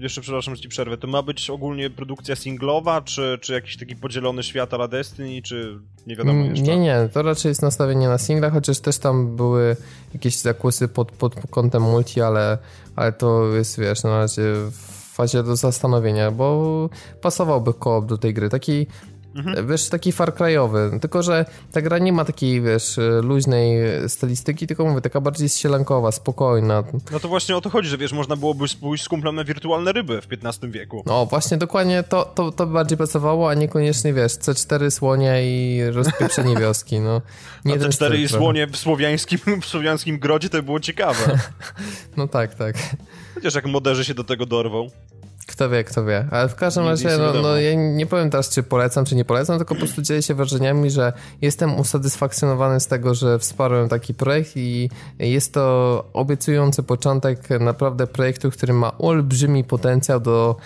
jeszcze przepraszam, że ci przerwę. To ma być ogólnie produkcja singlowa, czy, czy jakiś taki podzielony świat ala Destiny, czy nie wiadomo mm, jeszcze? Nie, nie, to raczej jest nastawienie na singla, chociaż też tam były jakieś zakusy pod, pod kątem multi, ale, ale to jest, wiesz, na razie w fazie do zastanowienia, bo pasowałby koop do tej gry. Taki Mhm. Wiesz, taki Far Cry'owy, tylko że ta gra nie ma takiej, wiesz, luźnej stylistyki, tylko mówię, taka bardziej strzelankowa, spokojna. No to właśnie o to chodzi, że wiesz, można byłoby pójść z kumplem na wirtualne ryby w XV wieku. No właśnie, dokładnie to, to, to bardziej pracowało, a niekoniecznie, wiesz, C4 słonie i rozpieprzenie wioski, no. Nie a C4 i słonie w słowiańskim, w słowiańskim grodzie to by było ciekawe. no tak, tak. Chociaż jak moderzy się do tego dorwą. Kto wie, kto wie. Ale w każdym razie, no, no, ja nie powiem teraz, czy polecam, czy nie polecam, tylko po prostu dzielę się wrażeniami, że jestem usatysfakcjonowany z tego, że wsparłem taki projekt i jest to obiecujący początek naprawdę projektu, który ma olbrzymi potencjał do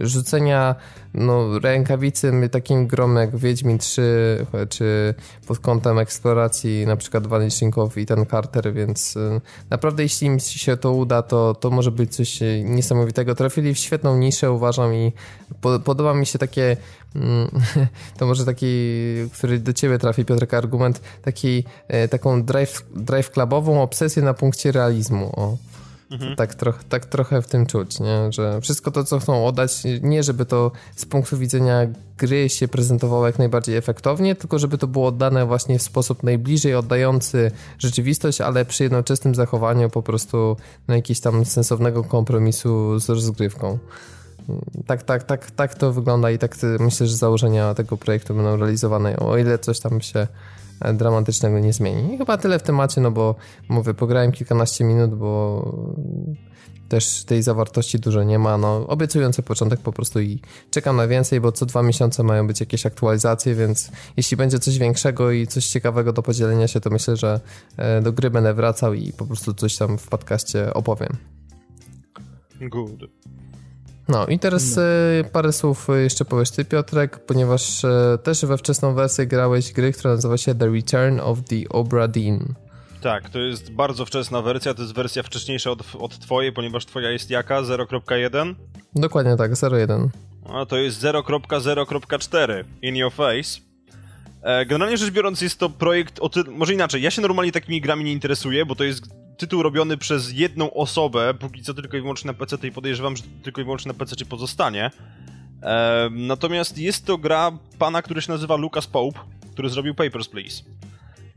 rzucenia no, rękawicy takim grom jak Wiedźmin 3, czy pod kątem eksploracji na przykład Vanishing i ten Carter, więc e, naprawdę jeśli im się to uda, to, to może być coś niesamowitego. Trafili w świetną niszę, uważam i po, podoba mi się takie mm, to może taki, który do ciebie trafi, Piotrek, argument, taki, e, taką drive, drive clubową obsesję na punkcie realizmu. O. Mhm. Tak, tak trochę w tym czuć, nie? że wszystko to, co chcą oddać, nie żeby to z punktu widzenia gry się prezentowało jak najbardziej efektownie, tylko żeby to było oddane właśnie w sposób najbliżej oddający rzeczywistość, ale przy jednoczesnym zachowaniu po prostu no, jakiegoś tam sensownego kompromisu z rozgrywką. Tak, tak, tak, tak to wygląda i tak myślę, że założenia tego projektu będą realizowane, o ile coś tam się dramatycznego nie zmieni. I chyba tyle w temacie, no bo mówię, pograłem kilkanaście minut, bo też tej zawartości dużo nie ma. No, obiecujący początek po prostu i czekam na więcej, bo co dwa miesiące mają być jakieś aktualizacje, więc jeśli będzie coś większego i coś ciekawego do podzielenia się, to myślę, że e, do gry będę wracał i po prostu coś tam w podcaście opowiem. Good. No i teraz no. E, parę słów jeszcze powiesz ty Piotrek, ponieważ e, też we wczesną wersję grałeś gry, która nazywa się The Return of the Obra Dinn. Tak, to jest bardzo wczesna wersja, to jest wersja wcześniejsza od, od twojej, ponieważ twoja jest jaka? 0.1? Dokładnie tak, 0.1. A to jest 0.0.4 in your face. E, generalnie rzecz biorąc jest to projekt, o ty... może inaczej, ja się normalnie takimi grami nie interesuję, bo to jest tytuł robiony przez jedną osobę, póki co tylko i wyłącznie na PC i podejrzewam, że tylko i wyłącznie na PC pozostanie. E, natomiast jest to gra pana, który się nazywa Lucas Pope, który zrobił Papers, Please.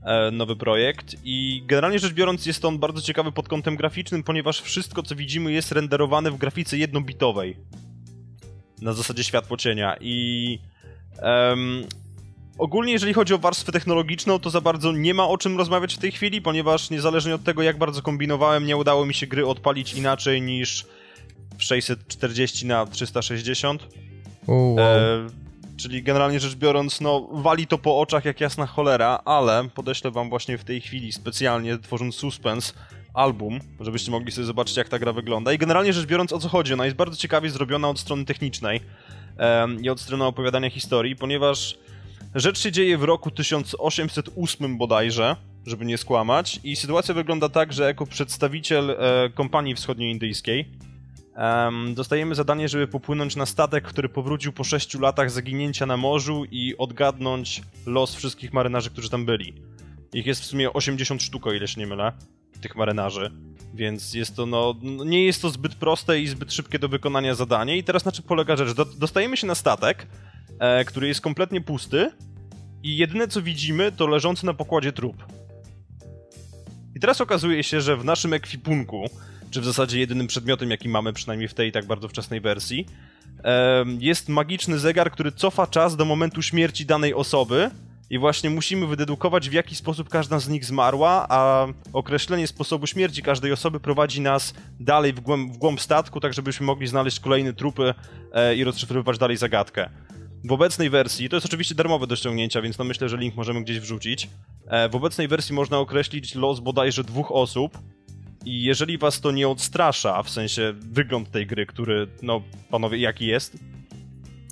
E, nowy projekt i generalnie rzecz biorąc jest on bardzo ciekawy pod kątem graficznym, ponieważ wszystko co widzimy jest renderowane w grafice jednobitowej. Na zasadzie światło cienia i... Um, Ogólnie, jeżeli chodzi o warstwę technologiczną, to za bardzo nie ma o czym rozmawiać w tej chwili, ponieważ niezależnie od tego, jak bardzo kombinowałem, nie udało mi się gry odpalić inaczej niż w 640 na 360. wow. e, czyli generalnie rzecz biorąc, no, wali to po oczach jak jasna cholera, ale podeślę wam właśnie w tej chwili specjalnie, tworząc suspense, album, żebyście mogli sobie zobaczyć, jak ta gra wygląda. I generalnie rzecz biorąc, o co chodzi? Ona jest bardzo ciekawie zrobiona od strony technicznej e, i od strony opowiadania historii, ponieważ Rzecz się dzieje w roku 1808 bodajże, żeby nie skłamać, i sytuacja wygląda tak, że jako przedstawiciel e, kompanii wschodnioindyjskiej um, dostajemy zadanie, żeby popłynąć na statek, który powrócił po 6 latach zaginięcia na morzu i odgadnąć los wszystkich marynarzy, którzy tam byli. Ich jest w sumie 80 sztuk, o ile się nie mylę, tych marynarzy. Więc jest to, no, nie jest to zbyt proste i zbyt szybkie do wykonania zadanie. I teraz na czym polega rzecz? Dostajemy się na statek, e, który jest kompletnie pusty i jedyne co widzimy to leżący na pokładzie trup. I teraz okazuje się, że w naszym ekwipunku, czy w zasadzie jedynym przedmiotem jaki mamy, przynajmniej w tej tak bardzo wczesnej wersji, e, jest magiczny zegar, który cofa czas do momentu śmierci danej osoby i właśnie musimy wydedukować, w jaki sposób każda z nich zmarła, a określenie sposobu śmierci każdej osoby prowadzi nas dalej w głąb, w głąb statku, tak żebyśmy mogli znaleźć kolejne trupy e, i rozszyfrowywać dalej zagadkę. W obecnej wersji, to jest oczywiście darmowe do ściągnięcia, więc no myślę, że link możemy gdzieś wrzucić. E, w obecnej wersji można określić los bodajże dwóch osób. I jeżeli was to nie odstrasza, w sensie wygląd tej gry, który, no, panowie, jaki jest?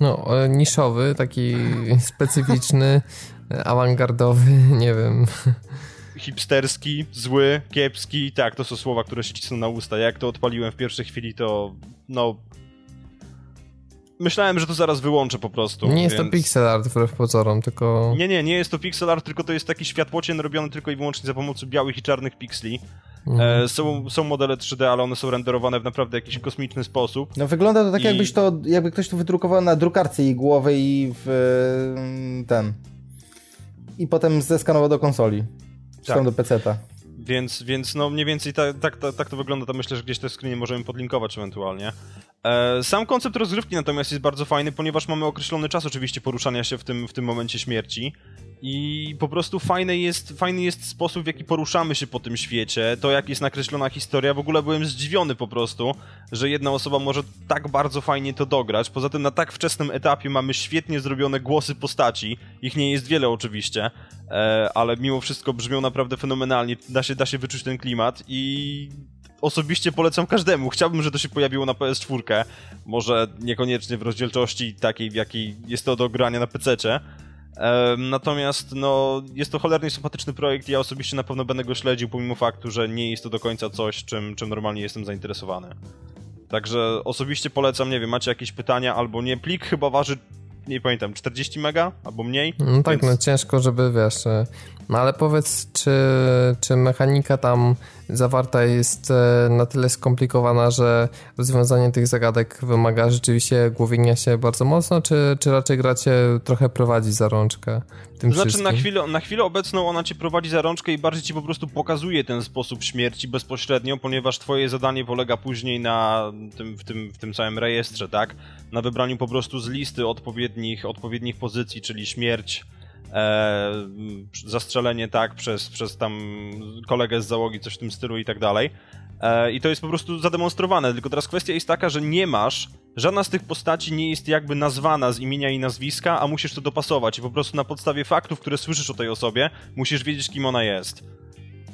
No, e, niszowy, taki specyficzny, awangardowy, nie wiem. hipsterski, zły, kiepski, tak, to są słowa, które się cisną na usta. Jak to odpaliłem w pierwszej chwili, to no... Myślałem, że to zaraz wyłączę po prostu. Nie jest więc... to pixel art wbrew pozorom, tylko... Nie, nie, nie jest to pixel art, tylko to jest taki światłocień robiony tylko i wyłącznie za pomocą białych i czarnych pikseli. Mhm. E, są, są modele 3D, ale one są renderowane w naprawdę jakiś kosmiczny sposób. No wygląda to tak, I- jakbyś to, jakby ktoś to wydrukował na drukarce igłowej i w e, ten. I potem zeskanował do konsoli. Czy Tak. tam do peceta. Więc, więc no mniej więcej tak, tak, tak, tak to wygląda, to myślę, że gdzieś te screeny możemy podlinkować ewentualnie. E, sam koncept rozgrywki natomiast jest bardzo fajny, ponieważ mamy określony czas oczywiście poruszania się w tym, w tym momencie śmierci. I po prostu fajny jest, fajny jest sposób, w jaki poruszamy się po tym świecie, to jak jest nakreślona historia. W ogóle byłem zdziwiony po prostu, że jedna osoba może tak bardzo fajnie to dograć. Poza tym na tak wczesnym etapie mamy świetnie zrobione głosy postaci. Ich nie jest wiele oczywiście, e, ale mimo wszystko brzmią naprawdę fenomenalnie. Da się, da się wyczuć ten klimat i osobiście polecam każdemu. Chciałbym, żeby to się pojawiło na PS4. Może niekoniecznie w rozdzielczości takiej, w jakiej jest to do grania na. Em, Natomiast no, jest to cholernie sympatyczny projekt ja osobiście na pewno będę go śledził, pomimo faktu, że nie jest to do końca coś, czym, czym normalnie jestem zainteresowany. Także osobiście polecam, nie wiem, macie jakieś pytania albo nie. Plik chyba waży, nie pamiętam, 40 mega albo mniej. No tak, więc- no ciężko, żeby wiesz. e, No ale powiedz, czy, czy mechanika tam zawarta jest e, na tyle skomplikowana, że rozwiązanie tych zagadek wymaga rzeczywiście głowienia się bardzo mocno, czy, czy raczej gracie trochę prowadzi za rączkę tym To znaczy wszystkim? na chwilę, na chwilę obecną ona cię prowadzi za rączkę i bardziej ci po prostu pokazuje ten sposób śmierci bezpośrednio, ponieważ twoje zadanie polega później na tym, w, tym, w tym całym rejestrze, tak? Na wybraniu po prostu z listy odpowiednich, odpowiednich pozycji, czyli śmierć, e, zastrzelenie, tak, przez, przez tam kolegę z załogi, coś w tym stylu i tak dalej. E, I to jest po prostu zademonstrowane, tylko teraz kwestia jest taka, że nie masz, żadna z tych postaci nie jest jakby nazwana z imienia i nazwiska, a musisz to dopasować i po prostu na podstawie faktów, które słyszysz o tej osobie, musisz wiedzieć, kim ona jest.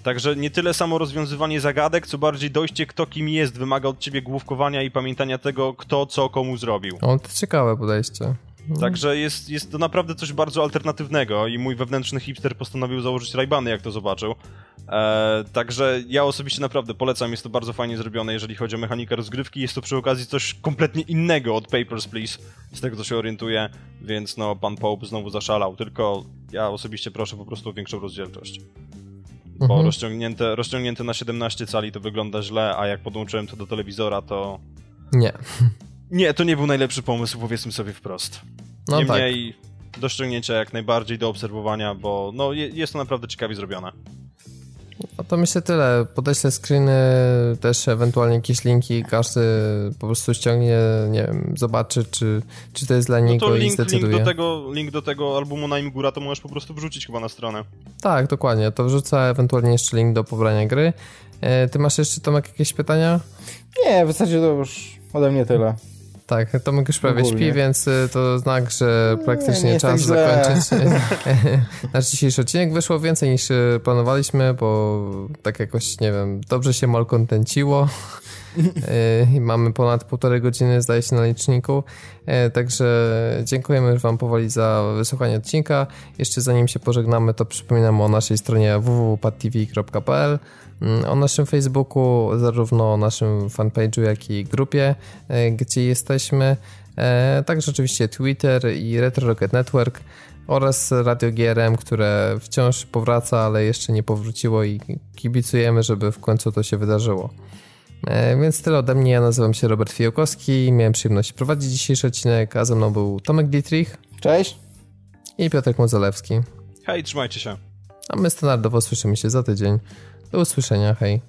Także nie tyle samo rozwiązywanie zagadek, co bardziej dojście, kto kim jest, wymaga od ciebie główkowania i pamiętania tego, kto co komu zrobił. O, to ciekawe podejście. Także jest, jest to naprawdę coś bardzo alternatywnego i mój wewnętrzny hipster postanowił założyć rajbany, jak to zobaczył. E, także ja osobiście naprawdę polecam, jest to bardzo fajnie zrobione, jeżeli chodzi o mechanikę rozgrywki. Jest to przy okazji coś kompletnie innego od Papers, Please, z tego co się orientuję, więc no, pan Pope znowu zaszalał, tylko ja osobiście proszę po prostu o większą rozdzielczość. Bo Mhm. rozciągnięte, rozciągnięte na 17 cali to wygląda źle, a jak podłączyłem to do telewizora, to... Nie. Nie, to nie był najlepszy pomysł, powiedzmy sobie wprost. No tak. Niemniej do ściągnięcia jak najbardziej, do obserwowania, bo no, je, jest to naprawdę ciekawie zrobione. No to myślę tyle. Podeślę screeny, też ewentualnie jakieś linki, każdy po prostu ściągnie, nie wiem, zobaczy, czy, czy to jest dla No niego to i link, zdecyduje. link, do tego, link do tego albumu na im góra to możesz po prostu wrzucić chyba na stronę. Tak, dokładnie. To wrzucę ewentualnie jeszcze link do pobrania gry. E, Ty masz jeszcze, Tomek, jakieś pytania? Nie, w zasadzie to już ode mnie tyle. Tak, Tomek już prawie Ogólnie. śpi, więc y, to znak, że praktycznie nie czas zakończyć nasz dzisiejszy odcinek. Wyszło więcej niż y, planowaliśmy, bo tak jakoś, nie wiem, dobrze się malkontenciło. Y, I mamy ponad półtorej godziny, zdaje się, na liczniku. Także dziękujemy wam powoli za wysłuchanie odcinka. Jeszcze zanim się pożegnamy, to przypominam o naszej stronie www.padtv.pl mm, o naszym Facebooku, zarówno o naszym fanpage'u, jak i grupie, y, gdzie jesteśmy. E, Także oczywiście Twitter i Retro Rocket Network oraz Radio GRM, które wciąż powraca, ale jeszcze nie powróciło i kibicujemy, żeby w końcu to się wydarzyło. E, Więc tyle ode mnie. Ja nazywam się Robert Fijokowski. Miałem przyjemność prowadzić dzisiejszy odcinek, a ze mną był Tomek Dietrich Cześć! i Piotrek Modzelewski. Hej, trzymajcie się. A my standardowo słyszymy się za tydzień. Do usłyszenia, hej.